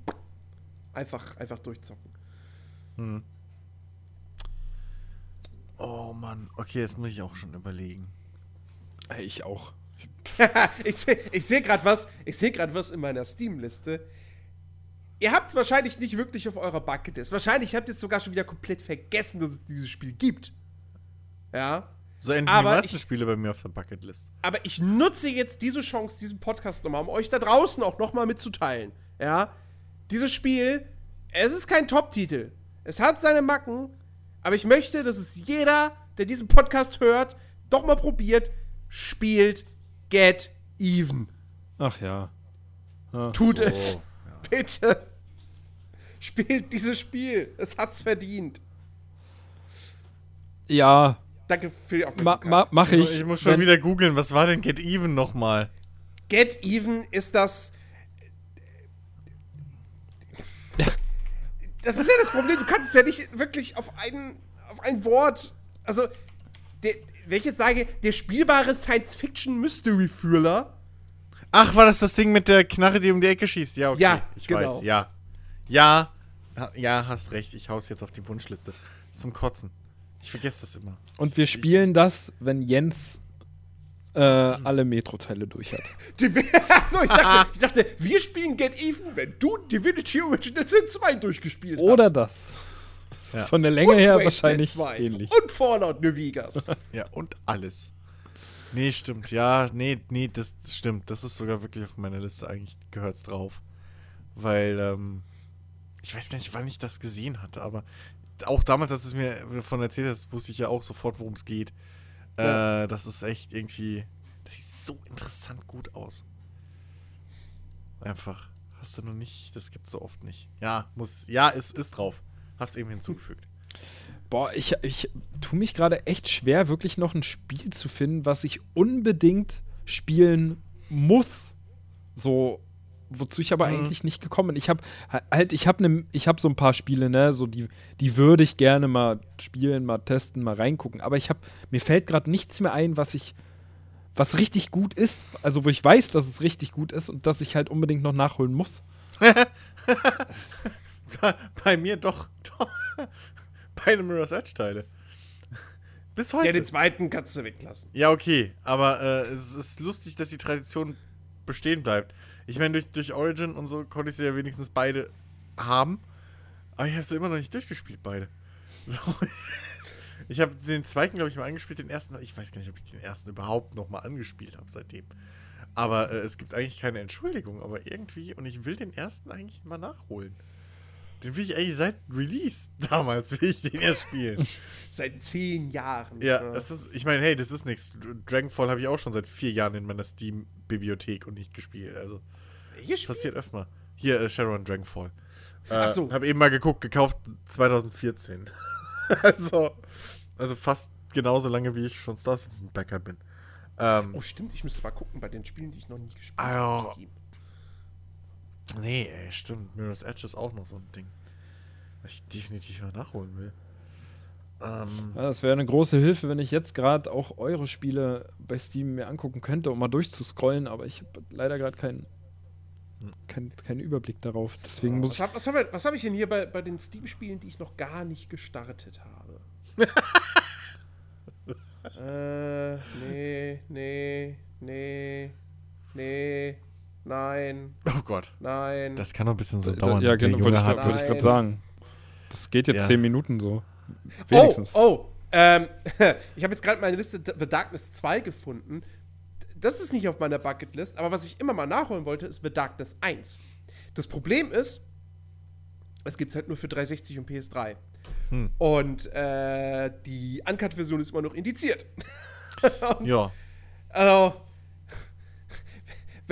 einfach, einfach durchzocken. Oh Mann, okay, jetzt muss ich auch schon überlegen. Ey, Ich auch. Ich sehe ich seh gerade was, ich sehe gerade was in meiner Steam-Liste. Ihr habt es wahrscheinlich nicht wirklich auf eurer Bucketlist. Wahrscheinlich habt ihr es sogar schon wieder komplett vergessen, dass es dieses Spiel gibt. Ja. So enden Aber die meisten ich- Spiele bei mir auf der Bucketlist. Aber ich nutze jetzt diese Chance, diesen Podcast nochmal, um euch da draußen auch nochmal mitzuteilen. Ja. Dieses Spiel, es ist kein Top-Titel. Es hat seine Macken, aber ich möchte, dass es jeder, der diesen Podcast hört, doch mal probiert, spielt Get Even. Ach ja. Ah, Tut So, es. Bitte. Spielt dieses Spiel. Es hat's verdient. Ja, Danke für die ma, Aufmerksamkeit. ma, mach Ich, ich. ich muss schon wenn- wieder googeln, was war denn Get Even nochmal? Get Even ist das. Das ist ja das Problem. Du kannst es ja nicht wirklich auf ein, auf ein Wort. Also, der, wenn ich jetzt sage, der spielbare Science-Fiction-Mystery-Thriller. Ach, war das das Ding mit der Knarre, die um die Ecke schießt? Ja, okay. Ja, ich genau. weiß, ja. Ja, ja, hast recht. Ich hau's jetzt auf die Wunschliste. Zum Kotzen. Ich vergesse das immer. Und wir spielen das, wenn Jens äh, alle Metro-Teile durch hat. Achso, ich dachte, ich dachte, wir spielen Get Even, wenn du Divinity Original Sin 2 durchgespielt hast. Oder das. Ja. Von der Länge Und her Wasteland wahrscheinlich 2. ähnlich. Und Fallout New Vegas. Ja, und alles. Nee, stimmt. Ja, nee, nee, das stimmt. Das ist sogar wirklich auf meiner Liste. Eigentlich gehört's drauf. Weil, ähm, ich weiß gar nicht, wann ich das gesehen hatte, aber auch damals, als du es mir davon erzählt hast, wusste ich ja auch sofort, worum es geht. Ja. Äh, das ist echt irgendwie. Das sieht so interessant gut aus. Einfach. Hast du noch nicht, das gibt's so oft nicht. Ja, muss. Ja, es ist drauf. Hab's eben hinzugefügt. Boah, ich, ich tue mich gerade echt schwer, wirklich noch ein Spiel zu finden, was ich unbedingt spielen muss. So, wozu ich aber Mhm. eigentlich nicht gekommen bin. Ich habe halt, ich habe ne, ich habe so ein paar Spiele, ne, so die, die würde ich gerne mal spielen, mal testen, mal reingucken. Aber ich habe, mir fällt gerade nichts mehr ein, was ich, was richtig gut ist. Also wo ich weiß, dass es richtig gut ist und dass ich halt unbedingt noch nachholen muss. Bei mir doch, doch. Beide Mirror's Edge Teile. Bis heute. ja, den zweiten kannst du weglassen. Ja, okay, aber äh, es ist lustig, dass die Tradition bestehen bleibt. Ich meine, durch, durch Origin und so konnte ich sie ja wenigstens beide haben, aber ich habe sie immer noch nicht durchgespielt, beide. So. Ich habe den zweiten, glaube ich, mal angespielt, den ersten, ich weiß gar nicht, ob ich den ersten überhaupt noch mal angespielt habe seitdem. Aber äh, es gibt eigentlich keine Entschuldigung. Aber irgendwie, und ich will den ersten eigentlich mal nachholen. Den will ich eigentlich seit Release damals, will ich den erst spielen. Seit zehn Jahren. ja, das ist, ich meine, hey, das ist nichts. Dragonfall habe ich auch schon seit vier Jahren in meiner Steam-Bibliothek und nicht gespielt. Also, Welches Spiel? passiert öfter mal. Hier, äh, Sharon Dragonfall. Äh, Ach so. Habe eben mal geguckt, gekauft 2014. also, also fast genauso lange, wie ich schon Star Citizen Backer bin. Ähm, Oh, stimmt. Ich müsste mal gucken bei den Spielen, die ich noch nie gespielt Ah, habe. Nee, ey, stimmt. Mirror's Edge ist auch noch so ein Ding, was ich definitiv mal nachholen will. Ähm, Ja, das wäre eine große Hilfe, wenn ich jetzt gerade auch eure Spiele bei Steam mir angucken könnte, um mal durchzuscrollen, aber ich habe leider gerade keinen kein, keinen Überblick darauf. Deswegen muss Was ich. habe was hab, ich- was hab ich denn hier bei, bei den Steam-Spielen, die ich noch gar nicht gestartet habe? äh, nee, nee, nee, nee, nein, oh Gott. nein. Das kann noch ein bisschen so Da- dauern. ja, genau, wollte ich wollte ich gerade sagen. Das geht jetzt Ja. zehn Minuten so. Wenigstens. Oh, oh, ähm, ich habe jetzt gerade meine Liste The Darkness 2 gefunden. Das ist nicht auf meiner Bucketlist, aber was ich immer mal nachholen wollte, ist The Darkness 1. Das Problem ist, es gibt es halt nur für 360 und PS3. Hm. Und äh, die Uncut-Version ist immer noch indiziert. Ja. Also,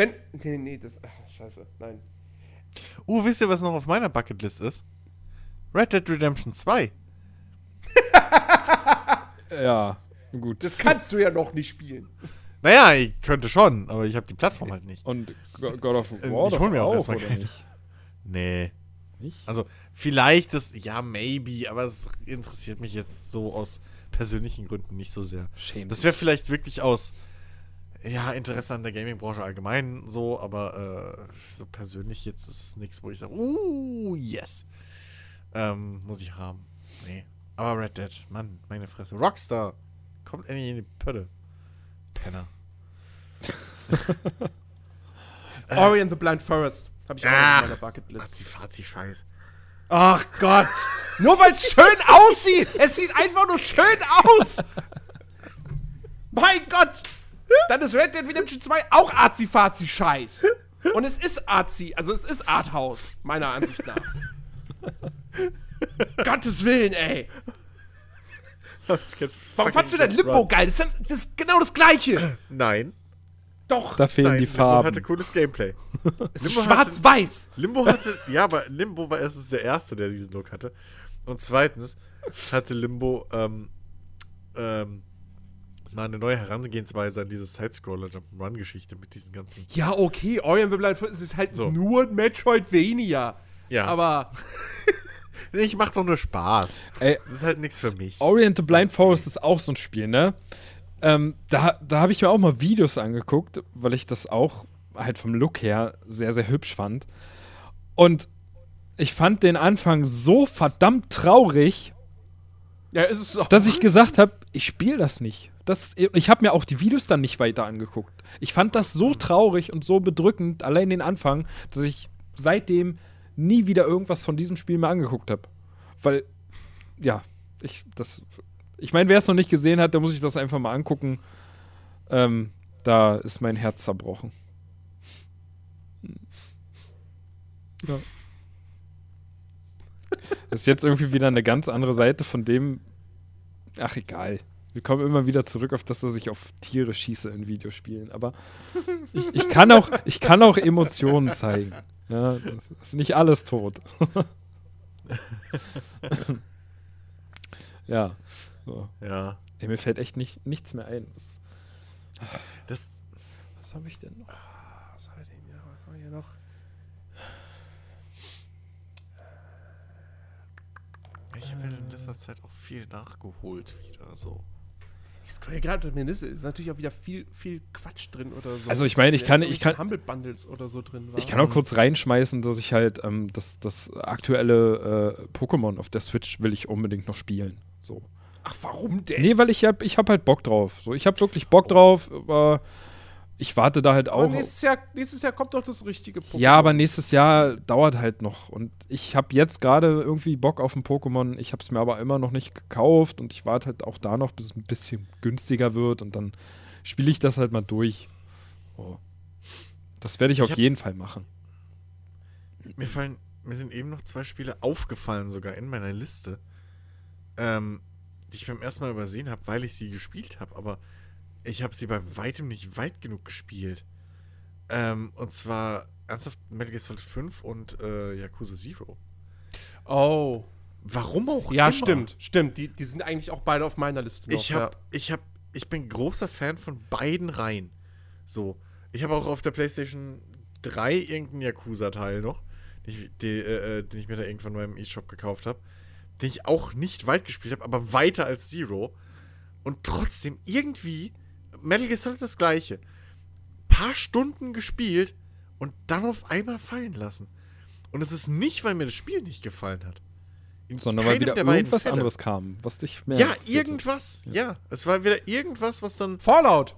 wenn. Nee, nee, das. Ach, scheiße, nein. Uh, wisst ihr, was noch auf meiner Bucketlist ist? Red Dead Redemption 2. Ja, gut. Das kannst du ja noch nicht spielen. Naja, ich könnte schon, aber ich habe die Plattform halt nicht. Und Go- God of Äh, War ich hol mir auch auch, erstmal oder keine. nicht? Nee. nicht? Also, vielleicht das, ja, maybe, aber es interessiert mich jetzt so aus persönlichen Gründen nicht so sehr. Schämt Das wäre vielleicht wirklich aus, ja, Interesse an der Gaming-Branche allgemein so, aber äh, so persönlich jetzt ist es nichts, wo ich sage, uh, yes. Ähm, muss ich haben. Nee. Aber Red Dead, Mann, meine Fresse. Rockstar, kommt endlich in die Pötte. Penner. Ori and the Blind Forest habe ich auch Ach. auf meiner Bucketlist. Fazi-Fazi-Scheiß. Ach Gott. Nur weil es schön aussieht. Es sieht einfach nur schön aus. mein Gott. Dann ist Red Dead Redemption 2 auch Azi-Fazi-Scheiß. Und es ist Azi, also es ist Arthouse, meiner Ansicht nach. Gottes Willen, ey. Warum fandst du denn Limbo geil? Das ist, das ist genau das Gleiche. Nein. Doch. Da fehlen Nein, die Limbo Farben. hatte cooles Gameplay. es ist Limbo schwarz-weiß. Limbo hatte, ja, aber Limbo war erstens der Erste, der diesen Look hatte. Und zweitens hatte Limbo ähm, ähm, mal eine neue Herangehensweise an diese Sidescroller-Jump'n'Run-Geschichte mit diesen ganzen. Ja, okay, Ori and the Blind Forest ist halt So. nur ein Metroidvania. Ja. Aber Ich mach doch nur Spaß. Ey, Das ist halt nichts für mich. Orient the Blind Forest ist auch so ein Spiel, ne? Ähm, da da habe ich mir auch mal Videos angeguckt, weil ich das auch halt vom Look her sehr, sehr hübsch fand. Und ich fand den Anfang so verdammt traurig, ja, ist es auch. dass ich gesagt habe, ich spiele das nicht. Das, ich habe mir auch die Videos dann nicht weiter angeguckt. Ich fand das so traurig und so bedrückend, allein den Anfang, dass ich seitdem nie wieder irgendwas von diesem Spiel mehr angeguckt habe. Weil, ja, ich, das, ich meine, wer es noch nicht gesehen hat, der muss sich das einfach mal angucken. Ähm, da ist mein Herz zerbrochen. Ja. Ist jetzt irgendwie wieder eine ganz andere Seite von dem. Ach, egal. Wir kommen immer wieder zurück auf das, dass ich auf Tiere schieße in Videospielen. Aber ich, ich, kann, auch, ich kann auch Emotionen zeigen. Ja, das ist nicht alles tot. ja. So. Ja. Ey, mir fällt echt nicht, nichts mehr ein. Was, Das, was habe ich denn noch? Was haben wir denn hier? Was haben wir hier noch? ich habe in letzter Zeit auch viel nachgeholt wieder so. Ich scroll gerade meine Liste. Ist natürlich auch wieder viel, viel Quatsch drin oder so. Also ich meine, ich kann- ich kann- Humble Bundles oder so drin. War. Ich kann auch kurz reinschmeißen, dass ich halt ähm, das, das aktuelle äh, Pokémon auf der Switch will ich unbedingt noch spielen. So. Ach, warum denn? Nee, weil ich hab, ich hab halt Bock drauf. So, ich hab wirklich Bock drauf, aber ich warte da halt Aber auch. nächstes, Jahr, nächstes Jahr kommt doch das richtige Pokémon. Ja, aber nächstes Jahr dauert halt noch. Und ich habe jetzt gerade irgendwie Bock auf ein Pokémon. Ich habe es mir aber immer noch nicht gekauft und ich warte halt auch da noch, bis es ein bisschen günstiger wird und dann spiele ich das halt mal durch. So. Das werde ich, Ich auf jeden Fall machen. Mir fallen, mir sind eben noch zwei Spiele aufgefallen, sogar in meiner Liste, ähm, die ich beim ersten Mal übersehen habe, weil ich sie gespielt habe, aber ich habe sie bei weitem nicht weit genug gespielt. Ähm, und zwar ernsthaft Metal Gear Solid 5 und äh, Yakuza Zero. Oh. Warum auch Ja, immer. stimmt, stimmt. Die, die sind eigentlich auch beide auf meiner Liste noch. Ich hab, ich hab, ich bin großer Fan von beiden Reihen. So, ich habe auch auf der PlayStation 3 irgendeinen Yakuza-Teil noch, den ich, die, äh, äh, den ich mir da irgendwann mal im eShop gekauft habe, den ich auch nicht weit gespielt habe, aber weiter als Zero. Und trotzdem irgendwie Metal Gear Solid das gleiche. Paar Stunden gespielt und dann auf einmal fallen lassen. Und es ist nicht, weil mir das Spiel nicht gefallen hat. In Sondern weil wieder irgendwas Fälle. anderes kam, was dich mehr Ja, irgendwas. Ja. es war wieder irgendwas, was dann Fallout.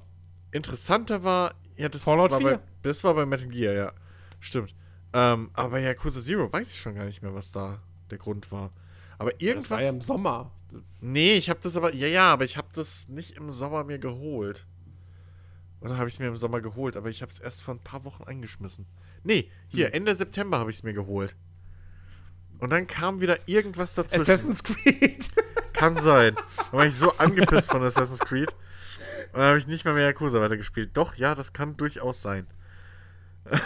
interessanter war. Ja, das Fallout war 4. Bei, das war bei Metal Gear, ja. Stimmt. Ähm, aber bei Yakuza Zero weiß ich schon gar nicht mehr, was da der Grund war. Aber Das war irgendwas. ja im Sommer. nee, ich habe das aber. Ja, ja, aber ich habe das nicht im Sommer mir geholt. Oder habe ich es mir im Sommer geholt? Aber ich habe es erst vor ein paar Wochen eingeschmissen. Nee, hier, Hm. Ende September habe ich es mir geholt. Und dann kam wieder irgendwas dazwischen. Assassin's Creed. Kann sein. Da war ich so angepisst von Assassin's Creed. Und dann habe ich nicht mal mehr Yakuza weitergespielt. Doch, ja, das kann durchaus sein.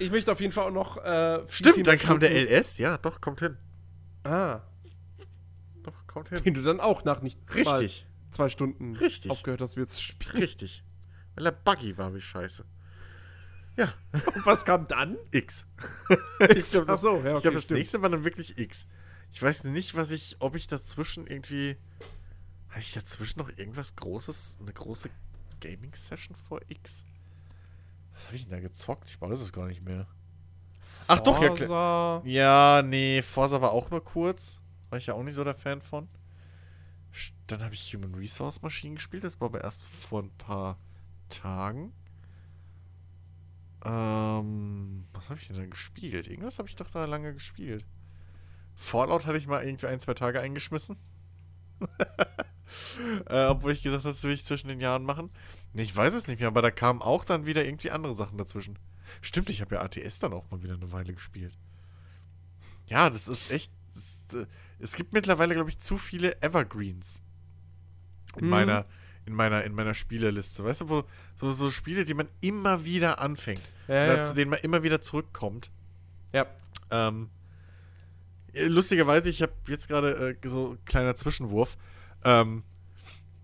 Ich möchte auf jeden Fall auch noch. Äh, viel, Stimmt, viel dann kam der LS. Ja, doch, kommt hin. Ah, Doch, kommt hin. den du dann auch nach nicht Richtig, zwei Stunden Richtig. aufgehört hast, wieder zu spielen. richtig. Weil er buggy war, wie scheiße. Ja, Und was kam dann? X. ich glaube, Ach das, so, ja, ich okay, glaub, das stimmt. nächste war dann wirklich X. Ich weiß nicht, was ich, ob ich dazwischen irgendwie. Hatte ich dazwischen noch irgendwas Großes, eine große Gaming-Session vor X? Was habe ich denn da gezockt? Ich weiß es gar nicht mehr. Ach doch, ja, klar. Ja, nee, Forza war auch nur kurz. War ich ja auch nicht so der Fan von. Dann habe ich Human Resource Machine gespielt. Das war aber erst vor ein paar Tagen. Ähm, was habe ich denn da gespielt? Irgendwas habe ich doch da lange gespielt. Fallout hatte ich mal irgendwie ein, zwei Tage eingeschmissen. äh, obwohl ich gesagt habe, das will ich zwischen den Jahren machen. Nee, ich weiß es nicht mehr, aber da kamen auch dann wieder irgendwie andere Sachen dazwischen. Stimmt, ich habe ja ATS dann auch mal wieder eine Weile gespielt. Ja, das ist echt. Ist, äh, es gibt mittlerweile, glaube ich, zu viele Evergreens in Mhm. meiner in meiner in meiner Spielerliste. Weißt du, wo so, so Spiele, die man immer wieder anfängt, Ja, ja. zu denen man immer wieder zurückkommt. ja. Ähm, äh, lustigerweise, ich habe jetzt gerade äh, so ein kleiner Zwischenwurf. Ähm,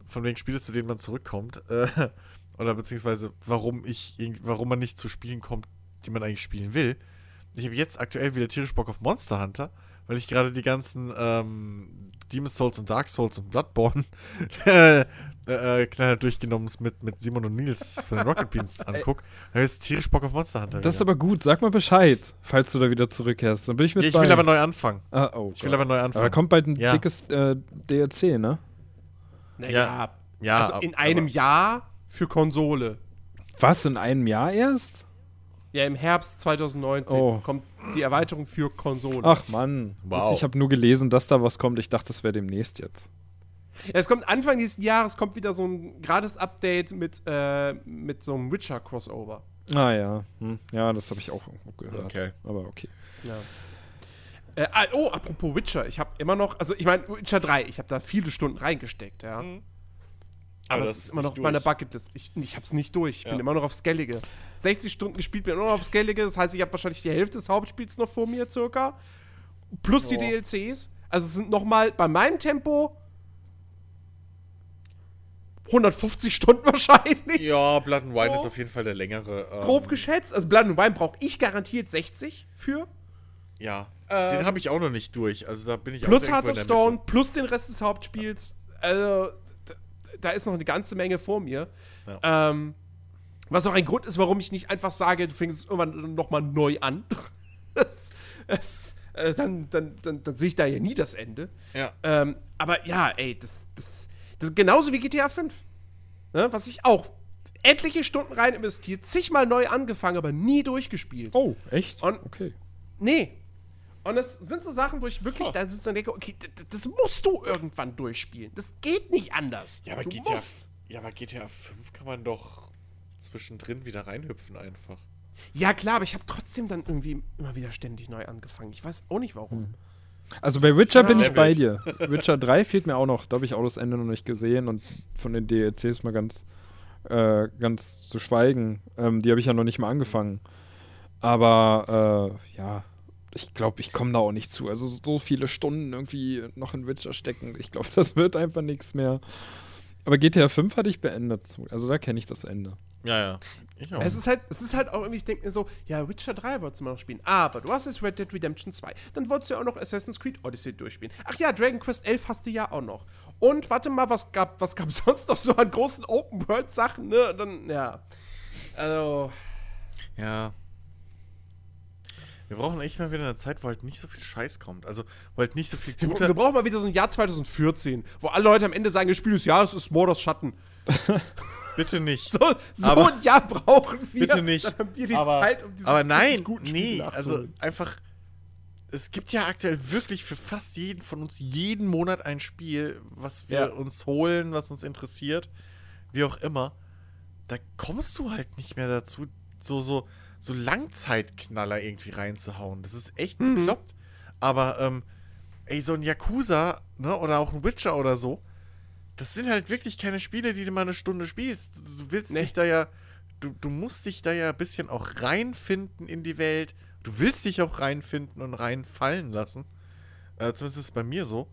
von wegen Spiele, zu denen man zurückkommt. Äh, oder beziehungsweise, warum ich warum man nicht zu Spielen kommt, die man eigentlich spielen will. Ich habe jetzt aktuell wieder tierisch Bock auf Monster Hunter, weil ich gerade die ganzen ähm, Demon's Souls und Dark Souls und Bloodborne äh, äh, knallhart durchgenommen mit, mit Simon und Nils von den Rocket Beans anguck. Da habe ich jetzt tierisch Bock auf Monster Hunter. Das ist aber gut. Sag mal Bescheid, falls du da wieder zurückkehrst. Dann bin ich mit ja, ich bei. will aber neu anfangen. ah, oh Ich will Gott. aber neu aber anfangen. kommt bald ein Ja. dickes äh, DLC, ne? Naja. ja, also in einem aber- Jahr für Konsole. Was, in einem Jahr erst? Ja, im Herbst 2019 Oh. kommt die Erweiterung für Konsole. Ach Mann. Wow. Ich habe nur gelesen, dass da was kommt. Ich dachte, das wäre demnächst jetzt. Ja, es kommt Anfang dieses Jahres kommt wieder so ein gratis Update mit, äh, mit so einem Witcher-Crossover. Ah ja. Hm. Ja, das habe ich auch irgendwo gehört. Okay. Aber okay. Ja. Äh, ah, oh, apropos Witcher, ich habe immer noch, also ich meine, Witcher 3, ich habe da viele Stunden reingesteckt, ja. Mhm. Aber, Aber das, ist immer noch durch. Bucketlist. Ich, ich hab's nicht durch. Ich bin Ja. immer noch auf Skellige. 60 Stunden gespielt, bin immer noch auf Skellige. Das heißt, ich habe wahrscheinlich die Hälfte des Hauptspiels noch vor mir, circa. Plus die. DLCs. Also es sind noch mal bei meinem Tempo 150 Stunden wahrscheinlich. Ja, Blood and Wine So. ist auf jeden Fall der längere. Ähm, Grob geschätzt. Also Blood and Wine brauche ich garantiert 60 für. Ja. Ähm, Den habe ich auch noch nicht durch. Also da bin ich Plus auch Heart irgendwo of Stone, plus den Rest des Hauptspiels. Also, da, ist noch eine ganze Menge vor mir. Ähm, was auch ein Grund ist, warum ich nicht einfach sage, du fängst es irgendwann nochmal neu an. das, das, äh, dann, dann, dann, dann sehe ich da ja nie das Ende. Ja. Ähm, aber ja, ey, das, das, das ist genauso wie GTA 5. Ne? Was ich auch etliche Stunden rein investiert, zigmal neu angefangen, aber nie durchgespielt. Oh, echt? Und- okay. Nee. Und das sind so Sachen, wo ich wirklich da sitze und denke, okay, das musst du irgendwann durchspielen. Das geht nicht anders. Ja, aber du GTA, musst. ja, aber GTA 5 kann man doch zwischendrin wieder reinhüpfen einfach. Ja, klar, aber ich habe trotzdem dann irgendwie immer wieder ständig neu angefangen. Ich weiß auch nicht warum. Hm. Also bei Witcher bin ich bei dir. Witcher 3 fehlt mir auch noch. Da habe ich auch das Ende noch nicht gesehen und von den DLCs mal ganz, äh, ganz zu schweigen. Ähm, die habe ich ja noch nicht mal angefangen. Aber äh, ja, ich glaube, ich komme da auch nicht zu. Also so viele Stunden irgendwie noch in Witcher stecken. Ich glaube, das wird einfach nichts mehr. Aber GTA 5 hatte ich beendet. Also da kenne ich das Ende. Ja, ja. Ich auch. Es ist halt, es ist halt auch irgendwie, ich denke mir so, ja, Witcher 3 wolltest du mal noch spielen, aber du hast jetzt Red Dead Redemption 2. Dann wolltest du ja auch noch Assassin's Creed Odyssey durchspielen. Ach ja, Dragon Quest 11 hast du ja auch noch. Und warte mal, was gab, was gab sonst noch so an großen Open World Sachen, ne? Und dann, ja. Also, Ja. Wir brauchen echt mal wieder eine Zeit, wo halt nicht so viel Scheiß kommt. Also, wo halt nicht so viel wir, wir brauchen mal wieder so ein Jahr 2014, wo alle Leute am Ende sagen, das Spiel ist ja, es ist Mordors Schatten. Bitte nicht. So, so Aber- ein Jahr brauchen wir. Bitte nicht. Dann haben wir die aber, Zeit, um diese aber nein, guten nee, also einfach. Es gibt ja aktuell wirklich für fast jeden von uns jeden Monat ein Spiel, was wir Ja. uns holen, was uns interessiert, wie auch immer. Da kommst du halt nicht mehr dazu, so, so, so Langzeitknaller irgendwie reinzuhauen. Das ist echt Mhm. bekloppt. Aber, ähm, ey, so ein Yakuza, ne, oder auch ein Witcher oder so, das sind halt wirklich keine Spiele, die du mal eine Stunde spielst. Du willst Nee. dich da ja, du, du musst dich da ja ein bisschen auch reinfinden in die Welt. Du willst dich auch reinfinden und reinfallen lassen. Äh, zumindest ist es bei mir so.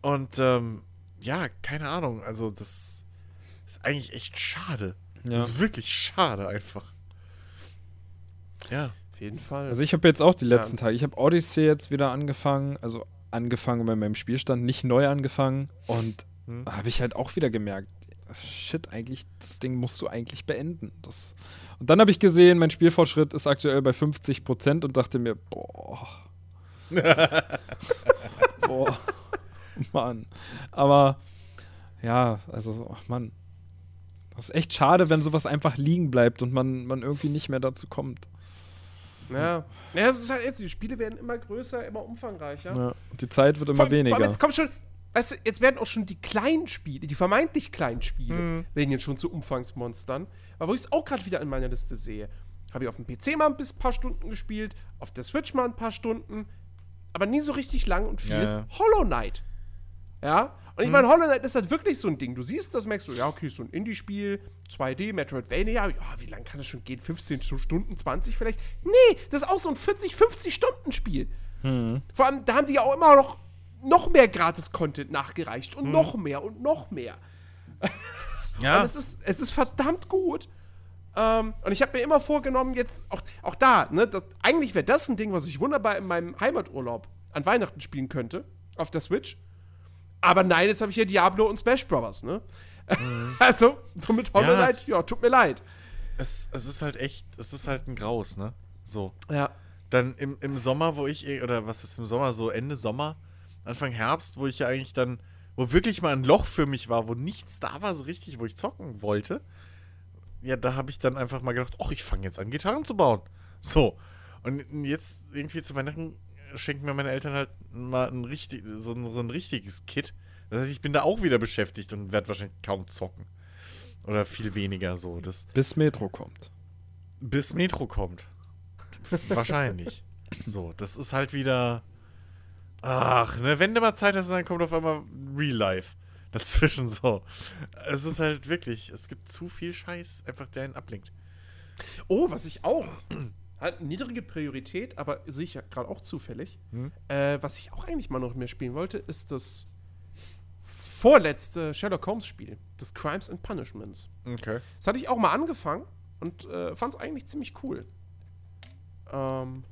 Und ähm, ja, keine Ahnung. Also das ist eigentlich echt schade. Ja. Das ist wirklich schade einfach. Ja. Auf jeden Fall. Also ich habe jetzt auch die Ja. letzten Tage, ich habe Odyssey jetzt wieder angefangen, also angefangen bei meinem Spielstand, nicht neu angefangen und Hm. habe ich halt auch wieder gemerkt, shit, eigentlich, das Ding musst du eigentlich beenden. Das und dann habe ich gesehen, mein Spielfortschritt ist aktuell bei 50% und dachte mir, boah. boah. Mann. Aber ja, also, ach Mann. Das ist echt schade, wenn sowas einfach liegen bleibt und man, man irgendwie nicht mehr dazu kommt. Ja. Ja, es ist halt jetzt, die Spiele werden immer größer, immer umfangreicher. Ja. Und die Zeit wird immer Vor, weniger. Vor jetzt kommt schon, weißt du, jetzt werden auch schon die kleinen Spiele, die vermeintlich kleinen Spiele, Mhm. werden jetzt schon zu Umfangsmonstern. Aber wo ich es auch gerade wieder in meiner Liste sehe, habe ich auf dem PC mal ein paar Stunden gespielt, auf der Switch mal ein paar Stunden, aber nie so richtig lang und viel. Ja, ja. Hollow Knight. Ja? Und ich meine, Hollow Knight ist halt wirklich so ein Ding. Du siehst das, merkst du, ja, okay, ist so ein Indie-Spiel, 2D, Metroidvania, ja, wie lange kann das schon gehen? 15 Stunden, 20 vielleicht? Nee, das ist auch so ein 40, 50 Stunden Spiel. Vor allem, da haben die ja auch immer noch, noch mehr Gratis-Content nachgereicht und noch mehr und noch mehr. Ja. Und es ist, es ist verdammt gut. Ähm, und ich habe mir immer vorgenommen, jetzt auch, auch da, ne, das, eigentlich wäre das ein Ding, was ich wunderbar in meinem Heimaturlaub an Weihnachten spielen könnte, auf der Switch. Aber nein, jetzt habe ich hier Diablo und Smash Bros., ne? also, so mit Hollow Ja, Knight, ja, tut mir leid. Es, es ist halt echt, es ist halt ein Graus, ne? So. Ja. Dann im, im Sommer, wo ich, eh- oder was ist im Sommer, so Ende Sommer, Anfang Herbst, wo ich ja eigentlich dann, wo wirklich mal ein Loch für mich war, wo nichts da war so richtig, wo ich zocken wollte, ja, da habe ich dann einfach mal gedacht, ach, ich fange jetzt an, Gitarren zu bauen. So. Und jetzt irgendwie zu Weihnachten schenken mir meine Eltern halt mal ein, richtig, so, ein, so ein richtiges Kit. Das heißt, ich bin da auch wieder beschäftigt und werde wahrscheinlich kaum zocken. Oder viel weniger so. Das, Bis Metro kommt. bis Metro kommt. Wahrscheinlich. So, das ist halt wieder. Ach, ne, wenn du mal Zeit hast, dann kommt auf einmal Real Life dazwischen so. Es ist halt wirklich, es gibt zu viel Scheiß, einfach der einen ablenkt. Oh, was ich auch. Halt niedrige Priorität, aber sehe ich ja gerade auch zufällig. Hm? Äh, was ich auch eigentlich mal noch mehr spielen wollte, ist das vorletzte Sherlock Holmes-Spiel, das Crimes and Punishments. Okay. Das hatte ich auch mal angefangen und äh, fand es eigentlich ziemlich cool. Ähm,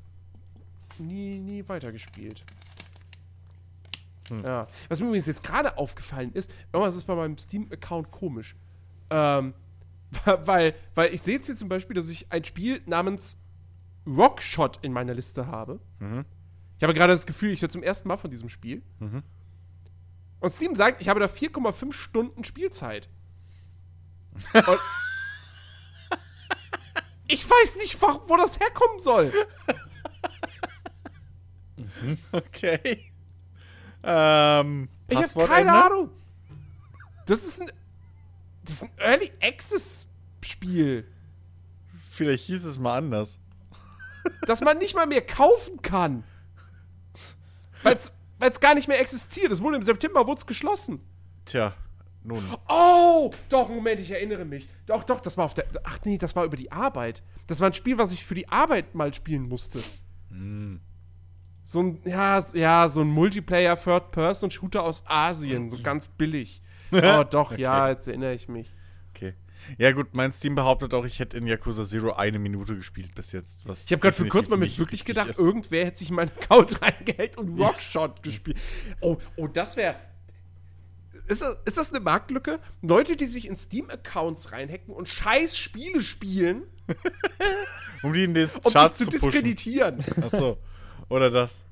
nie, nie weitergespielt. Hm. Ja. Was mir übrigens jetzt gerade aufgefallen ist, irgendwas ist bei meinem Steam-Account komisch. Ähm, weil, weil ich sehe jetzt hier zum Beispiel, dass ich ein Spiel namens Rockshot in meiner Liste habe. Mhm. Ich habe gerade das Gefühl, ich höre zum ersten Mal von diesem Spiel. Mhm. Und Steam sagt, ich habe da 4,5 Stunden Spielzeit. Ich weiß nicht, wo, das herkommen soll. Okay. Ähm, Ich habe keine ändern? Ahnung. Das ist ein, das ist ein Early Access Spiel. Vielleicht hieß es mal anders. Dass man nicht mal mehr kaufen kann. Weil es gar nicht mehr existiert. Es wurde im September wurde geschlossen. Tja, nun. Oh, doch, Moment, ich erinnere mich. Doch, doch, das war auf der. Ach nee, das war über die Arbeit. Das war ein Spiel, was ich für die Arbeit mal spielen musste. So ein, ja, ja, so ein Multiplayer Third-Person-Shooter aus Asien, so ganz billig. Oh, doch, ja, jetzt erinnere ich mich. Ja, gut, mein Steam behauptet auch, ich hätte in Yakuza Zero eine Minute gespielt bis jetzt. Was Ich habe gerade für kurz mal mit wirklich gedacht, ist. irgendwer hätte sich in meinen Account reingehackt und Rockshot gespielt. Oh, oh, das wäre. Ist das, ist das eine Marktlücke? Leute, die sich in Steam-Accounts reinhacken und scheiß Spiele spielen, Um die in den um Charts dich zu zu diskreditieren. Achso. Oder das.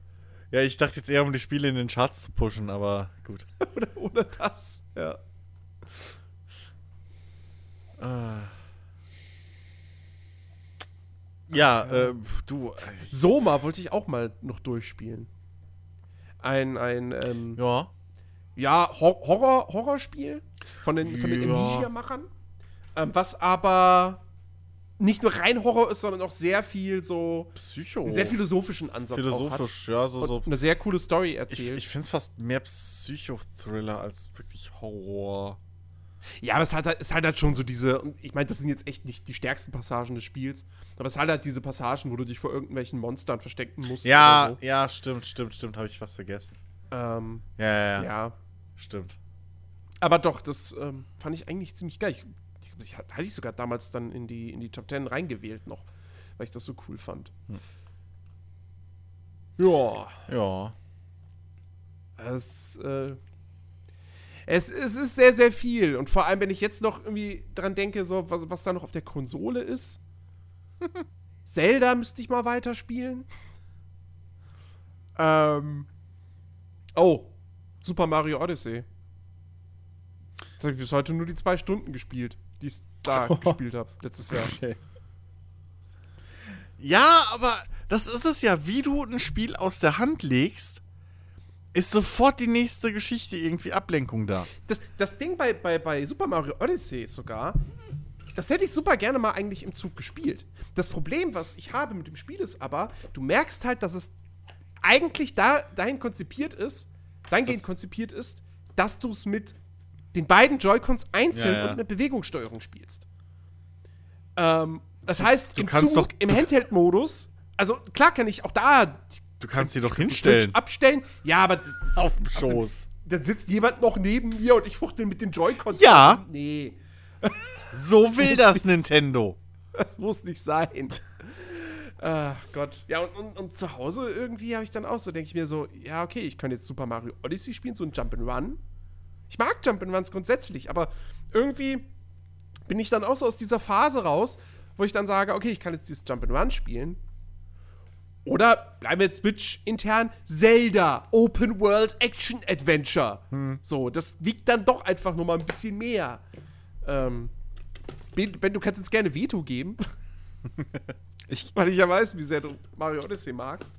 Ja, ich dachte jetzt eher, um die Spiele in den Charts zu pushen, aber gut. oder, oder das. Ja. Ja, äh, du. Soma wollte ich auch mal noch durchspielen. Ein, ein, ähm, Ja. ja, Hor Horror, Horrorspiel von den, von den Ja. Amnesia-Machern. Ähm, was aber nicht nur rein Horror ist, sondern auch sehr viel so Psycho. einen sehr philosophischen Ansatz Philosophisch, ja, so. so. Eine sehr coole Story Ich, erzählt. ich finde es fast mehr Psychothriller als wirklich Horror. Ja, aber es hat, halt- es hat halt schon so diese, und ich meine, das sind jetzt echt nicht die stärksten Passagen des Spiels, aber es hat halt diese Passagen, wo du dich vor irgendwelchen Monstern verstecken musst. Ja, oder ja, stimmt, stimmt, stimmt. Habe ich fast vergessen. so. Ähm, Ja, ja, ja. ja. Stimmt. Aber doch, das ähm, fand ich eigentlich ziemlich geil. Ich, ich, ich hatte ich sogar damals dann in die, in die Top 10 reingewählt noch, weil ich das so cool fand. Ja, Ja. es, äh, es, es ist sehr, sehr viel. Und vor allem, wenn ich jetzt noch irgendwie dran denke, so, was, was da noch auf der Konsole ist. Zelda müsste ich mal weiterspielen. ähm. Oh, Super Mario Odyssey. Jetzt habe ich bis heute nur die zwei Stunden gespielt, die ich da gespielt habe, letztes Jahr. Okay. Ja, aber das ist es ja, wie du ein Spiel aus der Hand legst, ist sofort die nächste Geschichte irgendwie Ablenkung da. Das, das Ding bei, bei, bei Super Mario Odyssey sogar, das hätte ich super gerne mal eigentlich im Zug gespielt. Das Problem, was ich habe mit dem Spiel, ist aber, du merkst halt, dass es eigentlich da, dahin konzipiert ist, dahingehend Das- konzipiert ist, dass du es mit den beiden Joy-Cons einzeln Ja, ja. und eine Bewegungssteuerung spielst. Ähm, das heißt, du im kannst Zug, doch- im du- Handheld-Modus, also klar kann ich auch da Du kannst sie doch hinstellen. Abstellen. Ja, aber das, das, Auf dem also, Schoß. da sitzt jemand noch neben mir und ich fuchtel mit den Joy-Cons. Ja. Nee, So will das Nintendo. das muss nicht sein. Ach Gott. Ja, und, und, und zu Hause irgendwie habe ich dann auch so, denke ich mir so, ja, okay, ich kann jetzt Super Mario Odyssey spielen, so ein Jump'n'Run. Ich mag Jump'n'Runs grundsätzlich, aber irgendwie bin ich dann auch so aus dieser Phase raus, wo ich dann sage, okay, ich kann jetzt dieses Jump'n'Run spielen. Oder bleiben wir jetzt Switch intern, Zelda Open World Action Adventure. So, das wiegt dann doch einfach noch mal ein bisschen mehr. Ähm, Ben, Ben, du kannst jetzt gerne Veto geben. Ich- Weil ich ja weiß, wie sehr du Mario Odyssey magst.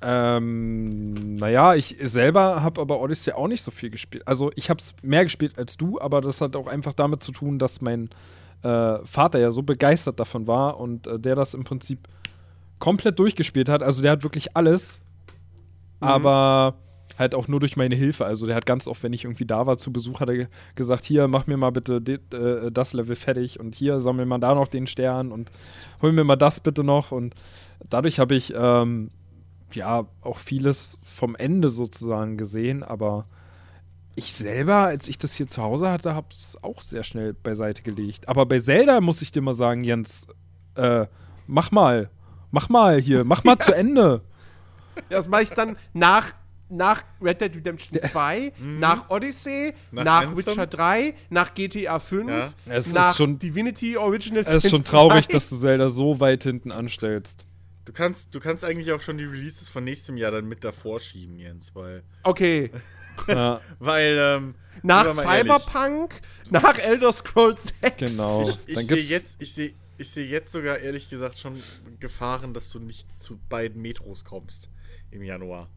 Ähm, naja, ich selber habe aber Odyssey auch nicht so viel gespielt. Also ich habe es mehr gespielt als du, aber das hat auch einfach damit zu tun, dass mein äh, Vater ja so begeistert davon war und äh, der das im Prinzip komplett durchgespielt hat. Also der hat wirklich alles, aber halt auch nur durch meine Hilfe. Also der hat ganz oft, wenn ich irgendwie da war zu Besuch, hat er ge gesagt, hier, mach mir mal bitte äh, das Level fertig und hier sammel mal da noch den Stern und hol mir mal das bitte noch. Und dadurch habe ich ähm, ja auch vieles vom Ende sozusagen gesehen, aber ich selber, als ich das hier zu Hause hatte, habe es auch sehr schnell beiseite gelegt. Aber bei Zelda muss ich dir mal sagen, Jens, äh, mach mal, mach mal hier, mach mal zu Ende. Ja, das mache ich dann nach, nach Red Dead Redemption 2, nach Odyssey, Nach nach. Witcher 3, nach GTA 5, Ja. Es ist nach schon- Divinity Original Es ist schon Sin traurig, 2. dass du Zelda so weit hinten anstellst. Du kannst, du kannst eigentlich auch schon die Releases von nächstem Jahr dann mit davor schieben, Jens, weil. Okay. Ja, Weil, ähm. Nach mal ehrlich, Cyberpunk, nach Elder Scrolls 6. genau. Ich Dann sehe jetzt, ich sehe, ich sehe jetzt sogar ehrlich gesagt schon Gefahren, dass du nicht zu beiden Metros kommst im Januar.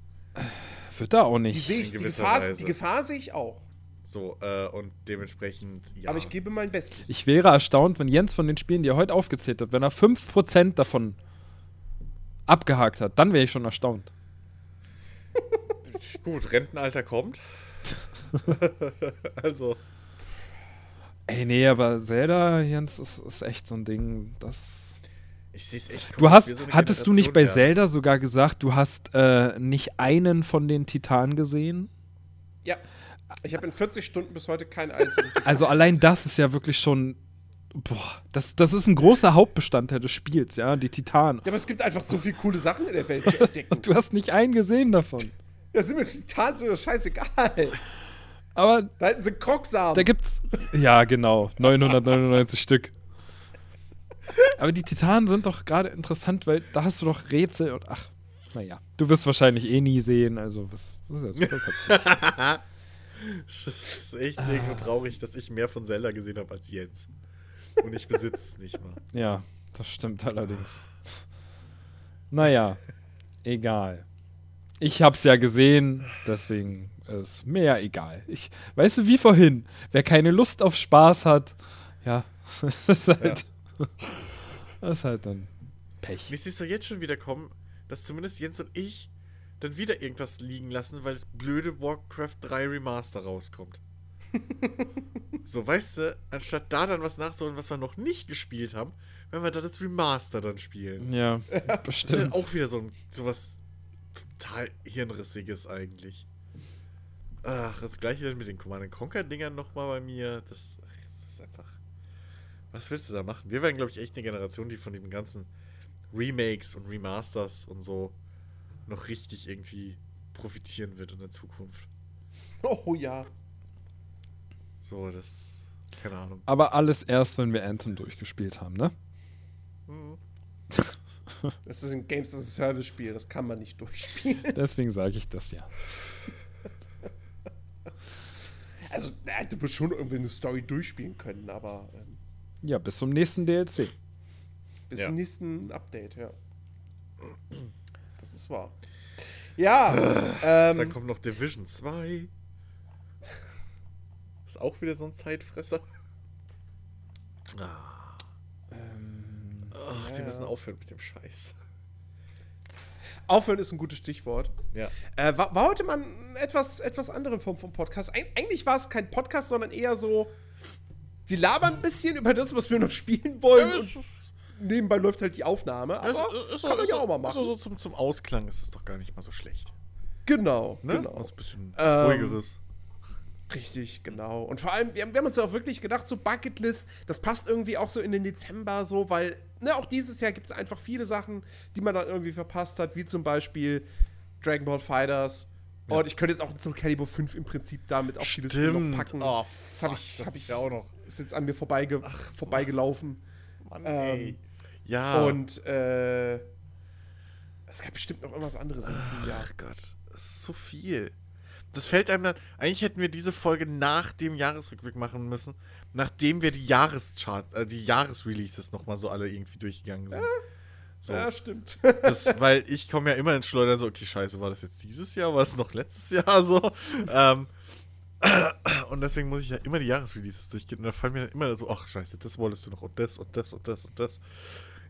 wird da auch Die nicht. sehe ich, die Gefahr, die Gefahr sehe ich auch. So, äh, und dementsprechend, ja. Aber ich gebe mein Bestes. Ich wäre erstaunt, wenn Jens von den Spielen, die er heute aufgezählt hat, wenn er 5% davon abgehakt hat, dann wäre ich schon erstaunt. Gut, Rentenalter kommt. also. Ey, nee, aber Zelda, Jens, ist, ist echt so ein Ding, das. Ich sehe es echt Du hast, so hattest du nicht bei ja. Zelda sogar gesagt, du hast äh, nicht einen von den Titanen gesehen? ja. Ich habe in 40 Stunden bis heute keinen einzigen. Also allein das ist ja wirklich schon. Boah, das, das ist ein großer Hauptbestandteil des Spiels, ja, die Titanen. ja, aber es gibt einfach so viele coole Sachen in der Welt zu entdecken. Und du hast nicht einen gesehen davon. Da sind mir Titanen so scheißegal. Aber Da hätten sie Krocksamen. da gibt's. Ja, genau. 999 Stück. Aber die Titanen sind doch gerade interessant, weil da hast du doch Rätsel und ach, naja. Du wirst wahrscheinlich eh nie sehen, also was, was ist das? Was hat sich? Es ist echt irgendwo traurig, dass ich mehr von Zelda gesehen habe als Jens. Und ich besitze es nicht mal. Ja, das stimmt allerdings. Naja, egal. Ich hab's ja gesehen, deswegen ist mir ja egal. Ich, weißt du, wie vorhin, wer keine Lust auf Spaß hat, ja, das ist halt, das ist halt dann Pech. Mir ist es doch jetzt schon wieder kommen, dass zumindest Jens und ich dann wieder irgendwas liegen lassen, weil das blöde Warcraft 3 Remaster rauskommt. so, weißt du, anstatt da dann was nachzuholen, was wir noch nicht gespielt haben, wenn wir da das Remaster dann spielen. Ja, Das ist ja bestimmt. auch wieder so ein sowas total Hirnrissiges eigentlich. Ach, das gleiche dann mit den Command Conquer Dingern nochmal bei mir. Das, das ist einfach. Was willst du da machen? Wir werden, glaube ich, echt eine Generation, die von den ganzen Remakes und Remasters und so noch richtig irgendwie profitieren wird in der Zukunft. oh ja. So, das. Keine Ahnung. Aber alles erst, wenn wir Anthem durchgespielt haben, ne? Mhm. Das ist ein Games as a Service Spiel, das kann man nicht durchspielen. Deswegen sage ich das ja. Also, na, du musst schon irgendwie eine Story durchspielen können, aber ähm, Ja, bis zum nächsten DLC. bis Ja. zum nächsten Update, ja. Das ist wahr. Ja, Dann ähm, kommt noch Division 2. Ist auch wieder so ein Zeitfresser. Ah. Ach, die müssen aufhören mit dem Scheiß. Aufhören ist ein gutes Stichwort. Ja. Äh, war, war heute mal etwas, etwas andere Form vom Podcast. Eig eigentlich war es kein Podcast, sondern eher so, wir labern ein bisschen über das, was wir noch spielen wollen. Ja, nebenbei läuft halt die Aufnahme. Aber kann man ja auch mal machen. Also so zum, zum Ausklang ist es doch gar nicht mal so schlecht. genau, Ne? genau. Also ein bisschen Ähm, ruhigeres. Richtig, genau. Und vor allem, wir haben, wir haben uns ja auch wirklich gedacht, so Bucketlist, das passt irgendwie auch so in den Dezember so, weil, ne, auch dieses Jahr gibt es einfach viele Sachen, die man dann irgendwie verpasst hat, wie zum Beispiel Dragon Ball Fighters. Und ich könnte jetzt auch Soul Calibur 5 im Prinzip damit auf die Liste noch Stimmt. packen. Oh, das habe fuck, ich, das hab ich ja auch noch. Ist jetzt an mir vorbeige vorbeigelaufen. Mann, ähm, ey. Ja. Und äh, es gab bestimmt noch irgendwas anderes in diesem Jahr. Ach Gott, das ist so viel. Das fällt einem dann. Eigentlich hätten wir diese Folge nach dem Jahresrückblick machen müssen, nachdem wir die Jahreschart, äh, die Jahresreleases nochmal so alle irgendwie durchgegangen sind. So, Ja, stimmt. das, weil ich komme ja immer ins Schleudern so, okay, scheiße, war das jetzt dieses Jahr, war es noch letztes Jahr so? Ähm, und deswegen muss ich ja immer die Jahresreleases durchgehen. Und da fallen mir dann immer so, ach scheiße, das wolltest du noch und das und das und das und das.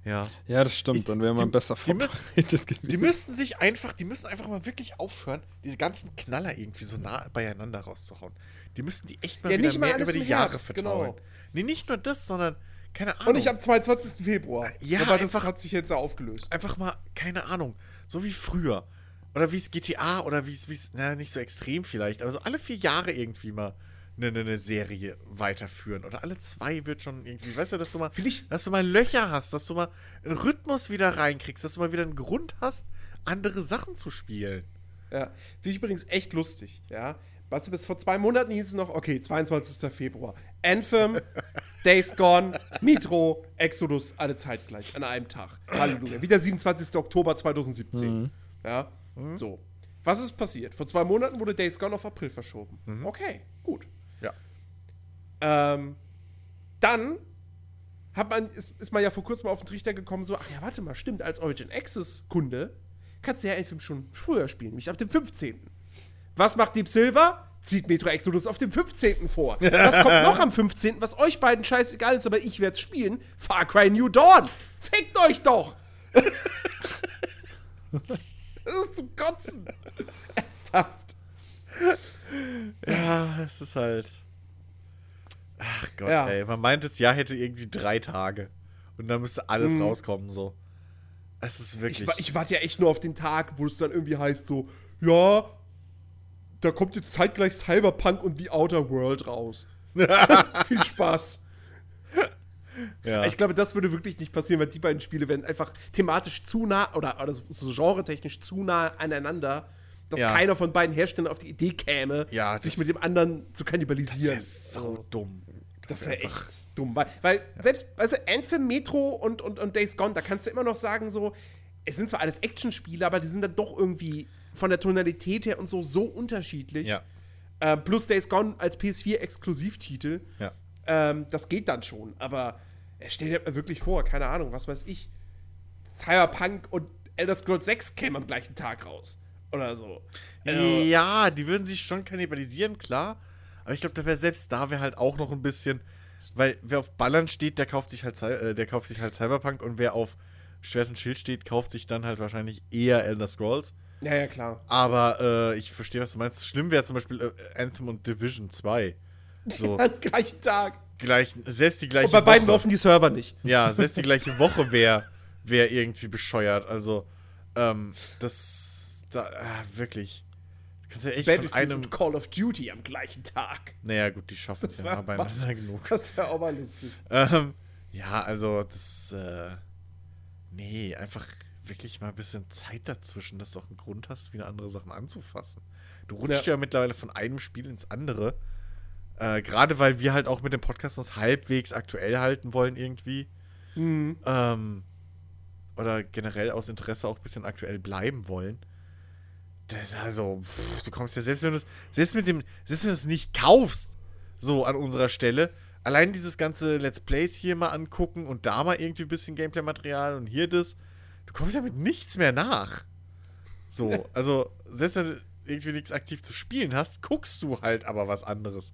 Ja. Ja, das stimmt. Ich- dann wäre man die- besser die müssen- vorbereitet gewesen. Die müssten sich einfach, die müssen einfach mal wirklich aufhören, diese ganzen Knaller irgendwie so nah beieinander rauszuhauen. Die müssten die echt mal Ja, wieder mehr über die Jahre Herbst, verteilen. genau. Nee, nicht nur das, sondern, keine Ahnung. Und ich am 22. Februar. Ja, Aber das einfach- hat sich jetzt ja aufgelöst. einfach mal, keine Ahnung, so wie früher. Oder wie es GTA oder wie es, wie es, na, nicht so extrem vielleicht, aber so alle vier Jahre irgendwie mal eine, eine, eine Serie weiterführen. Oder alle zwei wird schon irgendwie, weißt du, dass du mal, Vielleicht- dass du mal Löcher hast, dass du mal einen Rhythmus wieder reinkriegst, dass du mal wieder einen Grund hast, andere Sachen zu spielen. Ja, finde ich übrigens echt lustig, ja. Weißt du, bis vor zwei Monaten hieß es noch, okay, 22. Februar. Anthem, Days Gone, Metro, Exodus, alle zeitgleich, an einem Tag. Halleluja. Wieder 27. Oktober 2017. Ja, so. Was ist passiert? Vor zwei Monaten wurde Days Gone auf April verschoben. Okay, gut. Ähm, dann hat man, ist, ist man ja vor kurzem auf den Trichter gekommen, so, ach ja, warte mal, stimmt, als Origin Access-Kunde kannst du ja Anthem schon früher spielen, nämlich ab dem 15. Was macht Deep Silver? zieht Metro Exodus auf dem 15. vor. Was kommt noch am 15., was euch beiden scheißegal ist, aber ich werde spielen? Far Cry New Dawn. Fickt euch doch! das ist zum Kotzen. Ernsthaft. Ja, es ist halt. Ach Gott, Ja. ey. Man meint, das Jahr hätte irgendwie drei Tage. Und dann müsste alles Mhm. rauskommen, so. Es ist wirklich. Ich, ich warte ja echt nur auf den Tag, wo es dann irgendwie heißt so, ja, da kommt jetzt zeitgleich Cyberpunk und The Outer World raus. Viel Spaß. ja. Ich glaube, das würde wirklich nicht passieren, weil die beiden Spiele werden einfach thematisch zu nah oder, oder so genretechnisch zu nah aneinander, dass Ja. keiner von beiden Herstellern auf die Idee käme, Ja, sich das- mit dem anderen zu das kannibalisieren. wäre sau dumm. Das wär wäre einfach- echt dumm. Weil, weil selbst, weißt du, Anthem, Metro und, und, und Days Gone, da kannst du immer noch sagen, so, es sind zwar alles Actionspiele, aber die sind dann doch irgendwie von der Tonalität her und so so unterschiedlich. Ja. Äh, plus Days Gone als PS4-Exklusivtitel. Ja. Ähm, das geht dann schon, aber er stellt mir wirklich vor, keine Ahnung, was weiß ich. Cyberpunk und Elder Scrolls 6 kämen am gleichen Tag raus. Oder so. Also, Ja, die würden sich schon kannibalisieren, klar. Aber ich glaube, da wäre selbst da wäre halt auch noch ein bisschen, weil wer auf Ballern steht, der kauft sich halt, äh, der kauft sich halt Cyberpunk und wer auf Schwert und Schild steht, kauft sich dann halt wahrscheinlich eher Elder Scrolls. ja, ja, klar. Aber äh, ich verstehe, was du meinst. Schlimm wäre zum Beispiel äh, Anthem und Division 2. So, gleichen Tag. gleich, selbst die gleiche Und bei beiden Woche. laufen die Server nicht. Ja, selbst die gleiche Woche wäre wär irgendwie bescheuert. Also, ähm, das, da, ah, wirklich. Kannst ja echt von Battlefield einem, und Call of Duty am gleichen Tag. naja gut, die schaffen es ja mal beieinander genug. Das wäre auch mal lustig. Ähm, ja, also das, äh, nee, einfach wirklich mal ein bisschen Zeit dazwischen, dass du auch einen Grund hast, wieder andere Sachen anzufassen. Du rutscht Ja. ja, mittlerweile von einem Spiel ins andere. Äh, Gerade weil wir halt auch mit dem Podcast uns halbwegs aktuell halten wollen irgendwie. Mhm. Ähm, oder generell aus Interesse auch ein bisschen aktuell bleiben wollen. Das ist also, pff, du kommst ja selbst wenn du es, selbst mit dem, selbst wenn du es nicht kaufst, so an unserer Stelle, allein dieses ganze Let's Plays hier mal angucken und da mal irgendwie ein bisschen Gameplay-Material und hier das, du kommst ja mit nichts mehr nach. So, also, selbst wenn du irgendwie nichts aktiv zu spielen hast, guckst du halt aber was anderes.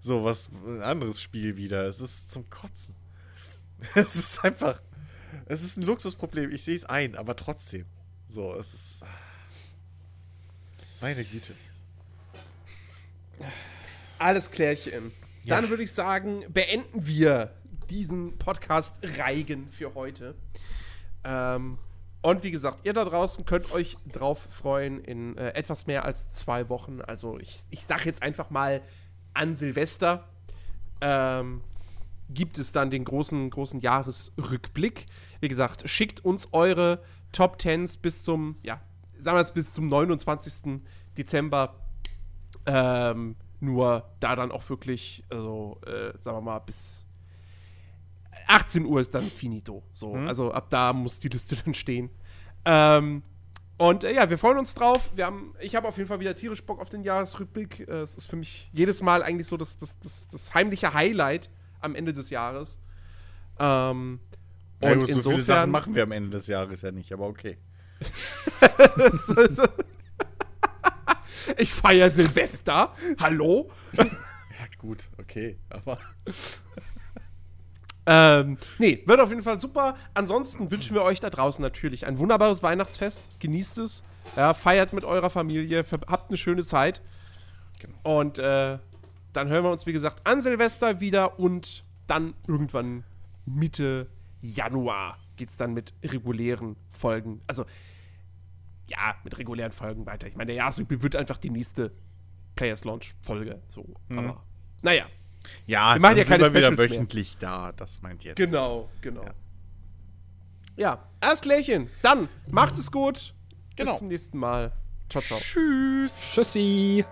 So, was, ein anderes Spiel wieder. Es ist zum Kotzen. Es ist einfach, es ist ein Luxusproblem. Ich sehe es ein, aber trotzdem. So, es ist. Meine Güte. Alles klärchen. Ja. Dann würde ich sagen, beenden wir diesen Podcast Reigen für heute. Ähm, und wie gesagt, ihr da draußen könnt euch drauf freuen in äh, etwas mehr als zwei Wochen. Also ich, ich sage jetzt einfach mal an Silvester ähm, gibt es dann den großen, großen Jahresrückblick. Wie gesagt, schickt uns eure Top Tens bis zum, ja, sagen wir es bis zum 29. Dezember. Ähm, nur da dann auch wirklich, also, äh, sagen wir mal, bis 18 Uhr ist dann finito. So, also ab da muss die Liste dann stehen. Ähm, und äh, ja, wir freuen uns drauf. Wir haben, ich habe auf jeden Fall wieder tierisch Bock auf den Jahresrückblick. Äh, es ist für mich jedes Mal eigentlich so das, das, das, das heimliche Highlight am Ende des Jahres. Ähm, Ja, und gut, so viele Sachen insofern machen wir am Ende des Jahres ja nicht, aber okay. ich feiere Silvester. Hallo? Ja, gut, okay. Aber. Ähm, nee, wird auf jeden Fall super. Ansonsten wünschen wir euch da draußen natürlich ein wunderbares Weihnachtsfest. Genießt es. Ja, feiert mit eurer Familie. Habt eine schöne Zeit. Und äh, dann hören wir uns, wie gesagt, an Silvester wieder und dann irgendwann Mitte Januar geht es dann mit regulären Folgen. Also, ja, mit regulären Folgen weiter. Ich meine, der Jahresrückblick wird einfach die nächste Players Launch Folge. So, aber naja. Ja, Wir machen ja keine sind wir wieder Specials mehr. wöchentlich da, das meint jetzt. Genau, genau. Ja, alles klärchen. Dann macht es gut. Genau. Bis zum nächsten Mal. Ciao, ciao. Tschüss. Tschüssi.